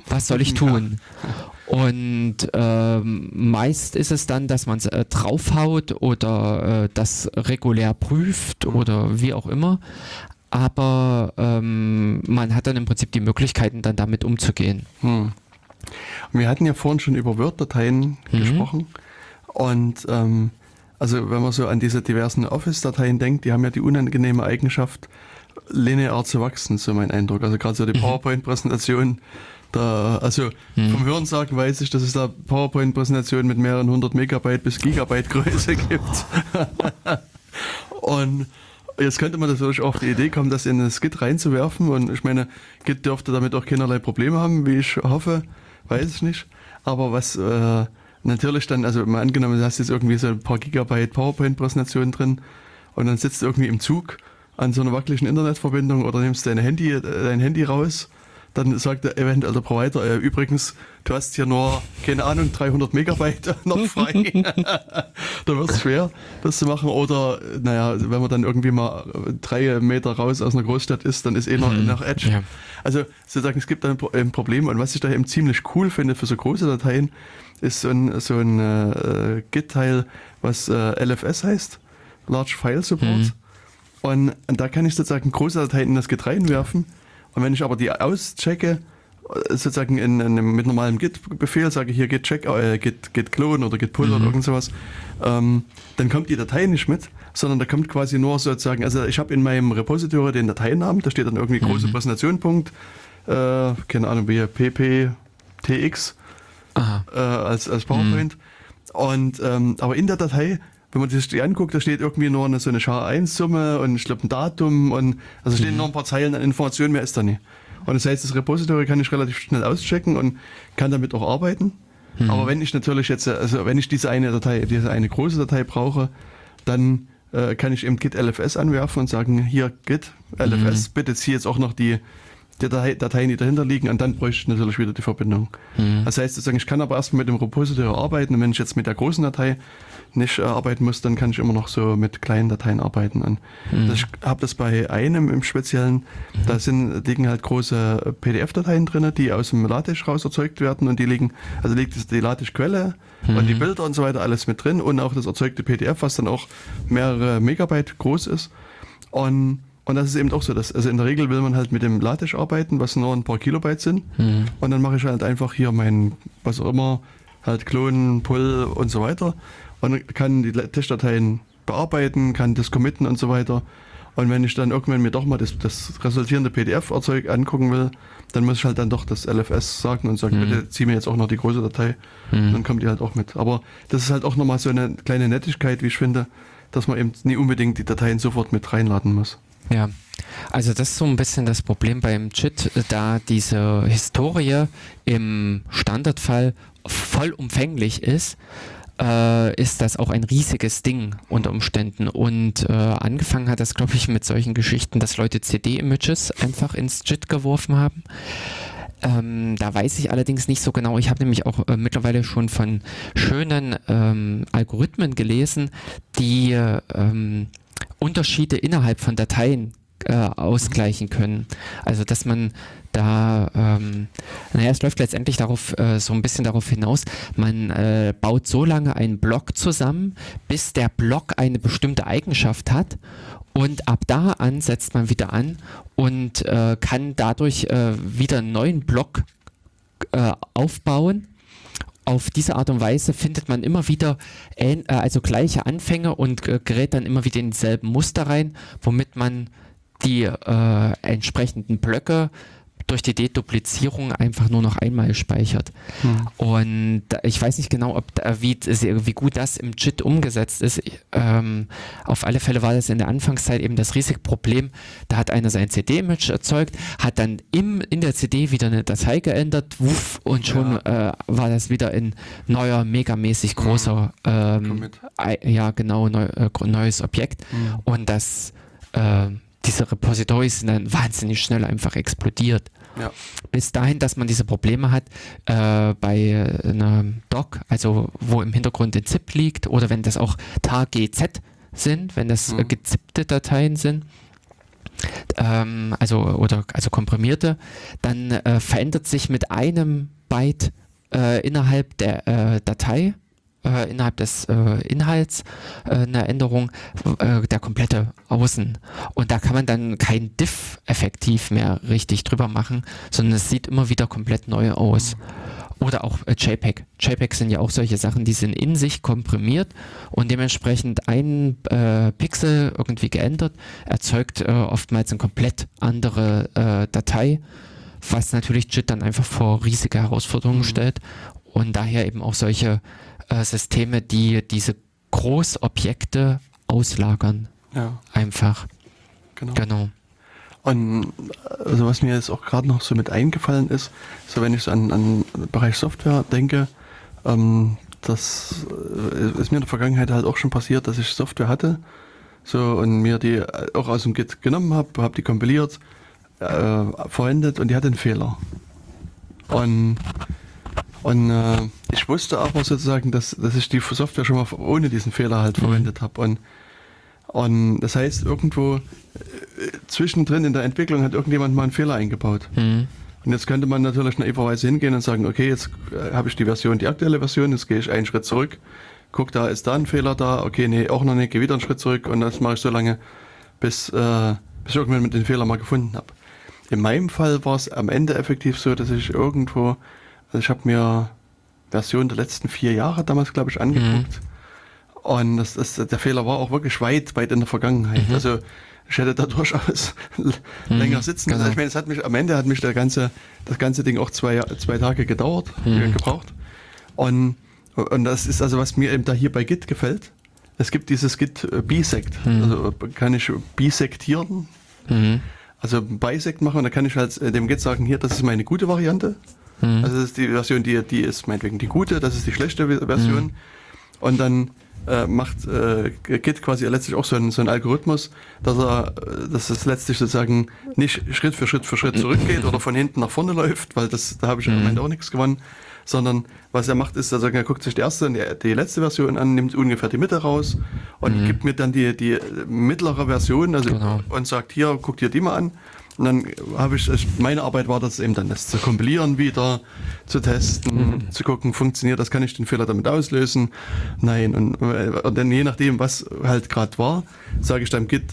was soll ich tun? Ja. Und ähm, meist ist es dann, dass man es äh, draufhaut oder äh, das regulär prüft mhm. oder wie auch immer aber ähm, man hat dann im Prinzip die Möglichkeiten, dann damit umzugehen. Hm. Wir hatten ja vorhin schon über Word-Dateien mhm. gesprochen und ähm, also wenn man so an diese diversen Office-Dateien denkt, die haben ja die unangenehme Eigenschaft, linear zu wachsen, so mein Eindruck. Also gerade so die mhm. PowerPoint-Präsentation, da, also mhm. vom Hörensagen weiß ich, dass es da PowerPoint-Präsentationen mit mehreren hundert Megabyte bis Gigabyte Größe gibt. und Jetzt könnte man natürlich auch auf die Idee kommen, das in ein Skit reinzuwerfen. Und ich meine, Git dürfte damit auch keinerlei Probleme haben, wie ich hoffe. Weiß ich nicht. Aber was äh, natürlich dann, also mal angenommen, du hast jetzt irgendwie so ein paar Gigabyte PowerPoint-Präsentation drin und dann sitzt du irgendwie im Zug an so einer wackeligen Internetverbindung oder nimmst dein Handy, dein Handy raus, dann sagt der eventuell der Provider, äh, übrigens, du hast hier nur, keine Ahnung, 300 Megabyte noch frei. da wird es schwer, das zu machen. Oder, naja, wenn man dann irgendwie mal drei Meter raus aus einer Großstadt ist, dann ist eh noch, Mhm. noch Edge. Ja. Also sozusagen, es gibt da ein ein Problem. Und was ich da eben ziemlich cool finde für so große Dateien, ist so ein, so ein äh, Git-Teil, was äh, LFS heißt, Large File Support. Mhm. Und, und da kann ich sozusagen große Dateien in das Git reinwerfen. Und wenn ich aber die auschecke, sozusagen in, in einem, mit normalem Git-Befehl, sage hier git check, äh, git, git clone oder git pull oder irgend sowas, ähm, dann kommt die Datei nicht mit, sondern da kommt quasi nur sozusagen, also ich habe in meinem Repository den Dateinamen, da steht dann irgendwie große Präsentation, Punkt, äh, keine Ahnung, wie pptx äh, als, als PowerPoint. Und ähm, aber in der Datei, wenn man sich die anguckt, da steht irgendwie nur eine, so eine SHA-1-Summe und ich glaube ein Datum und also stehen nur ein paar Zeilen an Informationen, mehr ist da nicht. Und das heißt, das Repository kann ich relativ schnell auschecken und kann damit auch arbeiten. Aber wenn ich natürlich jetzt, also wenn ich diese eine Datei, diese eine große Datei brauche, dann äh, kann ich eben git LFS anwerfen und sagen, hier git LFS, bitte zieh jetzt auch noch die, die Datei, Dateien, die dahinter liegen, und dann bräuchte ich natürlich wieder die Verbindung. Das heißt sozusagen, ich kann aber erstmal mit dem Repository arbeiten und wenn ich jetzt mit der großen Datei nicht äh, arbeiten muss, dann kann ich immer noch so mit kleinen Dateien arbeiten. Und das, ich habe das bei einem im Speziellen, da sind, liegen halt große äh, PDF-Dateien drin, die aus dem LaTeX raus erzeugt werden und die liegen, also liegt die LaTeX-Quelle und die Bilder und so weiter alles mit drin und auch das erzeugte PDF, was dann auch mehrere Megabyte groß ist. Und, und das ist eben auch so, dass, also in der Regel will man halt mit dem LaTeX arbeiten, was nur ein paar Kilobyte sind. Und dann mache ich halt einfach hier mein, was auch immer, halt klonen, pull und so weiter. Und kann die Testdateien bearbeiten, kann das committen und so weiter. Und wenn ich dann irgendwann mir doch mal das, das resultierende PDF-Erzeug angucken will, dann muss ich halt dann doch das LFS sagen und sagen, bitte zieh mir jetzt auch noch die große Datei. Dann kommt die halt auch mit. Aber das ist halt auch nochmal so eine kleine Nettigkeit, wie ich finde, dass man eben nie unbedingt die Dateien sofort mit reinladen muss. Ja, also das ist so ein bisschen das Problem beim JIT, da diese Historie im Standardfall vollumfänglich ist, äh, ist das auch ein riesiges Ding unter Umständen. Und äh, angefangen hat das, glaube ich, mit solchen Geschichten, dass Leute CD-Images einfach ins JIT geworfen haben. Ähm, da weiß ich allerdings nicht so genau. Ich habe nämlich auch äh, mittlerweile schon von schönen ähm, Algorithmen gelesen, die äh, ähm, Unterschiede innerhalb von Dateien äh, ausgleichen können. Also dass man da, ähm, naja, es läuft letztendlich darauf, äh, so ein bisschen darauf hinaus, man äh, baut so lange einen Block zusammen, bis der Block eine bestimmte Eigenschaft hat und ab da an setzt man wieder an und äh, kann dadurch äh, wieder einen neuen Block äh, aufbauen. Auf diese Art und Weise findet man immer wieder äh, also gleiche Anfänge und äh, gerät dann immer wieder in dieselben Muster rein, womit man die äh, entsprechenden Blöcke durch die Deduplizierung einfach nur noch einmal speichert. Und da- ich weiß nicht genau, ob da, wie, wie gut das im JIT umgesetzt ist. Ähm, auf alle Fälle war das in der Anfangszeit eben das riesige Problem. Da hat einer sein CD-Image erzeugt, hat dann im, in der CD wieder eine Datei geändert, wuff, und schon äh, war das wieder ein neuer, megamäßig großer, ähm, Commit. ei- ja genau, neu, äh, neues Objekt. Und das, äh, diese Repositories sind dann wahnsinnig schnell einfach explodiert Ja. bis dahin, dass man diese Probleme hat äh, bei äh, einem Doc, also wo im Hintergrund ein ZIP liegt oder wenn das auch TAR-GZ sind, wenn das äh, Mhm. gezippte Dateien sind, ähm, also oder also komprimierte, dann äh, verändert sich mit einem Byte äh, innerhalb der Datei äh, innerhalb des äh, Inhalts äh, eine Änderung äh, der komplette Außen. Und da kann man dann kein Diff effektiv mehr richtig drüber machen, sondern es sieht immer wieder komplett neu aus. Oder auch äh, JPEG. JPEG sind ja auch solche Sachen, die sind in sich komprimiert und dementsprechend ein äh, Pixel irgendwie geändert, erzeugt oftmals eine komplett andere Datei, was natürlich JIT dann einfach vor riesige Herausforderungen Mhm. stellt und daher eben auch solche äh, Systeme, die diese Großobjekte auslagern, Ja, einfach. genau. Genau. Und also was mir jetzt auch gerade noch so mit eingefallen ist, so wenn ich so an, an den Bereich Software denke, ähm, das äh, ist mir in der Vergangenheit halt auch schon passiert, dass ich Software hatte, so und mir die auch aus dem Git genommen habe, habe die kompiliert, äh, verwendet und die hat einen Fehler. Und, und äh, ich wusste aber sozusagen, dass, dass ich die Software schon mal ohne diesen Fehler halt Mhm. verwendet habe. Und, und das heißt, irgendwo äh, zwischendrin in der Entwicklung hat irgendjemand mal einen Fehler eingebaut. Mhm. Und jetzt könnte man natürlich naiverweise hingehen und sagen, okay, jetzt äh, habe ich die Version, die aktuelle Version, jetzt gehe ich einen Schritt zurück, guck, da ist da ein Fehler da, okay, nee, auch noch nicht, gehe wieder einen Schritt zurück und das mache ich so lange, bis, äh, bis ich irgendwann mit den Fehler mal gefunden habe. In meinem Fall war es am Ende effektiv so, dass ich irgendwo, also ich habe mir Version der letzten vier Jahre damals, glaube ich, angeguckt. Und das, das, der Fehler war auch wirklich weit, weit in der Vergangenheit. Also ich hätte da durchaus länger sitzen müssen. genau. Ich meine, es hat mich am Ende hat mich der ganze, das ganze Ding auch zwei, zwei Tage gedauert, äh, gebraucht. Und, und das ist also, was mir eben da hier bei Git gefällt. Es gibt dieses Git äh, Bisect. Also äh, kann ich bisektieren, Mhm. also Bisect machen und dann kann ich halt äh, dem Git sagen, hier, das ist meine gute Variante. Mhm. Also das ist die Version, die, die ist meinetwegen die gute, das ist die schlechte Ve- Version. Und dann äh, macht äh, Git quasi letztlich auch so einen, so einen Algorithmus, dass er, dass es letztlich sozusagen nicht Schritt für Schritt für Schritt zurückgeht oder von hinten nach vorne läuft, weil das, da habe ich am Ende auch nichts gewonnen, sondern was er macht, ist, also er guckt sich die erste und die, die letzte Version an, nimmt ungefähr die Mitte raus und gibt mir dann die, die mittlere Version, also Genau. und sagt, hier, guck dir die mal an. Und dann habe ich, ich- meine Arbeit war das eben dann, das zu kompilieren wieder, zu testen, zu gucken, funktioniert das, kann ich den Fehler damit auslösen? Nein. Und, äh, und dann je nachdem, was halt gerade war, sage ich dann Git,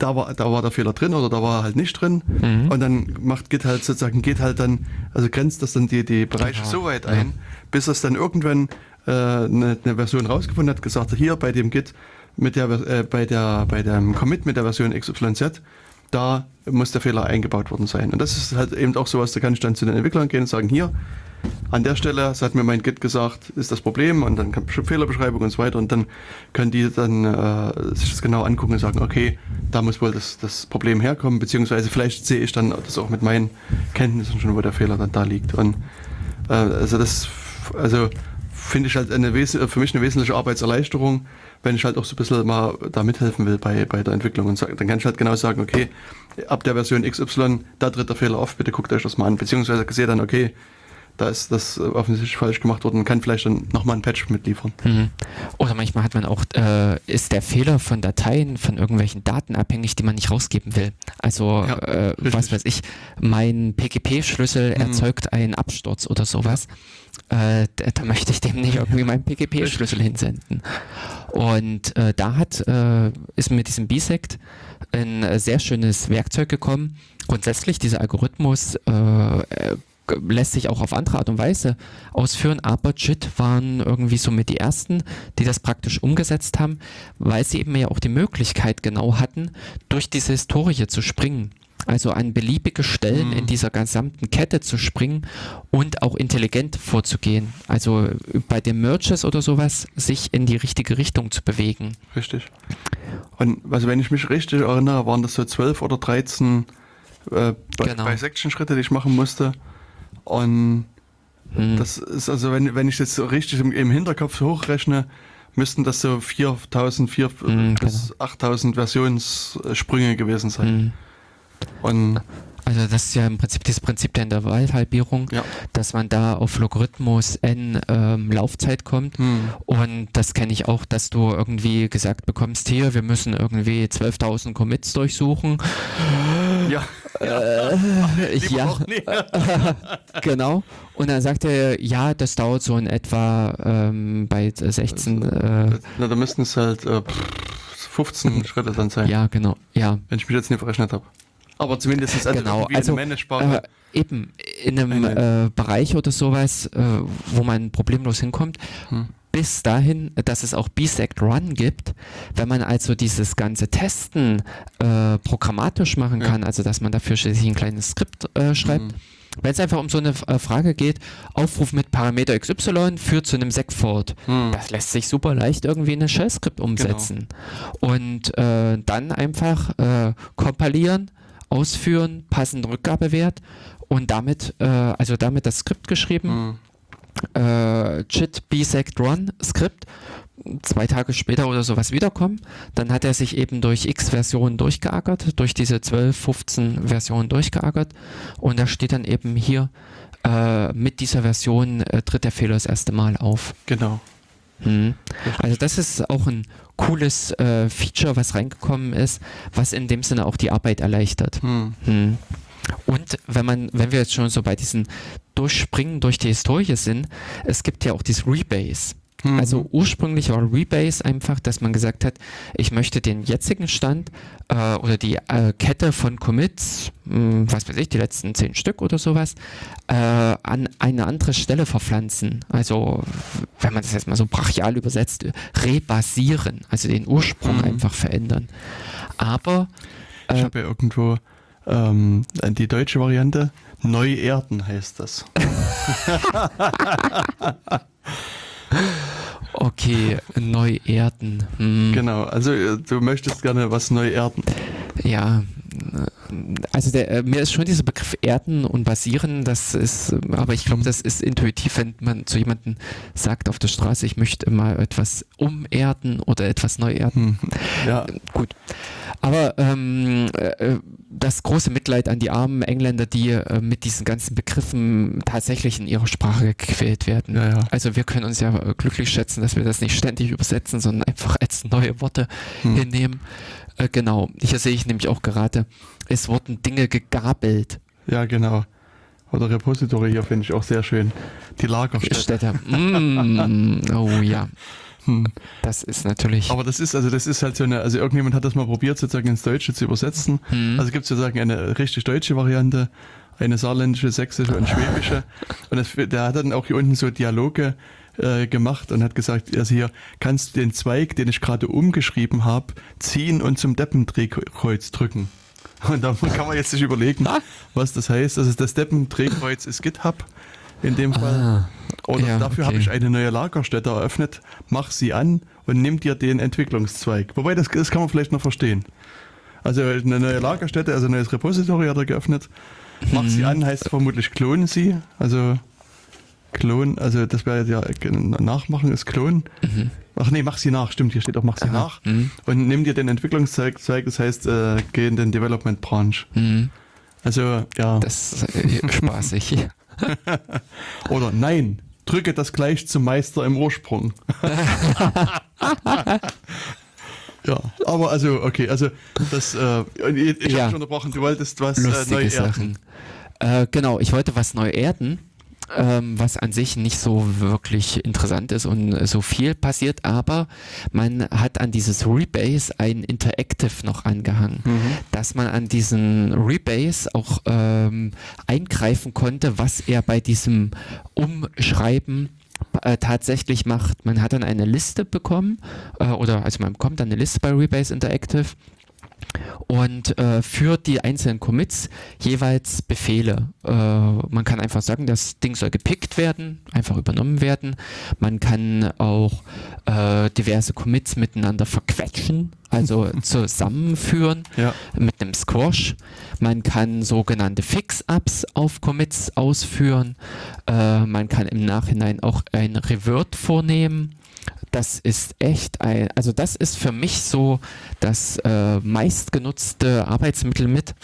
da war, da war der Fehler drin oder da war er halt nicht drin. Und dann macht Git halt sozusagen, geht halt dann, also grenzt das dann die, die Bereiche Genau, so weit ja. ein, bis es dann irgendwann äh, eine, eine Version rausgefunden hat, gesagt, hier bei dem Git, mit der, äh, bei der, bei dem Commit mit der Version XYZ, da muss der Fehler eingebaut worden sein. Und das ist halt eben auch sowas, da kann ich dann zu den Entwicklern gehen und sagen, hier, an der Stelle, das hat mir mein Git gesagt, ist das Problem und dann kommt Fehlerbeschreibung und so weiter und dann können die dann äh, sich das genau angucken und sagen, okay, da muss wohl das, das Problem herkommen, beziehungsweise vielleicht sehe ich dann das auch mit meinen Kenntnissen schon, wo der Fehler dann da liegt. Und äh, also das, also finde ich halt eine für mich eine wesentliche Arbeitserleichterung, wenn ich halt auch so ein bisschen mal da mithelfen will bei, bei der Entwicklung. Und dann kann ich halt genau sagen, okay, ab der Version XY, da tritt der Fehler auf, bitte guckt euch das mal an. Beziehungsweise sehe dann, okay, da ist das offensichtlich falsch gemacht worden, kann vielleicht dann nochmal ein Patch mitliefern. Mhm. Oder manchmal hat man auch, äh, ist der Fehler von Dateien, von irgendwelchen Daten abhängig, die man nicht rausgeben will. Also, Ja, äh, was weiß ich, mein PGP-Schlüssel Mhm. erzeugt einen Absturz oder sowas. Äh, da, da möchte ich dem nicht irgendwie meinen PGP-Schlüssel hinsenden. Und äh, da hat, äh, ist mit diesem Bisect ein äh, sehr schönes Werkzeug gekommen. Grundsätzlich, dieser Algorithmus äh, äh, lässt sich auch auf andere Art und Weise ausführen, aber JIT waren irgendwie somit die ersten, die das praktisch umgesetzt haben, weil sie eben ja auch die Möglichkeit genau hatten, durch diese Historie zu springen. Also an beliebige Stellen Mhm. in dieser gesamten Kette zu springen und auch intelligent vorzugehen. Also bei den Merges oder sowas sich in die richtige Richtung zu bewegen. Richtig. Und also wenn ich mich richtig erinnere, waren das so 12 oder 13 äh, Genau. bei Section-Schritte, die ich machen musste. Und Hm. das ist also, wenn, wenn ich jetzt so richtig im, im Hinterkopf hochrechne, müssten das so 4000, 4, Mhm, bis 8000 Versionssprünge gewesen sein. Hm. Und Also das ist ja im Prinzip das Prinzip der Intervallhalbierung, ja. dass man da auf Logarithmus n ähm, Laufzeit kommt. Hm. Und das kenne ich auch, dass du irgendwie gesagt bekommst, hier, wir müssen irgendwie 12.000 Commits durchsuchen. Ja, Äh, ja, genau. Und dann sagt er, ja, das dauert so in etwa ähm, bei 16, äh, Na, da müssten es halt äh, 15 Schritte dann sein, ja, genau, ja. wenn ich mich jetzt nicht verrechnet habe. Aber zumindest ist es also Genau, also, eine Managesprache. Äh, eben, in einem äh, Bereich oder sowas, äh, wo man problemlos hinkommt, Hm. Bis dahin, dass es auch Bisect Run gibt, wenn man also dieses ganze Testen äh, programmatisch machen Ja. kann, also dass man dafür sich ein kleines Skript äh, schreibt. Mhm. Wenn es einfach um so eine äh, Frage geht, Aufruf mit Parameter XY führt zu einem Segfort. Hm. Das lässt sich super leicht irgendwie in ein Shell-Skript umsetzen. Und äh, dann einfach äh, kompilieren, ausführen, passenden Rückgabewert und damit, äh, also damit das Skript geschrieben, Hm. Äh, chit bisect run Skript, zwei Tage später oder sowas wiederkommen. Dann hat er sich eben durch x Versionen durchgeackert, durch diese 12, 15 Versionen durchgeackert und da steht dann eben hier, äh, mit dieser Version äh, tritt der Fehler das erste Mal auf. Genau. Hm. Also das ist auch ein cooles äh, Feature, was reingekommen ist, was in dem Sinne auch die Arbeit erleichtert. Hm. Hm. Und wenn man, wenn wir jetzt schon so bei diesen Durchspringen durch die Historie sind, es gibt ja auch dieses Rebase. Mhm. Also ursprünglich war Rebase einfach, dass man gesagt hat, ich möchte den jetzigen Stand äh, oder die äh, Kette von Commits, mh, was weiß ich, die letzten zehn Stück oder sowas, äh, an eine andere Stelle verpflanzen. Also wenn man das jetzt mal so brachial übersetzt, rebasieren, also den Ursprung Mhm. einfach verändern. Aber Ich äh, habe ja irgendwo ähm, die deutsche Variante. Neuerden heißt das. okay, neu erden. Hm. Genau, also äh, du möchtest gerne was neu erden. Ja, also der, äh, mir ist schon dieser Begriff Erden und Basieren, das ist, äh, aber ich glaube, das ist intuitiv, wenn man zu jemandem sagt auf der Straße, ich möchte mal etwas umerden oder etwas neu erden. Hm. Ja, Gut. Aber ähm, äh, das große Mitleid an die armen Engländer, die äh, mit diesen ganzen Begriffen tatsächlich in ihrer Sprache gequält werden. ja, ja. Also wir können uns ja äh, glücklich schätzen, dass wir das nicht ständig übersetzen, sondern einfach als neue Worte Hm. hinnehmen. Äh, genau, hier sehe ich nämlich auch gerade, es wurden Dinge gegabelt. Ja, genau. Oder Repository hier finde ich auch sehr schön. Die Lagerstätte. Mm, oh ja, Hm. das ist natürlich. Aber das ist, also das ist halt so eine, also irgendjemand hat das mal probiert, sozusagen ins Deutsche zu übersetzen. Hm. Also gibt es sozusagen eine richtig deutsche Variante, eine saarländische, sächsische und schwäbische. Und das, der hat dann auch hier unten so Dialoge äh, gemacht und hat gesagt, also hier kannst du den Zweig, den ich gerade umgeschrieben habe, ziehen und zum Deppendrehkreuz drücken. Und da kann man jetzt sich überlegen, was das heißt. Also das Deppendrehkreuz ist GitHub in dem Fall. ah, Oder Ja, dafür habe okay. ich eine neue Lagerstätte eröffnet, mach sie an und nimm dir den Entwicklungszweig. Wobei, das, das kann man vielleicht noch verstehen. Also eine neue Lagerstätte, also ein neues Repository hat er geöffnet. Mach sie Mhm. an heißt vermutlich klonen sie. Also klonen, also das wäre ja nachmachen ist klonen. mhm. Ach nee, mach sie nach, stimmt, hier steht auch mach sie Aha, nach. mhm. Und nimm dir den Entwicklungszweig, Zweig, das heißt, äh, geh in den Development Branch. Mhm. Also, ja. Das ist äh, spaßig. Oder nein, drücke das gleich zum Meister im Ursprung. ja, aber also, okay, also das, äh, ich, ich Ja. habe schon unterbrochen, du wolltest was äh, neu erden. Sachen. Äh, genau, ich wollte was neu erden, ähm, was an sich nicht so wirklich interessant ist und so viel passiert, aber man hat an dieses Rebase ein Interactive noch angehangen, Mhm. dass man an diesen Rebase auch ähm, eingreifen konnte, was er bei diesem Umschreiben äh, tatsächlich macht. Man hat dann eine Liste bekommen, äh, oder also man bekommt dann eine Liste bei Rebase Interactive und äh, für die einzelnen Commits jeweils Befehle. Äh, man kann einfach sagen, das Ding soll gepickt werden, einfach übernommen werden. Man kann auch äh, diverse Commits miteinander verquetschen, also zusammenführen Ja, mit einem Squash. Man kann sogenannte Fix-Ups auf Commits ausführen. Äh, man kann im Nachhinein auch ein Revert vornehmen. Das ist echt ein, also das ist für mich so das äh, meistgenutzte Arbeitsmittel mit.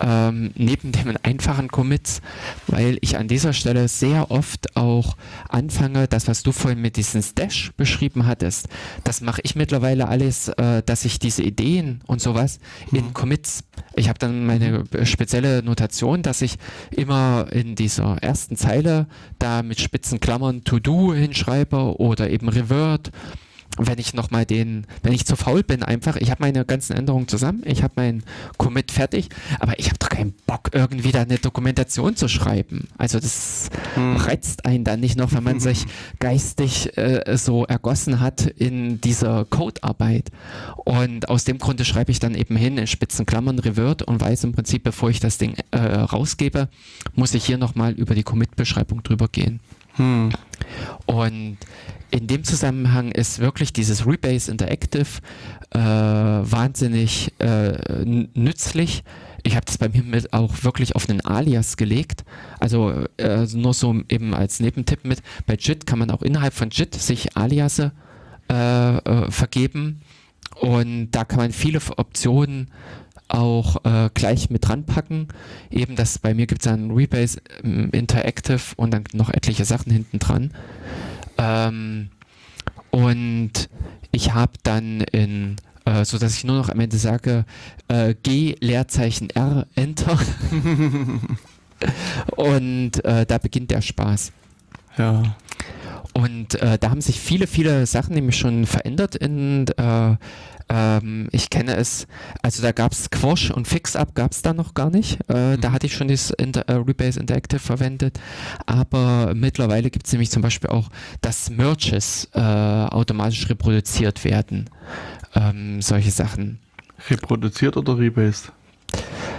Ähm, neben den einfachen Commits, weil ich an dieser Stelle sehr oft auch anfange, das, was du vorhin mit diesem Stash beschrieben hattest, das mache ich mittlerweile alles, äh, dass ich diese Ideen und sowas in Mhm. Commits, ich habe dann meine spezielle Notation, dass ich immer in dieser ersten Zeile da mit spitzen Klammern To-Do hinschreibe oder eben Revert wenn ich nochmal den, wenn ich zu faul bin, einfach, ich habe meine ganzen Änderungen zusammen, ich habe meinen Commit fertig, aber ich habe doch keinen Bock, irgendwie da eine Dokumentation zu schreiben. Also das Hm. reizt einen dann nicht noch, wenn man sich geistig äh, so ergossen hat in dieser Codearbeit. Und aus dem Grunde schreibe ich dann eben hin in spitzen Klammern Revert und weiß im Prinzip, bevor ich das Ding äh, rausgebe, muss ich hier nochmal über die Commit-Beschreibung drüber gehen. Hm. Und in dem Zusammenhang ist wirklich dieses Rebase Interactive äh, wahnsinnig äh, nützlich. Ich habe das bei mir auch wirklich auf einen Alias gelegt. Also äh, nur so eben als Nebentipp mit. Bei JIT kann man auch innerhalb von JIT sich Aliase äh, äh, vergeben und da kann man viele Optionen auch äh, gleich mit dran packen. Eben das bei mir gibt es dann Rebase ähm, Interactive und dann noch etliche Sachen hinten dran. Ähm, und ich habe dann in äh, so dass ich nur noch am Ende sage äh, G Leerzeichen R Enter und äh, da beginnt der Spaß. Ja. Und äh, da haben sich viele, viele Sachen nämlich schon verändert in ähm, ich kenne es, also da gab es Squash und Fix-Up gab es da noch gar nicht. Äh, mhm. Da hatte ich schon das Inter äh, Rebase Interactive verwendet. Aber mittlerweile gibt es nämlich zum Beispiel auch, dass Merges äh, automatisch reproduziert werden. Ähm, solche Sachen. Reproduziert oder rebased?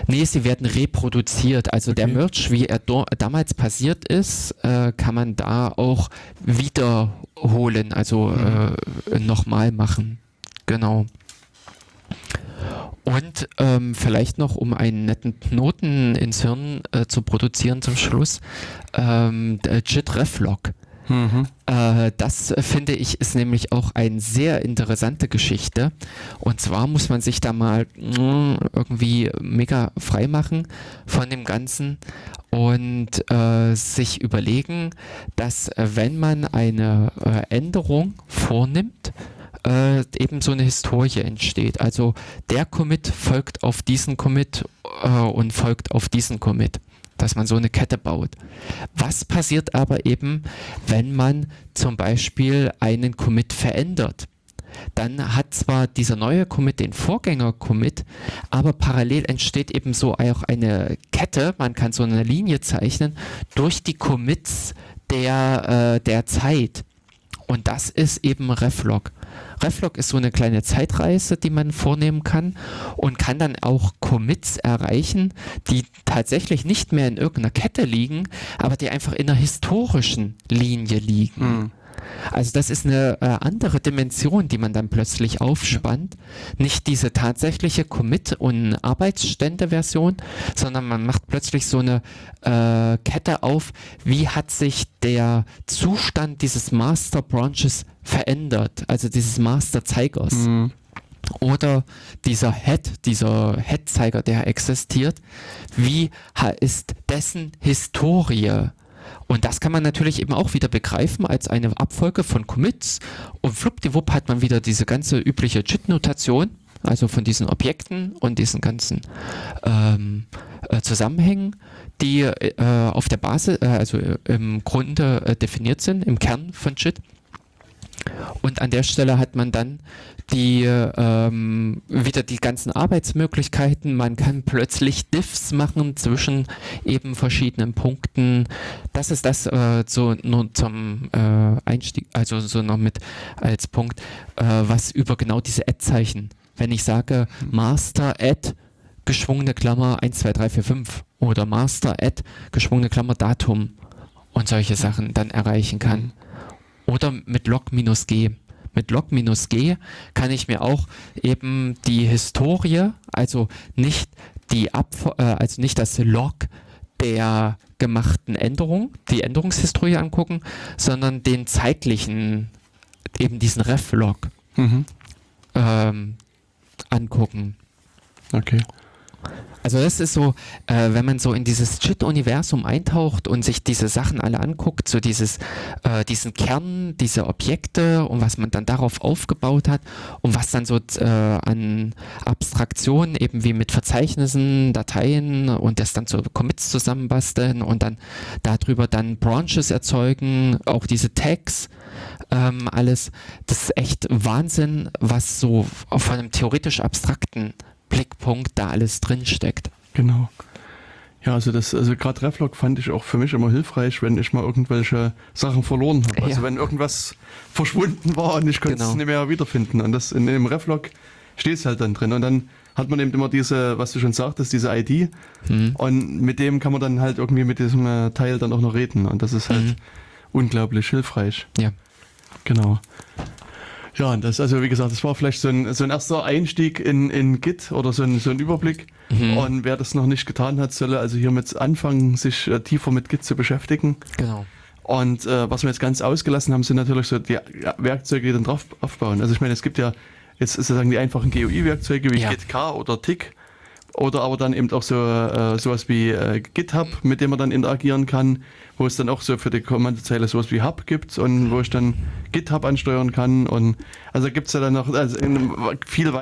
Nee, sie werden reproduziert. Also okay. der Merch, wie er damals passiert ist, äh, kann man da auch wiederholen, also mhm. äh, nochmal machen. Genau. Und ähm, vielleicht noch, um einen netten Knoten ins Hirn äh, zu produzieren zum Schluss, ähm, JIT Reflog. Mhm. Äh, das finde ich ist nämlich auch eine sehr interessante Geschichte. Und zwar muss man sich da mal mm, irgendwie mega frei machen von dem Ganzen und äh, sich überlegen, dass äh, wenn man eine äh, Änderung vornimmt, äh, eben so eine Historie entsteht. Also der Commit folgt auf diesen Commit äh, und folgt auf diesen Commit dass man so eine Kette baut. Was passiert aber eben, wenn man zum Beispiel einen Commit verändert? Dann hat zwar dieser neue Commit den Vorgänger-Commit, aber parallel entsteht eben so auch eine Kette, man kann so eine Linie zeichnen, durch die Commits der, äh, der Zeit. Und das ist eben Reflog. Reflog ist so eine kleine Zeitreise, die man vornehmen kann und kann dann auch Commits erreichen, die tatsächlich nicht mehr in irgendeiner Kette liegen, aber die einfach in einer historischen Linie liegen. Mhm. Also das ist eine äh, andere Dimension, die man dann plötzlich aufspannt. Nicht diese tatsächliche Commit- und Arbeitsstände-Version, sondern man macht plötzlich so eine äh, Kette auf, wie hat sich der Zustand dieses Master Branches verändert, also dieses Master Zeigers. Mhm. Oder dieser Head, dieser Head-Zeiger, der existiert, wie ist dessen Historie? Und das kann man natürlich eben auch wieder begreifen als eine Abfolge von Commits. Und fluppdiwupp hat man wieder diese ganze übliche JIT-Notation, also von diesen Objekten und diesen ganzen ähm, äh, Zusammenhängen, die äh, auf der Basis, äh, also im Grunde äh, definiert sind, im Kern von JIT. Und an der Stelle hat man dann die ähm, wieder die ganzen Arbeitsmöglichkeiten. Man kann plötzlich Diffs machen zwischen eben verschiedenen Punkten. Das ist das äh, so nur zum äh, Einstieg, also so noch mit als Punkt, äh, was über genau diese Add-Zeichen. Wenn ich sage Master Add geschwungene Klammer 1, 2, 3, 4, 5 oder Master Add geschwungene Klammer Datum und solche Sachen dann erreichen kann. Oder mit Log-G. Mit Log-G kann ich mir auch eben die Historie, also nicht die Abf äh, also nicht das Log der gemachten Änderung, die Änderungshistorie angucken, sondern den zeitlichen, eben diesen Ref-Log mhm. ähm, angucken. Okay. Also das ist so, äh, wenn man so in dieses Chit-Universum eintaucht und sich diese Sachen alle anguckt, so dieses, äh, diesen Kern, diese Objekte und was man dann darauf aufgebaut hat und was dann so äh, an Abstraktionen eben wie mit Verzeichnissen, Dateien und das dann so Commits zusammenbasteln und dann darüber dann Branches erzeugen, auch diese Tags, ähm, alles, das ist echt Wahnsinn, was so von einem theoretisch abstrakten Blickpunkt da alles drin steckt. Genau. Ja, also das, also gerade Reflog fand ich auch für mich immer hilfreich, wenn ich mal irgendwelche Sachen verloren habe. Also ja. wenn irgendwas verschwunden war und ich konnte genau. es nicht mehr wiederfinden. Und das in dem Reflog steht es halt dann drin. Und dann hat man eben immer diese, was du schon sagtest, diese ID. Mhm. Und mit dem kann man dann halt irgendwie mit diesem äh, Teil dann auch noch reden. Und das ist halt mhm. unglaublich hilfreich. Ja. Genau. Ja, das also wie gesagt, das war vielleicht so ein, so ein erster Einstieg in, in Git oder so ein, so ein Überblick. Mhm. Und wer das noch nicht getan hat, solle also hiermit anfangen, sich äh, tiefer mit Git zu beschäftigen. Genau. Und äh, was wir jetzt ganz ausgelassen haben, sind natürlich so die ja, Werkzeuge, die dann drauf aufbauen. Also ich meine, es gibt ja jetzt sozusagen die einfachen GUI-Werkzeuge wie Ja. GitK oder Tick oder aber dann eben auch so äh, sowas wie äh, GitHub, mit dem man dann interagieren kann, wo es dann auch so für die Kommandozeile sowas wie Hub gibt und wo ich dann GitHub ansteuern kann. Und also gibt es ja dann noch also viel